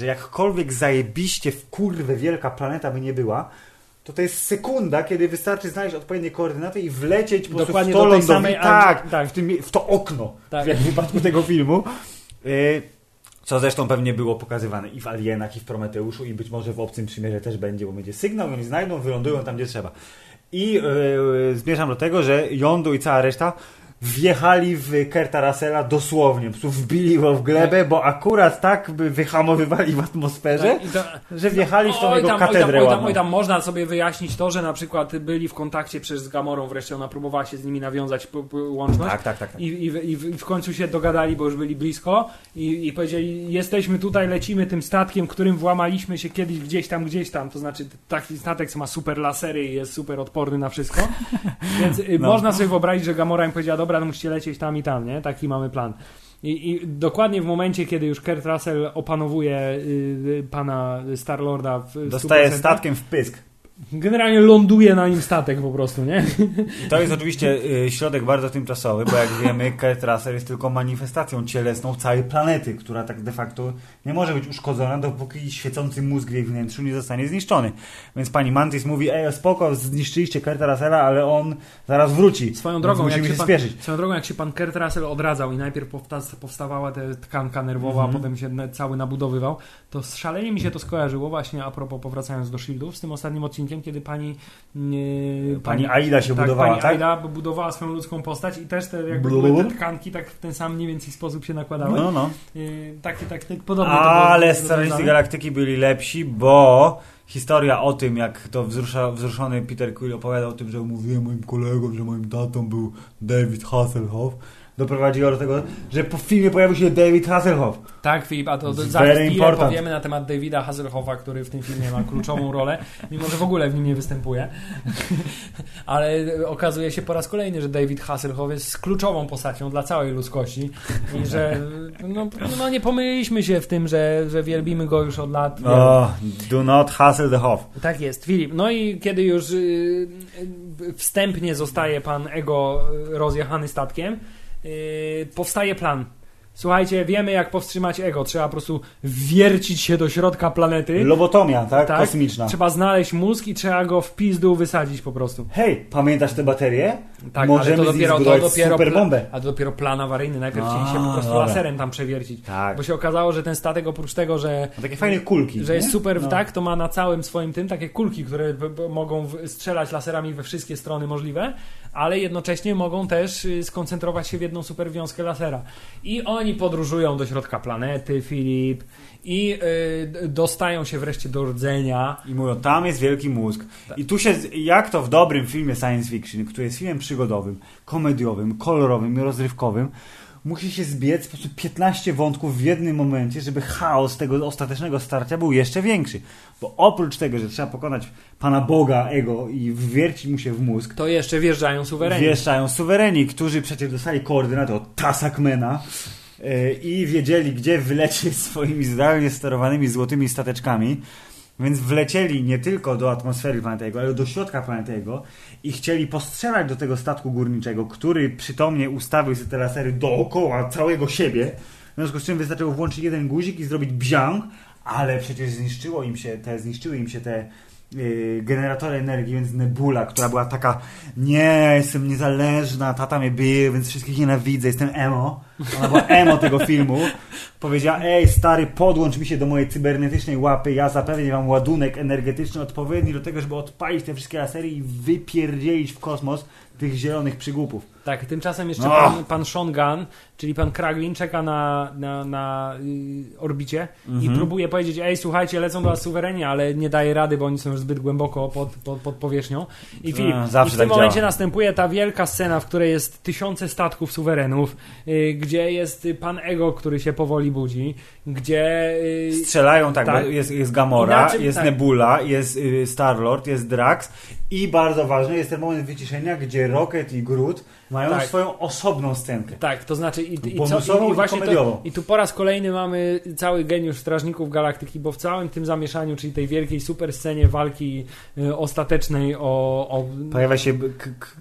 że jakkolwiek zajebiście w kurwę wielka planeta by nie była, to to jest sekunda, kiedy wystarczy znaleźć odpowiednie koordynaty i wlecieć po prostu Dokładnie w to do samej- tak, tak. W, tym, w to okno, Tak. jak w wypadku tego filmu. Y, co zresztą pewnie było pokazywane i w Alienach, i w Prometeuszu, i być może w Obcym Przymierze też będzie, bo będzie sygnał, i oni znajdą, wylądują tam, gdzie trzeba. I yy, zmierzam do tego, że Jondo i cała reszta wjechali w Kerta Russella dosłownie, po prostu wbili go w glebę, bo akurat tak by wyhamowywali w atmosferze, Tak, to- że wjechali w tą jego tam, tam, katedrę oj, tam, oj, tam można sobie wyjaśnić to, że na przykład byli w kontakcie przez z Gamorą, wreszcie ona próbowała się z nimi nawiązać łączność. Tak, tak, tak. tak. I, i, w- i, w- końcu się dogadali, bo już byli blisko i, i powiedzieli, jesteśmy tutaj, lecimy tym statkiem, którym włamaliśmy się kiedyś gdzieś tam, gdzieś tam. To znaczy taki statek, co ma super lasery i jest super odporny na wszystko. Więc y, No. można sobie wyobrazić, że Gamora im powiedziała, dobra, no musicie lecieć tam i tam, nie? Taki mamy plan. I, I dokładnie w momencie, kiedy już Kurt Russell opanowuje y, y, pana Starlorda w Dostaje 100%, statkiem w pysk. Generalnie ląduje na nim statek po prostu, nie? To jest oczywiście y, środek bardzo tymczasowy, bo jak wiemy, Kurt Russell jest tylko manifestacją cielesną całej planety, która tak de facto nie może być uszkodzona, dopóki świecący mózg w jej wnętrzu nie zostanie zniszczony. Więc pani Mantis mówi, ej, spoko, zniszczyliście Kurta Russella, ale on zaraz wróci. Swoją drogą, jak musimy się, pan, spieszyć. swoją drogą, jak się pan Kurt Russell odradzał i najpierw powsta- powstawała ta tkanka nerwowa, Mhm. a potem się cały nabudowywał, to szalenie mi się to skojarzyło właśnie a propos, powracając do Shieldów, z tym ostatnim odcinkiem, kiedy pani yy, Pani Aida się budowała, pani tak? Aida budowała swoją ludzką postać i też te, jakby były te tkanki tak w ten sam mniej więcej sposób się nakładały. No, no. Yy, tak, tak, tak podobnie to było Ale. Strażnicy Galaktyki byli lepsi, bo historia o tym, jak to wzrusza, wzruszony Peter Quill opowiadał o tym, że mówiłem moim kolegom, że moim tatą był David Hasselhoff, doprowadziła do tego, że po filmie pojawił się David Hasselhoff. Tak, Filip, a to It's za chwilę important. powiemy na temat Davida Hasselhoffa, który w tym filmie ma kluczową rolę, mimo że w ogóle w nim nie występuje. Ale okazuje się po raz kolejny, że David Hasselhoff jest kluczową postacią dla całej ludzkości i że no, no nie pomyliliśmy się w tym, że, że wielbimy go już od lat. Oh, do not hassle the Hoff. Tak jest, Filip. No i kiedy już y, y, wstępnie zostaje pan Ego rozjechany statkiem, powstaje plan. Słuchajcie, wiemy jak powstrzymać Ego. Trzeba po prostu wiercić się do środka planety. Lobotomia, tak? Tak. Kosmiczna. Trzeba znaleźć mózg i trzeba go w pizdu wysadzić po prostu. Hej, pamiętasz te baterie? Tak, Możemy ale to dopiero, to dopiero, super bombę. a to dopiero plan awaryjny. Najpierw chcieli się po prostu dobra. laserem tam przewiercić. Tak. Bo się okazało, że ten statek oprócz tego, że No, takie fajne kulki. że jest nie? super w No. tak, to ma na całym swoim tym takie kulki, które mogą strzelać laserami we wszystkie strony możliwe, ale jednocześnie mogą też y, skoncentrować się w jedną super wiązkę lasera. I oni podróżują do środka planety, Filip, i y, dostają się wreszcie do rdzenia. I mówią, tam jest wielki mózg. Tak. I tu się, jak to w dobrym filmie science fiction, który jest filmem przygodowym, komediowym, kolorowym i rozrywkowym, musi się zbiec po prostu 15 wątków w jednym momencie, żeby chaos tego ostatecznego starcia był jeszcze większy. Bo oprócz tego, że trzeba pokonać Pana Boga, Ego i wwiercić mu się w mózg, To jeszcze wjeżdżają suwereni. Wjeżdżają suwereni, którzy przecież dostali koordynaty od Tasakmena yy, i wiedzieli, gdzie wylecieć swoimi zdalnie sterowanymi złotymi stateczkami. Więc wlecieli nie tylko do atmosfery planety Ego, ale do środka planety Ego i chcieli postrzelać do tego statku górniczego, który przytomnie ustawił sobie te lasery dookoła całego siebie. W związku z czym wystarczyło włączyć jeden guzik i zrobić bziang, ale przecież zniszczyło im się te, zniszczyły im się te generatory energii, więc Nebula, która była taka nie, jestem niezależna, tata mnie bije, więc wszystkich nienawidzę, jestem emo. Ona była emo tego filmu. Powiedziała, ej stary, podłącz mi się do mojej cybernetycznej łapy, ja zapewnię wam ładunek energetyczny odpowiedni do tego, żeby odpalić te wszystkie lasery i wypierdzielić w kosmos tych zielonych przygłupów. Tak, tymczasem jeszcze No. pan, pan Sean Gunn, czyli pan Kraglin, czeka na, na, na y, orbicie i Mhm. próbuje powiedzieć, ej, słuchajcie, lecą do was suwerenie, ale nie daje rady, bo oni są już zbyt głęboko pod, pod, pod powierzchnią. I, Filip, A, zawsze i w tym tak momencie działa. następuje ta wielka scena, w której jest tysiące statków suwerenów, y, gdzie jest pan Ego, który się powoli budzi, gdzie... y, Strzelają tak, Tak. jest, jest Gamora, Inaczej- jest tak. Nebula, jest y, Star-Lord, jest Drax i bardzo ważny jest ten moment wyciszenia, gdzie Rocket i Groot mają Tak. swoją osobną scenkę. Tak, to znaczy i, i, co, i, i właśnie to, i tu po raz kolejny mamy cały geniusz Strażników Galaktyki, bo w całym tym zamieszaniu, czyli tej wielkiej super scenie walki y, ostatecznej o, o Pojawia się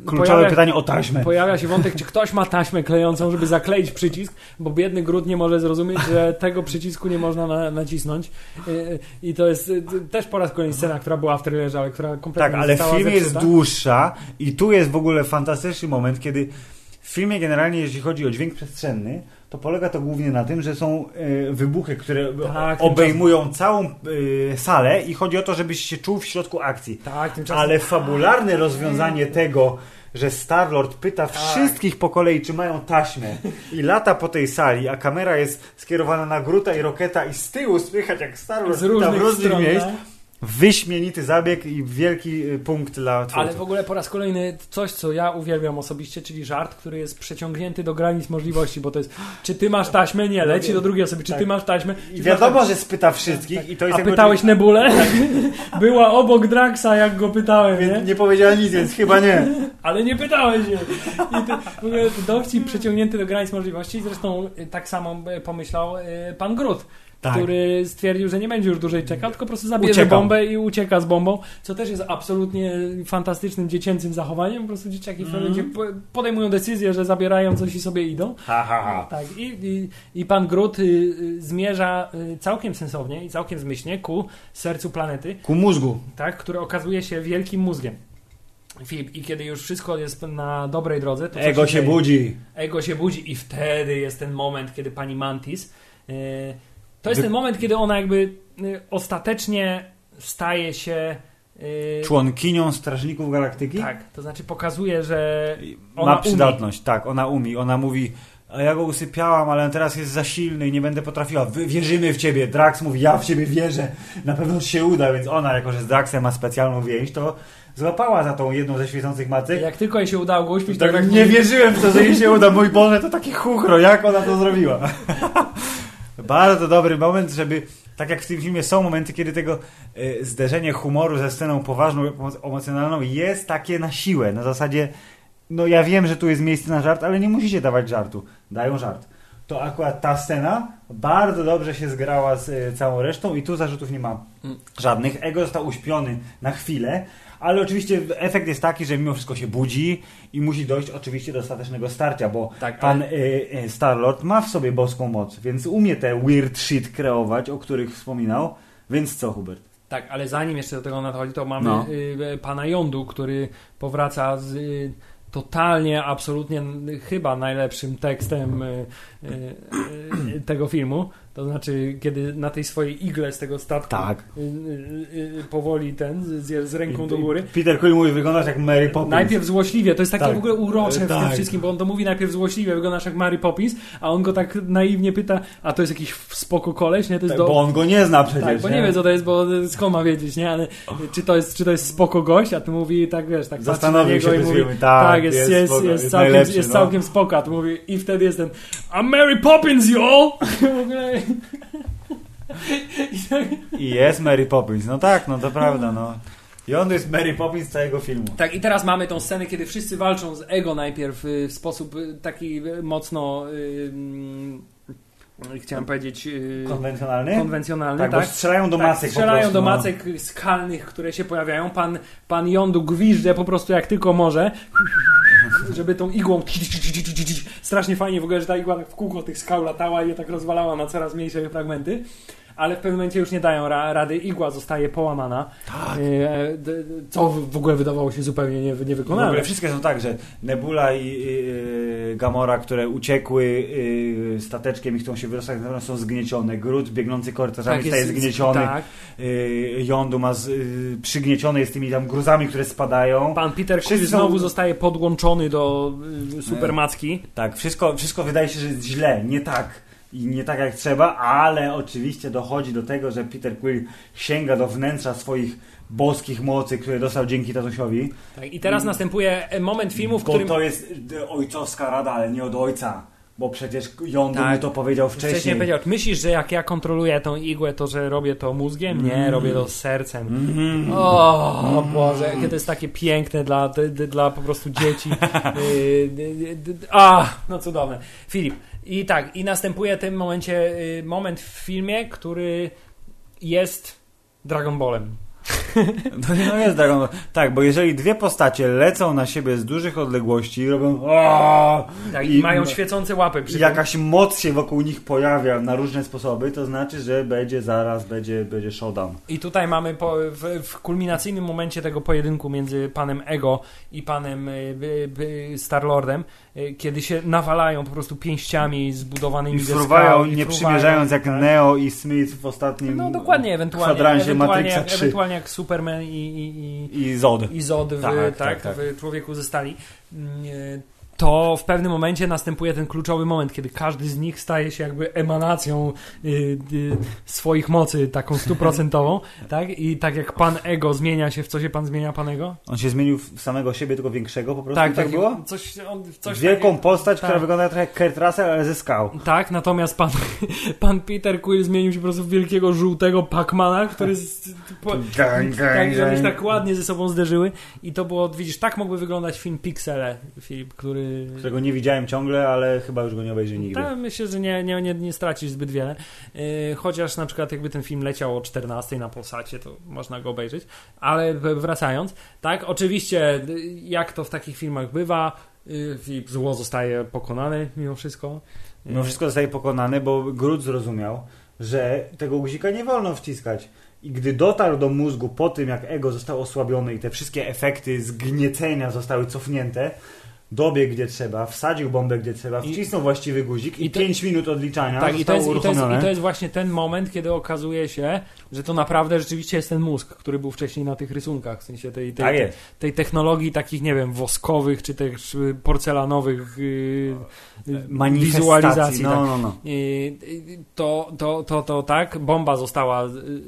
kluczowe Pojawia- pytanie o taśmę. Pojawia się wątek, czy ktoś ma taśmę klejącą, żeby zakleić przycisk, bo biedny Grud nie może zrozumieć, że tego przycisku nie można na, nacisnąć. Y, I to jest y, też po raz kolejny scena, która była w trailerze, ale która kompletnie Tak, ale film jest dłuższa i tu jest w ogóle fantastyczny moment, kiedy w filmie generalnie, jeśli chodzi o dźwięk przestrzenny, to polega to głównie na tym, że są e, wybuchy, które Tak, obejmują całą e, salę i chodzi o to, żebyś się czuł w środku akcji. Tak, tymczasem Ale fabularne rozwiązanie tego, że Starlord pyta Tak. wszystkich po kolei, czy mają taśmę i lata po tej sali, a kamera jest skierowana na Gruta i Roketa i z tyłu słychać jak Starlord z pyta w różnych różnych stron. miejsc. tak? Wyśmienity zabieg i wielki y, punkt dla twórców. Ale w ogóle po raz kolejny coś, co ja uwielbiam osobiście, czyli żart, który jest przeciągnięty do granic możliwości, bo to jest, czy ty masz taśmę? Nie, leci do drugiej osoby, czy Tak. ty masz taśmę? I wiadomo, masz że spyta wszystkich i to jest A jakby- pytałeś Nebulę? Była obok Draxa, jak go pytałem, Więc nie? nie powiedziała nic, więc chyba nie. Ale nie pytałeś się. I to, w ogóle dowcip przeciągnięty do granic możliwości. Zresztą y, tak samo y, pomyślał pan Grut. Tak. Który stwierdził, że nie będzie już dłużej czekał, tylko po prostu zabierze Uciekam. bombę i ucieka z bombą, co też jest absolutnie fantastycznym dziecięcym zachowaniem. Po prostu dzieciaki momencie po- podejmują decyzję, że zabierają coś i sobie idą. Ha, ha, ha. Tak, i, i, i pan Grut y, y, zmierza y, całkiem sensownie i całkiem zmyślnie ku sercu planety, Ku mózgu. tak, który okazuje się wielkim mózgiem. Filip, I kiedy już wszystko jest na dobrej drodze, to Ego się dzieje? budzi. Ego się budzi i wtedy jest ten moment, kiedy pani Mantis. y, to jest Wy- ten moment, kiedy ona jakby y, ostatecznie staje się. y, Członkinią Strażników Galaktyki? tak, to znaczy pokazuje, że Ma przydatność, tak, ona umie. Ona mówi, a ja go usypiałam, ale on teraz jest za silny i nie będę potrafiła. Wy, wierzymy w ciebie. Drax mówi, ja w ciebie wierzę. Na pewno się uda, więc ona, jako że z Draxem ma specjalną więź, to złapała za tą jedną ze świecących macek. jak tylko jej się udało go uśpić, to Tak, tak nie wierzyłem w to, że jej się uda. Mój Boże, to taki chuchro, jak ona to zrobiła. Bardzo dobry moment, żeby, tak jak w tym filmie są momenty, kiedy tego e, zderzenie humoru ze sceną poważną, emo- emocjonalną jest takie na siłę. Na zasadzie, no ja wiem, że tu jest miejsce na żart, ale nie musicie dawać żartu. Dają żart. To akurat ta scena bardzo dobrze się zgrała z e, całą resztą i tu zarzutów nie mam Mm. żadnych. Ego został uśpiony na chwilę, ale oczywiście efekt jest taki, że mimo wszystko się budzi i musi dojść oczywiście do ostatecznego starcia, bo Tak, pan ale- y, y, Starlord ma w sobie boską moc, więc umie te weird shit kreować, o których wspominał. Więc co, Hubert? Tak, ale zanim jeszcze do tego nadchodzi, to mamy No. y, pana Jądu, który powraca z y, totalnie, absolutnie chyba najlepszym tekstem y, y, y, tego filmu. To znaczy, kiedy na tej swojej igle z tego statku Tak. y, y, y, powoli ten z, z ręką do góry. Peter Quill mówi, wyglądasz jak Mary Poppins. Najpierw złośliwie, to jest takie Tak. w ogóle urocze w Tak. tym wszystkim, bo on to mówi najpierw złośliwie, wyglądasz jak Mary Poppins, a on go tak naiwnie pyta, a to jest jakiś spoko koleś, nie? To jest Tak, do... Bo on go nie zna przecież. Tak, bo nie wie co to jest, bo skąd ma wiedzieć, nie? Ale czy to jest, czy to jest spoko gość, a ty mówi tak, wiesz, tak Zastanowił się i mówi, tak, tak, jest, jest jest, spoko, jest, całkiem, jest no. całkiem spoko, a tu mówi i wtedy jest ten I'm Mary Poppins, y'all! W ogóle- I jest Mary Poppins. No tak, no to prawda, no. I on jest Mary Poppins całego filmu. tak, i teraz mamy tą scenę, kiedy wszyscy walczą z ego najpierw y, w sposób y, taki y, mocno y, mm, chciałem powiedzieć y, Konwencjonalny? konwencjonalny, tak, tak? bo strzelają do tak, macek strzelają prostu, do no. macek skalnych, które się pojawiają. Pan, pan Jądu gwizdże po prostu jak tylko może, żeby tą igłą strasznie fajnie w ogóle, że ta igła tak w kółko tych skał latała i je tak rozwalała na coraz mniejsze fragmenty. Ale w pewnym momencie już nie dają ra rady, igła zostaje połamana. Tak. E, d- co w w ogóle wydawało się zupełnie nie, W niewykonalne. ogóle wszystkie są tak, że Nebula i y, Gamora, które uciekły y, stateczkiem i chcą się wyrostać, są zgniecione. Groot biegnący korytarzami staje zgnieciony. Tak. Y, Yondu ma z, przygnieciony jest tymi tam gruzami, które spadają. Pan Peter Quill są- znowu zostaje podłączony do supermacki. Tak, wszystko, wszystko wydaje się, że jest źle, nie tak. I nie tak jak trzeba, ale oczywiście dochodzi do tego, że Peter Quill sięga do wnętrza swoich boskich mocy, które dostał dzięki tatusiowi. Tak, I teraz następuje moment filmu, w Bo którym to jest e, ojcowska rada, ale nie od ojca. Bo przecież Jądu Tak. mi to powiedział Wcześniej. wcześniej. powiedział, myślisz, że jak ja kontroluję tą igłę, to że robię to mózgiem? Nie, Mm. robię to sercem. Mhm. O Boże, jakie to jest takie piękne dla, dla po prostu dzieci. Y, A, no cudowne. Filip, i tak, i następuje w tym momencie y, moment w filmie, który jest Dragon Ballem. To no jest Dragon Ball. Tak, bo jeżeli dwie postacie lecą na siebie z dużych odległości i robią "Aaaa!" Tak, i, I- mają świecące łapy przy jakaś moc się wokół nich pojawia na różne sposoby, to znaczy, że będzie zaraz, będzie, będzie showdown. I tutaj mamy po, w, w kulminacyjnym momencie tego pojedynku między panem Ego i panem y, y, y, Starlordem, kiedy się nawalają po prostu pięściami zbudowanymi I ze fruwają, nie przymierzając jak tak. Neo i Smith w ostatnim No dokładnie, ewentualnie, kwadransie ewentualnie, Matrixa jak, 3 ewentualnie jak Superman i, i, i, i Zod. i Zod w, Tak, tak, tak, tak. w Człowieku ze Stali. To w pewnym momencie następuje ten kluczowy moment, kiedy każdy z nich staje się jakby emanacją y, y, swoich mocy, taką stuprocentową, tak? I tak jak pan Ego zmienia się, w co się pan zmienia, pan Ego? On się zmienił w samego siebie, tylko większego po prostu, tak, taki- było? Coś, on, coś Wielką takiego- postać, tak. która wygląda trochę jak Kurt Russell, ale ze skał. Tak, natomiast pan, pan Peter Quill zmienił się po prostu w wielkiego żółtego Pacmana, który z, po, Gang, tak, że one się tak ładnie ze sobą zderzyły i to było, widzisz, tak mógłby wyglądać film Pixele, Filip, który... Którego nie widziałem ciągle, ale chyba już go nie obejrzę nigdy. Tak, myślę, że nie, nie, nie, nie stracisz zbyt wiele. Yy, chociaż na przykład jakby ten film leciał o 14 na Polsacie, to można go obejrzeć. Ale wracając, tak, oczywiście y, jak to w takich filmach bywa, Filip, zło zostaje pokonane mimo wszystko. Yy, No wszystko zostaje pokonane, bo Groot zrozumiał, że tego guzika nie wolno wciskać. I gdy dotarł do mózgu po tym, jak ego zostało osłabione i te wszystkie efekty zgniecenia zostały cofnięte, dobiegł gdzie trzeba, wsadził bombę gdzie trzeba, I- wcisnął właściwy guzik i, i to- 5 minut odliczania Tak, i to, jest, i, to jest, i to jest właśnie ten moment, kiedy okazuje się, że to naprawdę rzeczywiście jest ten mózg, który był wcześniej na tych rysunkach, w sensie tej, tej, tak tej, tej technologii takich, nie wiem, woskowych, czy też y, porcelanowych yy, wizualizacji. no, tak. no, no. Yy, to, to, to, to tak, bomba została yy,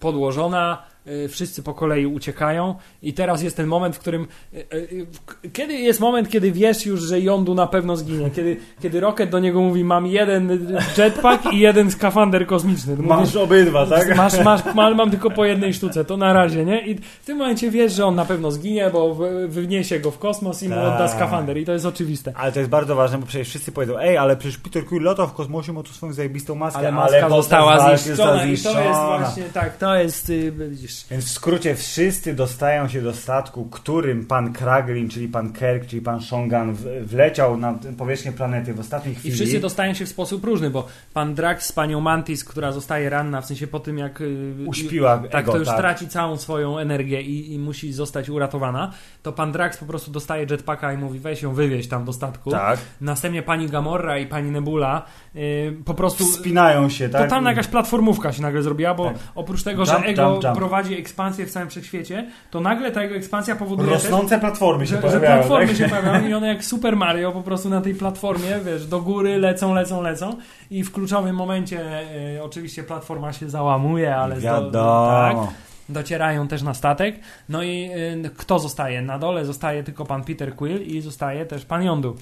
podłożona, yy, wszyscy po kolei uciekają i teraz jest ten moment, w którym w- kiedy jest moment, kiedy wiesz już, że Yondu na pewno zginie, kiedy, kiedy Rocket do niego mówi, mam jeden jetpack i jeden skafander kosmiczny. Masz obydwa, tak? Masz, masz, mam, mam tylko po jednej sztuce, to na razie, nie? I w tym momencie wiesz, że on na pewno zginie, bo wyniesie go w kosmos i mu Tak. odda skafander i to jest oczywiste. Ale to jest bardzo ważne, bo przecież wszyscy powiedzą, ej, ale przecież Peter Quill latał w kosmosie, ma tu swoją zajebistą maskę, Ale ale, maska podczas została walki zniszczona i to jest zniszczona. właśnie, tak, to jest, y, widzisz... Więc w skrócie wszyscy dostają się do statku, którym pan Kraglin, czyli pan Kirk, czyli pan Shongan wleciał na powierzchnię planety w ostatniej I chwili. wszyscy dostają się w sposób różny, bo pan Drax z panią Mantis, która zostaje ranna, w sensie po tym jak... y, uśpiła Tak, ego, to już tak. traci całą swoją energię i, i musi zostać uratowana. To pan Drax po prostu dostaje jetpacka i mówi weź ją wywieź tam do statku. Tak. Następnie pani Gamorra i pani Nebula y, po prostu Wspinają się, tak? Totalna jakaś platformówka się nagle zrobiła, bo Tak. oprócz tego, Jump, że Ego jump, jump. prowadzi ekspansję w całym wszechświecie, to nagle ta jego ekspansja powoduje Rosnące platformy też, się że, że pojawiają. platformy tak? się pojawiają i one jak Super Mario po prostu na tej platformie, wiesz, do góry lecą, lecą, lecą i w kluczowym momencie e, oczywiście platforma się załamuje, ale zdo- tak, Wiadomo. docierają też na statek. No i y, kto zostaje? Na dole zostaje tylko pan Peter Quill i zostaje też pan Yondu.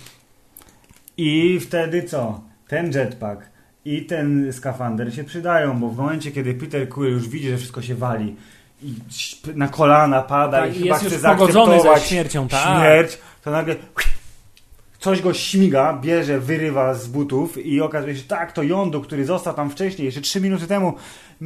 I wtedy co? Ten jetpack i ten skafander się przydają, bo w momencie, kiedy Peter Quill już widzi, że wszystko się wali i na kolana pada Tak, i chyba chce zaakceptować śmiercią, tak. śmierć, to nagle coś go śmiga, bierze, wyrywa z butów i okazuje się, tak, to Jądu, który został tam wcześniej, jeszcze trzy minuty temu,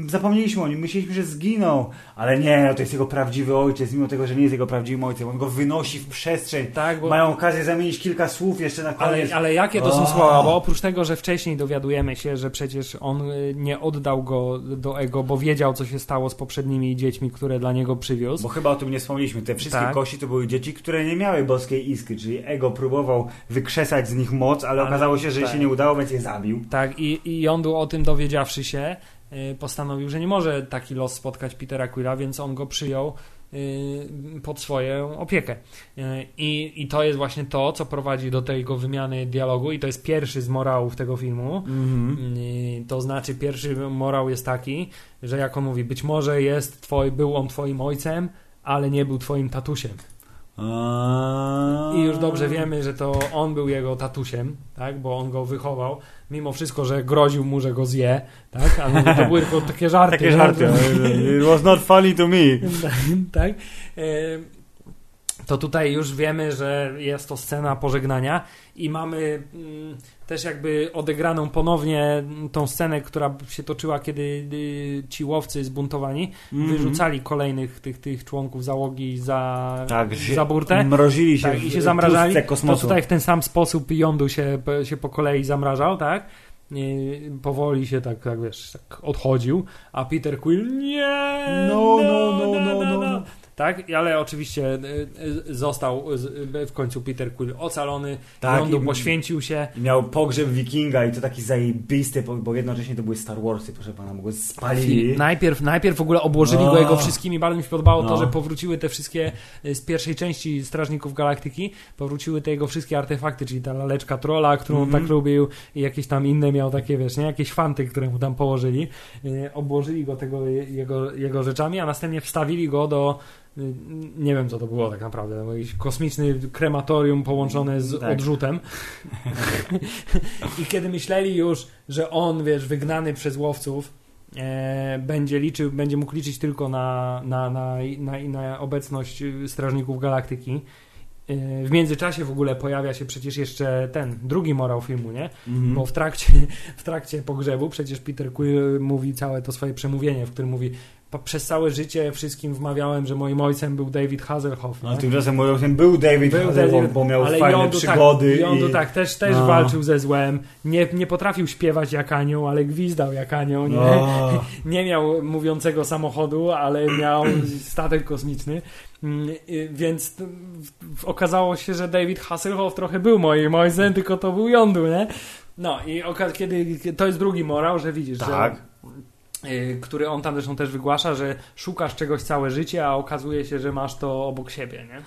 zapomnieliśmy o nim, myśleliśmy, że zginął, ale nie, no to jest jego prawdziwy ojciec, mimo tego, że nie jest jego prawdziwym ojcem, on go wynosi w przestrzeń, Tak, bo... mają okazję zamienić kilka słów jeszcze na koniec. Ale, ale jakie to są O. słowa? Bo oprócz tego, że wcześniej dowiadujemy się, że przecież on y, nie oddał go do Ego, bo wiedział, co się stało z poprzednimi dziećmi, które dla niego przywiózł. Bo chyba o tym nie wspomnieliśmy. Te wszystkie Tak. kości to były dzieci, które nie miały boskiej iskry, czyli Ego próbował wykrzesać z nich moc, ale, Ale- okazało się, że tak. się nie udało, więc je zabił. Tak, i, i Yondu o tym dowiedziawszy się, postanowił, że nie może taki los spotkać Petera Quilla, więc on go przyjął y, pod swoją opiekę. Y, I, I to jest właśnie to, co prowadzi do tego wymiany dialogu i to jest pierwszy z morałów tego filmu. Y, To znaczy, pierwszy morał jest taki, że jak on mówi, być może jest twoj, był on twoim ojcem, ale nie był twoim tatusiem. I już dobrze wiemy, że to on był jego tatusiem, tak? Bo on go wychował, mimo wszystko, że groził mu, że go zje, tak? Ale to były tylko takie żarty. Takie żarty. It was not funny to me. tak? E, To tutaj już wiemy, że jest to scena pożegnania i mamy mm, też jakby odegraną ponownie tą scenę, która się toczyła, kiedy y, ci łowcy zbuntowani Mhm. wyrzucali kolejnych tych, tych członków załogi za, Tak, za burtę. Mrozili się Tak, w i się zamrażali. To tutaj w ten sam sposób jądu się, się po kolei zamrażał, tak? I powoli się tak, tak wiesz, tak odchodził, a Peter Quill nie, No, no, no, no, no, no. Tak, ale oczywiście y, y, został z- w końcu Peter Quill ocalony, Tak, jądu i- poświęcił się. I miał pogrzeb wikinga i to taki zajebisty, bo- jednocześnie to były Star Warsy, proszę pana, go spalili. Najpierw, najpierw w ogóle obłożyli go No. jego wszystkimi, bardzo mi się podobało to, No. że powróciły te wszystkie z pierwszej części Strażników Galaktyki, powróciły te jego wszystkie artefakty, czyli ta laleczka trolla, którą Mhm. tak lubił i jakieś tam inne miał takie, wiesz, nie? Jakieś fanty, które mu tam położyli. Obłożyli go tego, jego, jego rzeczami, a następnie wstawili go do nie wiem co to było tak naprawdę, jakiś kosmiczny krematorium połączone z Tak. odrzutem. I kiedy myśleli już, że on, wiesz, wygnany przez łowców, e, będzie liczył, będzie mógł liczyć tylko na, na, na, na, na obecność strażników galaktyki. E, W międzyczasie w ogóle pojawia się przecież jeszcze ten drugi morał filmu, nie? Mhm. Bo w trakcie, w trakcie pogrzebu przecież Peter Quill mówi całe to swoje przemówienie, w którym mówi "Po- przez całe życie wszystkim wmawiałem, że moim ojcem był David Hasselhoff. No, nie? tymczasem moim ojcem był David Był Hasselhoff, David, bo miał ale fajne Jądu przygody. Tak, Jądu i... tak, też, też No. walczył ze złem. Nie, nie potrafił śpiewać jak anioł, ale gwizdał jak anioł. Nie, No. nie miał mówiącego samochodu, ale miał statek kosmiczny. Mm, y, Więc okazało się, że David Hasselhoff trochę był moim ojcem, tylko to był Jądu, nie? No i kiedy to jest drugi morał, że widzisz, Tak. że który on tam zresztą też wygłasza, że szukasz czegoś całe życie, a okazuje się, że masz to obok siebie, nie?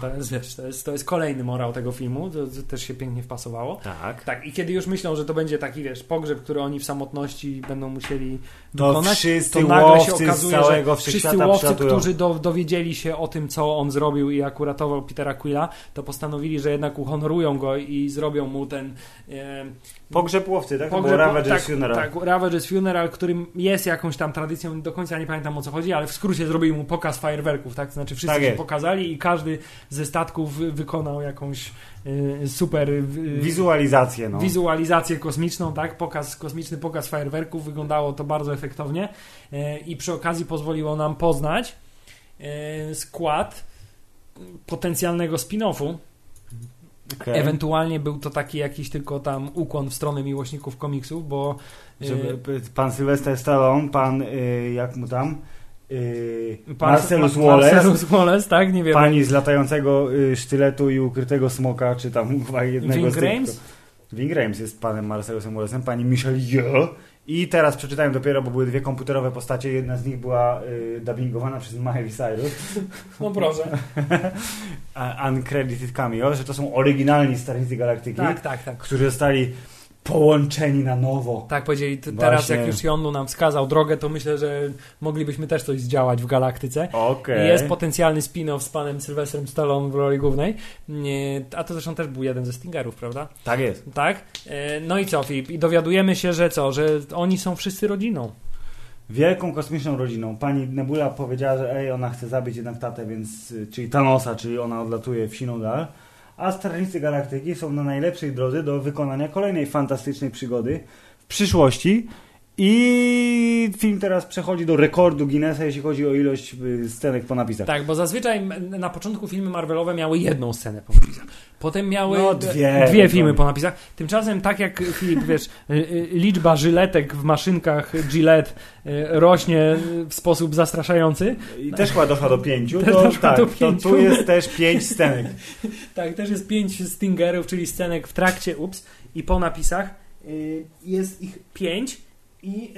To jest, wiesz, to jest, to jest kolejny morał tego filmu, to, to też się pięknie wpasowało. Tak. Tak, i kiedy już myślą, że to będzie taki, wiesz, pogrzeb, który oni w samotności będą musieli To wszyscy to nagle się okazuje, że wszyscy łowcy, przylatują. którzy do, dowiedzieli się o tym, co on zrobił i jak uratował Petera Quilla, to postanowili, że jednak uhonorują go i zrobią mu ten e, Pogrzeb łowcy, tak? pogrzeb, Bo Ravager's tak, Funeral. tak, Ravager's Funeral, którym jest jakąś tam tradycją, do końca nie pamiętam o co chodzi, ale w skrócie zrobili mu pokaz fajerwerków, tak? Znaczy wszyscy Tak się jest. pokazali i każdy ze statków wy- wykonał jakąś y, super y, Wizualizację, no. wizualizację kosmiczną, tak? Pokaz, kosmiczny pokaz fajerwerków, wyglądało to bardzo efektownie e, i przy okazji pozwoliło nam poznać e, skład potencjalnego spin-offu. Okej. Ewentualnie był to taki jakiś tylko tam ukłon w stronę miłośników komiksów, bo e, Żeby, pan Sylwester Stallone, pan, y, jak mu tam, y, pan- Marcellus Ma- Wallace, Marcellus Wallace, tak? Nie wiem. pani z latającego sztyletu i ukrytego smoka, czy tam chyba jednego Ving z tych- Rhames? Ving Rhames jest panem Marcellusem Wallace'em, pani Michelle Yeoh. I teraz przeczytałem dopiero, bo były dwie komputerowe postacie, jedna z nich była y, dubbingowana przez Miley Cyrus, No proszę. uncredited cameo, że to są oryginalni Strażnicy Galaktyki, Tak, tak, tak. którzy zostali połączeni na nowo. Tak powiedzieli, t- teraz Właśnie. jak już Jondu nam wskazał drogę, to myślę, że moglibyśmy też coś zdziałać w galaktyce. Okej. Jest potencjalny spin-off z panem Sylwestrem Stallone w roli głównej, Nie, a to zresztą też był jeden ze Stingerów, prawda? Tak jest. Tak? E, No i co, Filip? I dowiadujemy się, że co? Że oni są wszyscy rodziną. Wielką kosmiczną rodziną. Pani Nebula powiedziała, że ej, ona chce zabić jednak tatę, więc, y, czyli Thanosa, czyli ona odlatuje w siną dal. A Strażnicy Galaktyki są na najlepszej drodze do wykonania kolejnej fantastycznej przygody w przyszłości. I film teraz przechodzi do rekordu Guinnessa, jeśli chodzi o ilość y, scenek po napisach. Tak, bo zazwyczaj na początku filmy Marvelowe miały jedną scenę po napisach. Potem miały No, dwie. dwie filmy po napisach. Tymczasem, tak jak Filip, wiesz, y, y, liczba żyletek w maszynkach Gillette rośnie w sposób zastraszający. I też chyba doszła do pięciu, Też to, tak, do to pięciu. tu jest też pięć scenek. Tak, też jest pięć stingerów, czyli scenek w trakcie, ups, i po napisach. Jest ich pięć i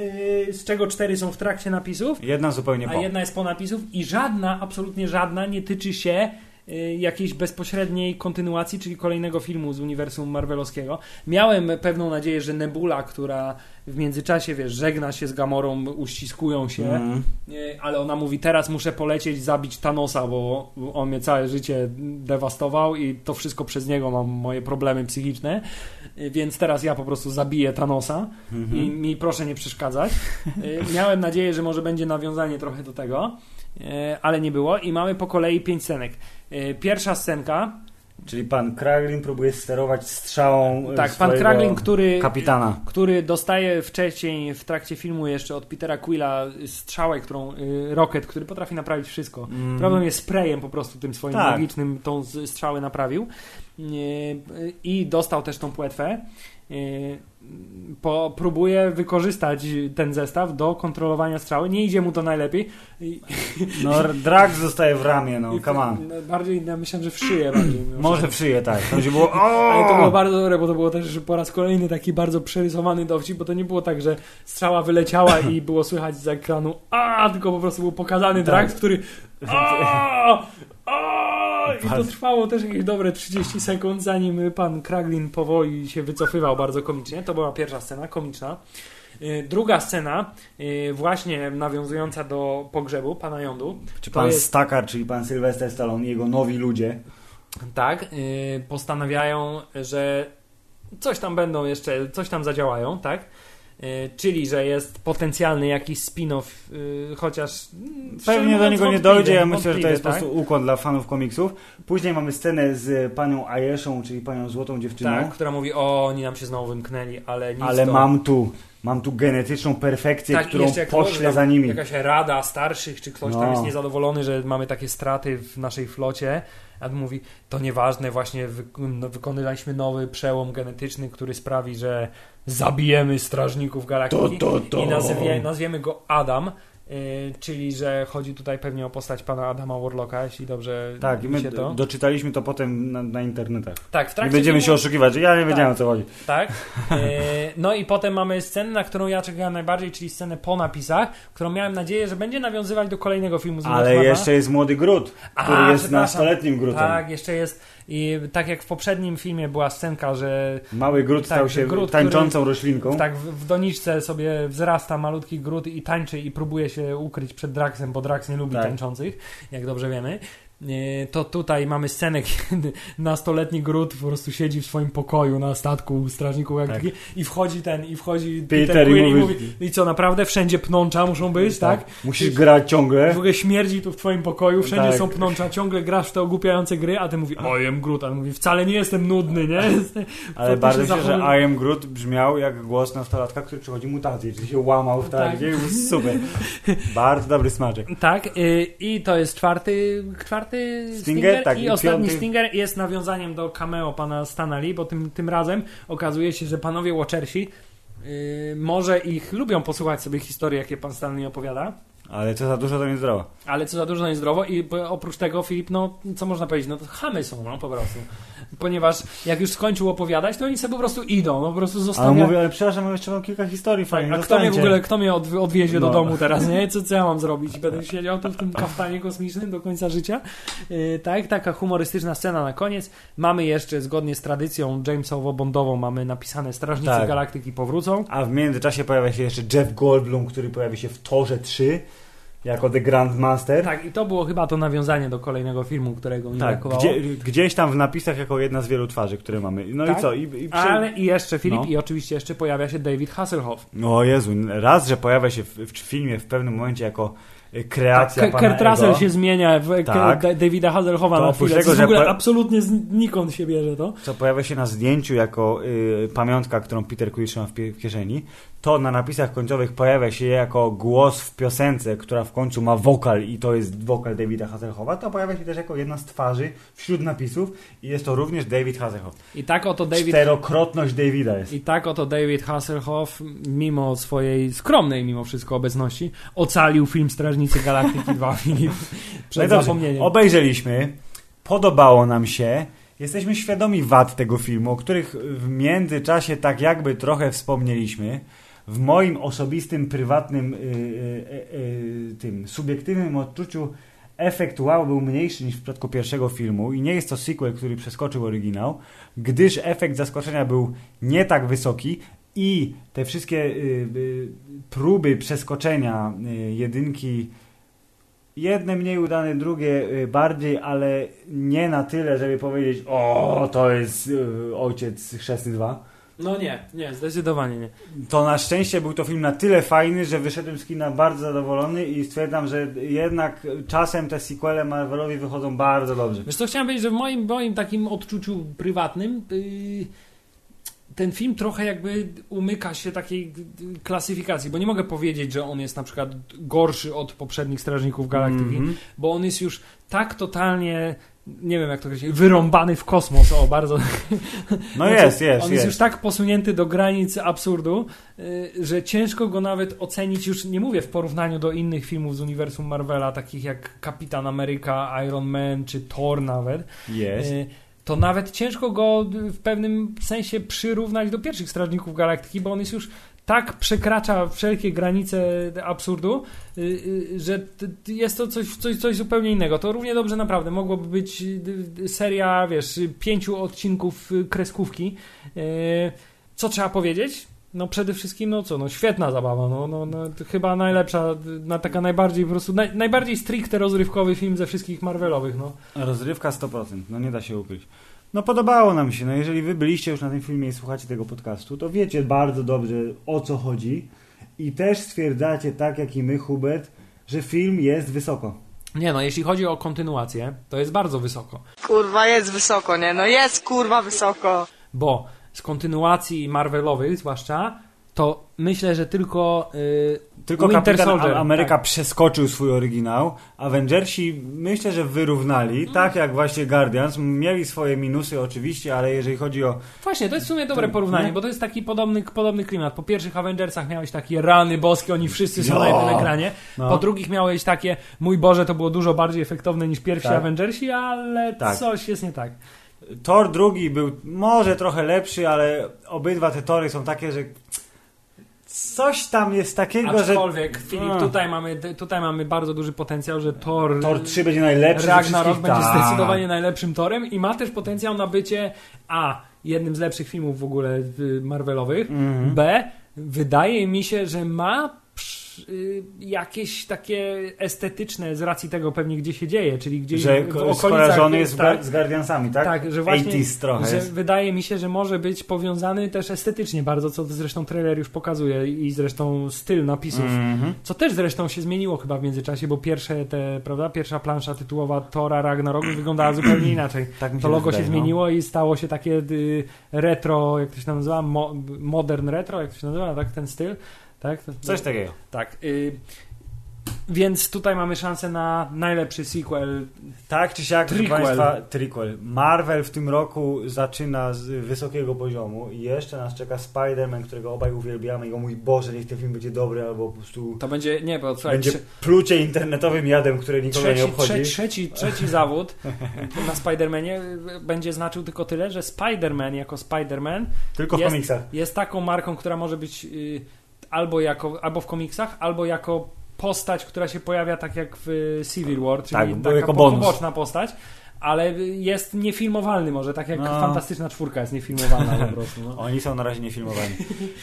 y, z czego cztery są w trakcie napisów, Jedna zupełnie a po. jedna jest po napisów i żadna, absolutnie żadna nie tyczy się y, jakiejś bezpośredniej kontynuacji, czyli kolejnego filmu z uniwersum Marvelowskiego. Miałem pewną nadzieję, że Nebula, która w międzyczasie, wiesz, żegna się z Gamorą, uściskują się, y, ale ona mówi, teraz muszę polecieć, zabić Thanosa, bo on mnie całe życie dewastował i to wszystko przez niego mam moje problemy psychiczne, więc teraz ja po prostu zabiję Thanosa Mhm. i mi proszę nie przeszkadzać. Y, Miałem nadzieję, że może będzie nawiązanie trochę do tego, y, ale nie było i mamy po kolei pięć scenek. Y, Pierwsza scenka, Czyli pan Kraglin próbuje sterować strzałą e, tak, pan Kraglin, który, kapitana. który dostaje wcześniej w trakcie filmu jeszcze od Petera Quilla strzałę, którą y, Rocket, który potrafi naprawić wszystko. Mm. Problem jest sprayem po prostu tym swoim Tak. magicznym, tą strzałę naprawił. Y, y, I dostał też tą płetwę. Y, Po, próbuje wykorzystać ten zestaw do kontrolowania strzały. Nie idzie mu to najlepiej. No, Drax zostaje w ramię, no, come on. no, Bardziej, ja myślałem, że w szyję bardziej. mimo Może w szyję, tak. To było... Ale to było bardzo dobre, bo to było też po raz kolejny taki bardzo przerysowany dowcip, bo to nie było tak, że strzała wyleciała i było słychać z ekranu a, tylko po prostu był pokazany Tak. Drax, który a, a, i to trwało też jakieś dobre 30 sekund, zanim pan Kraglin powoli się wycofywał bardzo komicznie. To była pierwsza scena, komiczna. Y, Druga scena, y, właśnie nawiązująca do pogrzebu pana Jądu. Czy pan jest- Stakar, czyli pan Sylwester Stallone jego nowi ludzie. Tak, y, postanawiają, że coś tam będą jeszcze, coś tam zadziałają, tak? Y, czyli, że jest potencjalny jakiś spin-off, y, chociaż. mm, Pewnie do niego nie dojdzie, ja myślę, że to jest po tak? prostu ukłon dla fanów komiksów. Później mamy scenę z panią Ayeszą, czyli panią Złotą Dziewczyną. Tak, która mówi, o, oni nam się znowu wymknęli, ale nic Ale to... mam tu, mam tu genetyczną perfekcję, Tak, którą jeszcze jak poślę tam za nimi. Jakaś rada starszych, czy ktoś No. tam jest niezadowolony, że mamy takie straty w naszej flocie. A on mówi, to nieważne, właśnie wy, no, wykonaliśmy nowy przełom genetyczny, który sprawi, że zabijemy strażników galaktyki To, to, to. i nazwie, nazwiemy go Adam. y, czyli, że chodzi tutaj pewnie o postać pana Adama Warlocka, jeśli dobrze Tak, my się to. doczytaliśmy to potem na, na internetach. Tak, w Nie trakcie będziemy się filmu- oszukiwać, że ja nie wiedziałem o co chodzi. tak. E, No i potem mamy scenę, na którą ja czekałem najbardziej, czyli scenę po napisach, którą miałem nadzieję, że będzie nawiązywać do kolejnego filmu z Ale Wolfmana. jeszcze jest młody Grut, A, który jest przepraszam. nastoletnim Grutem. Tak, jeszcze jest. I tak jak w poprzednim filmie była scenka, że Mały Grut Tak, stał się Groot, tańczącą roślinką. tak w, w doniczce sobie wzrasta malutki Grut i tańczy i próbuje się ukryć przed Draxem, bo Drax nie lubi Tak. tańczących, jak dobrze wiemy. E, To tutaj mamy scenę, kiedy nastoletni Grut po prostu siedzi w swoim pokoju na statku strażników galaktyki i wchodzi ten, i wchodzi Peter Peter i i mówi- mówi, i co, naprawdę wszędzie pnącza muszą być, tak? Musisz grać ciągle. W ogóle śmierdzi tu w twoim pokoju, wszędzie Tak. są pnącza, ciągle grasz w te ogłupiające gry, a ty mówi, o, jem Groot, a on mówi, wcale nie jestem nudny, nie? Ale bardzo myślę, że I am Groot brzmiał jak głos nastolatka, który przychodzi mutację, czyli się łamał w Tak. tak. Super. bardzo dobry smaczek. Tak, y, i to jest czwarty, czwarty Stinger, Stinger, tak, i i ostatni piąty. Stinger jest nawiązaniem do cameo pana Stanley, bo tym, tym razem okazuje się, że panowie Watchersi y, może ich lubią posłuchać sobie historii, jakie pan Stanley opowiada, Ale co za dużo to niezdrowo. ale co za dużo niezdrowo i oprócz tego Filip, no co można powiedzieć, no to chamy są, no po prostu. Ponieważ jak już skończył opowiadać, to oni sobie po prostu idą, no po prostu Ale zostawiają... mówię, ale przepraszam, jeszcze mam kilka historii fajnych. A kto mnie w ogóle, kto mnie od, odwiezie do No. domu teraz, nie? Co, co ja mam zrobić? Będę siedział tu w tym kaftanie kosmicznym do końca życia? Yy, tak, taka humorystyczna scena na koniec. Mamy jeszcze, zgodnie z tradycją Jamesowo-Bondową, mamy napisane Strażnicy Tak. Galaktyki powrócą. A w międzyczasie pojawia się jeszcze Jeff Goldblum, który pojawi się w Torze 3 jako The Grandmaster. Tak, i to było chyba to nawiązanie do kolejnego filmu, którego mi Tak, brakowało. gdzie, gdzieś tam w napisach jako jedna z wielu twarzy, które mamy. No Tak? i co? I, i przy... Ale i jeszcze Filip, No. i oczywiście jeszcze pojawia się David Hasselhoff. O Jezu, raz, że pojawia się w, w filmie w pewnym momencie jako y, kreacja K- pana Kurt Russell się zmienia w Tak. K- Da- Davida Hasselhoffa To na chwilę. tego, w ogóle po- absolutnie znikąd się bierze to. co pojawia się na zdjęciu jako y, pamiątka, którą Peter Quill trzyma w, w kieszeni, to na napisach końcowych pojawia się jako głos w piosence, która w końcu ma wokal i to jest wokal Davida Hasselhoffa, to pojawia się też jako jedna z twarzy wśród napisów i jest to również David Hasselhoff. I tak oto David Czterokrotność Davida jest. I tak oto David Hasselhoff, mimo swojej skromnej mimo wszystko obecności, ocalił film Strażnicy Galaktyki 2 Filip No i przed dobrze, zapomnieniem. Obejrzeliśmy, podobało nam się, jesteśmy świadomi wad tego filmu, o których w międzyczasie tak jakby trochę wspomnieliśmy. W moim osobistym, prywatnym, y, y, y, tym subiektywnym odczuciu efekt wow był mniejszy niż w przypadku pierwszego filmu i nie jest to sequel, który przeskoczył oryginał, gdyż efekt zaskoczenia był nie tak wysoki i te wszystkie próby przeskoczenia jedynki jedne mniej udane, drugie bardziej, ale nie na tyle, żeby powiedzieć o, to jest Ojciec Chrzestny 2. No nie, nie, zdecydowanie nie. To na szczęście był to film na tyle fajny, że wyszedłem z kina bardzo zadowolony i stwierdzam, że jednak czasem te sequele Marvelowi wychodzą bardzo dobrze. Wiesz co, chciałem powiedzieć, że w moim, moim takim odczuciu prywatnym yy, ten film trochę jakby umyka się takiej klasyfikacji, bo nie mogę powiedzieć, że on jest na przykład gorszy od poprzednich Strażników Galaktyki, Mhm. bo on jest już tak totalnie, nie wiem jak to określić, wyrąbany w kosmos, o bardzo. No Znaczy, jest, jest, On jest. już tak posunięty do granic absurdu, y, że ciężko go nawet ocenić już, nie mówię w porównaniu do innych filmów z uniwersum Marvela, takich jak Kapitan Ameryka, Iron Man czy Thor nawet. Jest. Y, To nawet ciężko go w pewnym sensie przyrównać do pierwszych Strażników Galaktyki, bo on jest już tak przekracza wszelkie granice absurdu, y, y, że jest to coś, coś, coś zupełnie innego. To równie dobrze naprawdę mogłoby być y, seria, wiesz, pięciu odcinków kreskówki. Co trzeba powiedzieć? No przede wszystkim, no co, no świetna zabawa, no, no, no chyba najlepsza, na taka najbardziej po prostu, naj, najbardziej stricte rozrywkowy film ze wszystkich Marvelowych, no. Rozrywka 100%, no nie da się ukryć. No podobało nam się, no jeżeli wy byliście już na tym filmie i słuchacie tego podcastu, to wiecie bardzo dobrze o co chodzi i też stwierdzacie tak jak i my, Hubert, że film jest wysoko. Nie no, jeśli chodzi o kontynuację, to jest bardzo wysoko. Kurwa, jest wysoko, nie? No jest kurwa wysoko. Bo z kontynuacji Marvelowych zwłaszcza, to myślę, że tylko, yy, Tylko Winter Kapitan Soldier, Ameryka tak. przeskoczył swój oryginał. Avengersi myślę, że wyrównali, No. tak jak właśnie Guardians. Mieli swoje minusy oczywiście, ale jeżeli chodzi o... Właśnie, to jest w sumie dobre To- porównanie, nie? bo to jest taki podobny, podobny klimat. Po pierwszych Avengersach miałeś takie rany boskie, oni wszyscy są Jo. na jednym ekranie. No. Po drugich miałeś takie, mój Boże, to było dużo bardziej efektowne niż pierwsi Tak. Avengersi, ale Tak. coś jest nie tak. Thor drugi był może trochę lepszy, ale obydwa te tory są takie, że coś tam jest takiego, że Aczkolwiek, Filip, A. tutaj mamy, tutaj mamy bardzo duży potencjał, że Thor, Thor 3 będzie najlepszy Ragnarok będzie Tak. zdecydowanie najlepszym torem i ma też potencjał na bycie A. jednym z lepszych filmów w ogóle Marvelowych, Mhm. B. wydaje mi się, że ma jakieś takie estetyczne z racji tego pewnie gdzie się dzieje, czyli gdzieś Że w ko- okolicach skojarzony jest z tak, z Guardiansami, tak? tak, że właśnie 80s trochę że jest. wydaje mi się, że może być powiązany też estetycznie bardzo, co zresztą trailer już pokazuje i zresztą styl napisów Mhm. co też zresztą się zmieniło chyba w międzyczasie, bo pierwsze te, prawda, pierwsza plansza tytułowa Tora Ragnarok wyglądała zupełnie inaczej. Tak To logo wydaje, się no. zmieniło i stało się takie y, retro, jak to się nazywa, Mo, modern retro, jak to się nazywa, tak, ten styl, tak? To- Coś takiego. Tak. Y, więc tutaj mamy szansę na najlepszy sequel. Tak czy siak, proszę Prequel. Państwa, triquel. Marvel w tym roku zaczyna z wysokiego poziomu i jeszcze nas czeka Spider-Man, którego obaj uwielbiamy i o mój Boże, niech ten film będzie dobry albo po prostu To będzie, nie, bo słuchaj, będzie trze- plucie internetowym jadem, które nikogo nie trzeci, obchodzi. trze, trzeci, trzeci zawód na Spider-Manie będzie znaczył tylko tyle, że Spider-Man jako Spider-Man Tylko w jest- komiksach. jest taką marką, która może być y, albo, jako, albo w komiksach, albo jako postać, która się pojawia tak jak w Civil War, czyli Tak, taka jako poboczna postać, ale jest niefilmowalny może, tak jak No. Fantastyczna Czwórka jest niefilmowalna po prostu. No. Oni są na razie niefilmowani.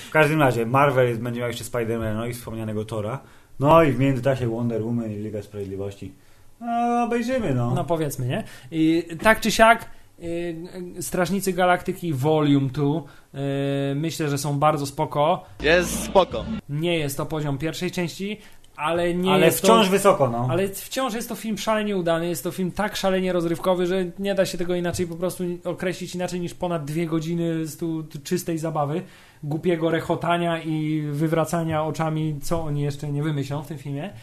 W każdym razie, Marvel będzie miał jeszcze Spider-Man, no i wspomnianego Tora. No i w międzyczasie Wonder Woman i Liga Sprawiedliwości. No, obejrzymy, no. no powiedzmy, nie? I, tak czy siak y, Strażnicy Galaktyki Volume 2 y, myślę, że są bardzo spoko. Jest spoko. Nie jest to poziom pierwszej części, ale nie Ale jest wciąż to... wysoko, no. Ale wciąż jest to film szalenie udany, jest to film tak szalenie rozrywkowy, że nie da się tego inaczej po prostu określić inaczej niż ponad dwie godziny z tu, tu czystej zabawy, głupiego rechotania i wywracania oczami, co oni jeszcze nie wymyślą w tym filmie.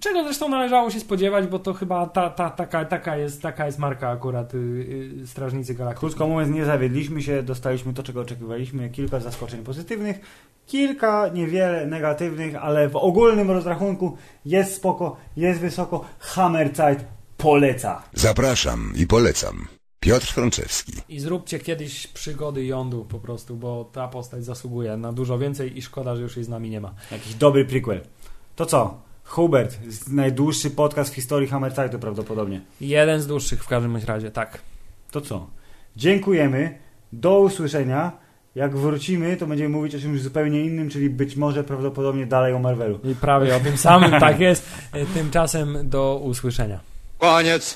Czego zresztą należało się spodziewać, bo to chyba ta, ta, taka, taka, jest, taka jest marka akurat y, y, Strażnicy Galaktyki. Krótko mówiąc, nie zawiedliśmy się, dostaliśmy to, czego oczekiwaliśmy, kilka zaskoczeń pozytywnych, kilka niewiele negatywnych, ale w ogólnym rozrachunku jest spoko, jest wysoko, Hammerzeit poleca. Zapraszam i polecam. Piotr Franczewski. I zróbcie kiedyś przygody jądu po prostu, bo ta postać zasługuje na dużo więcej i szkoda, że już jej z nami nie ma. Jakiś dobry prequel. To co? Hubert, najdłuższy podcast w historii Hammerzeitu prawdopodobnie. Jeden z dłuższych w każdym razie, tak. To co? Dziękujemy. Do usłyszenia. Jak wrócimy, to będziemy mówić o czymś zupełnie innym, czyli być może prawdopodobnie dalej o Marvelu. I prawie o tym samym, tak jest. Tymczasem do usłyszenia. Koniec.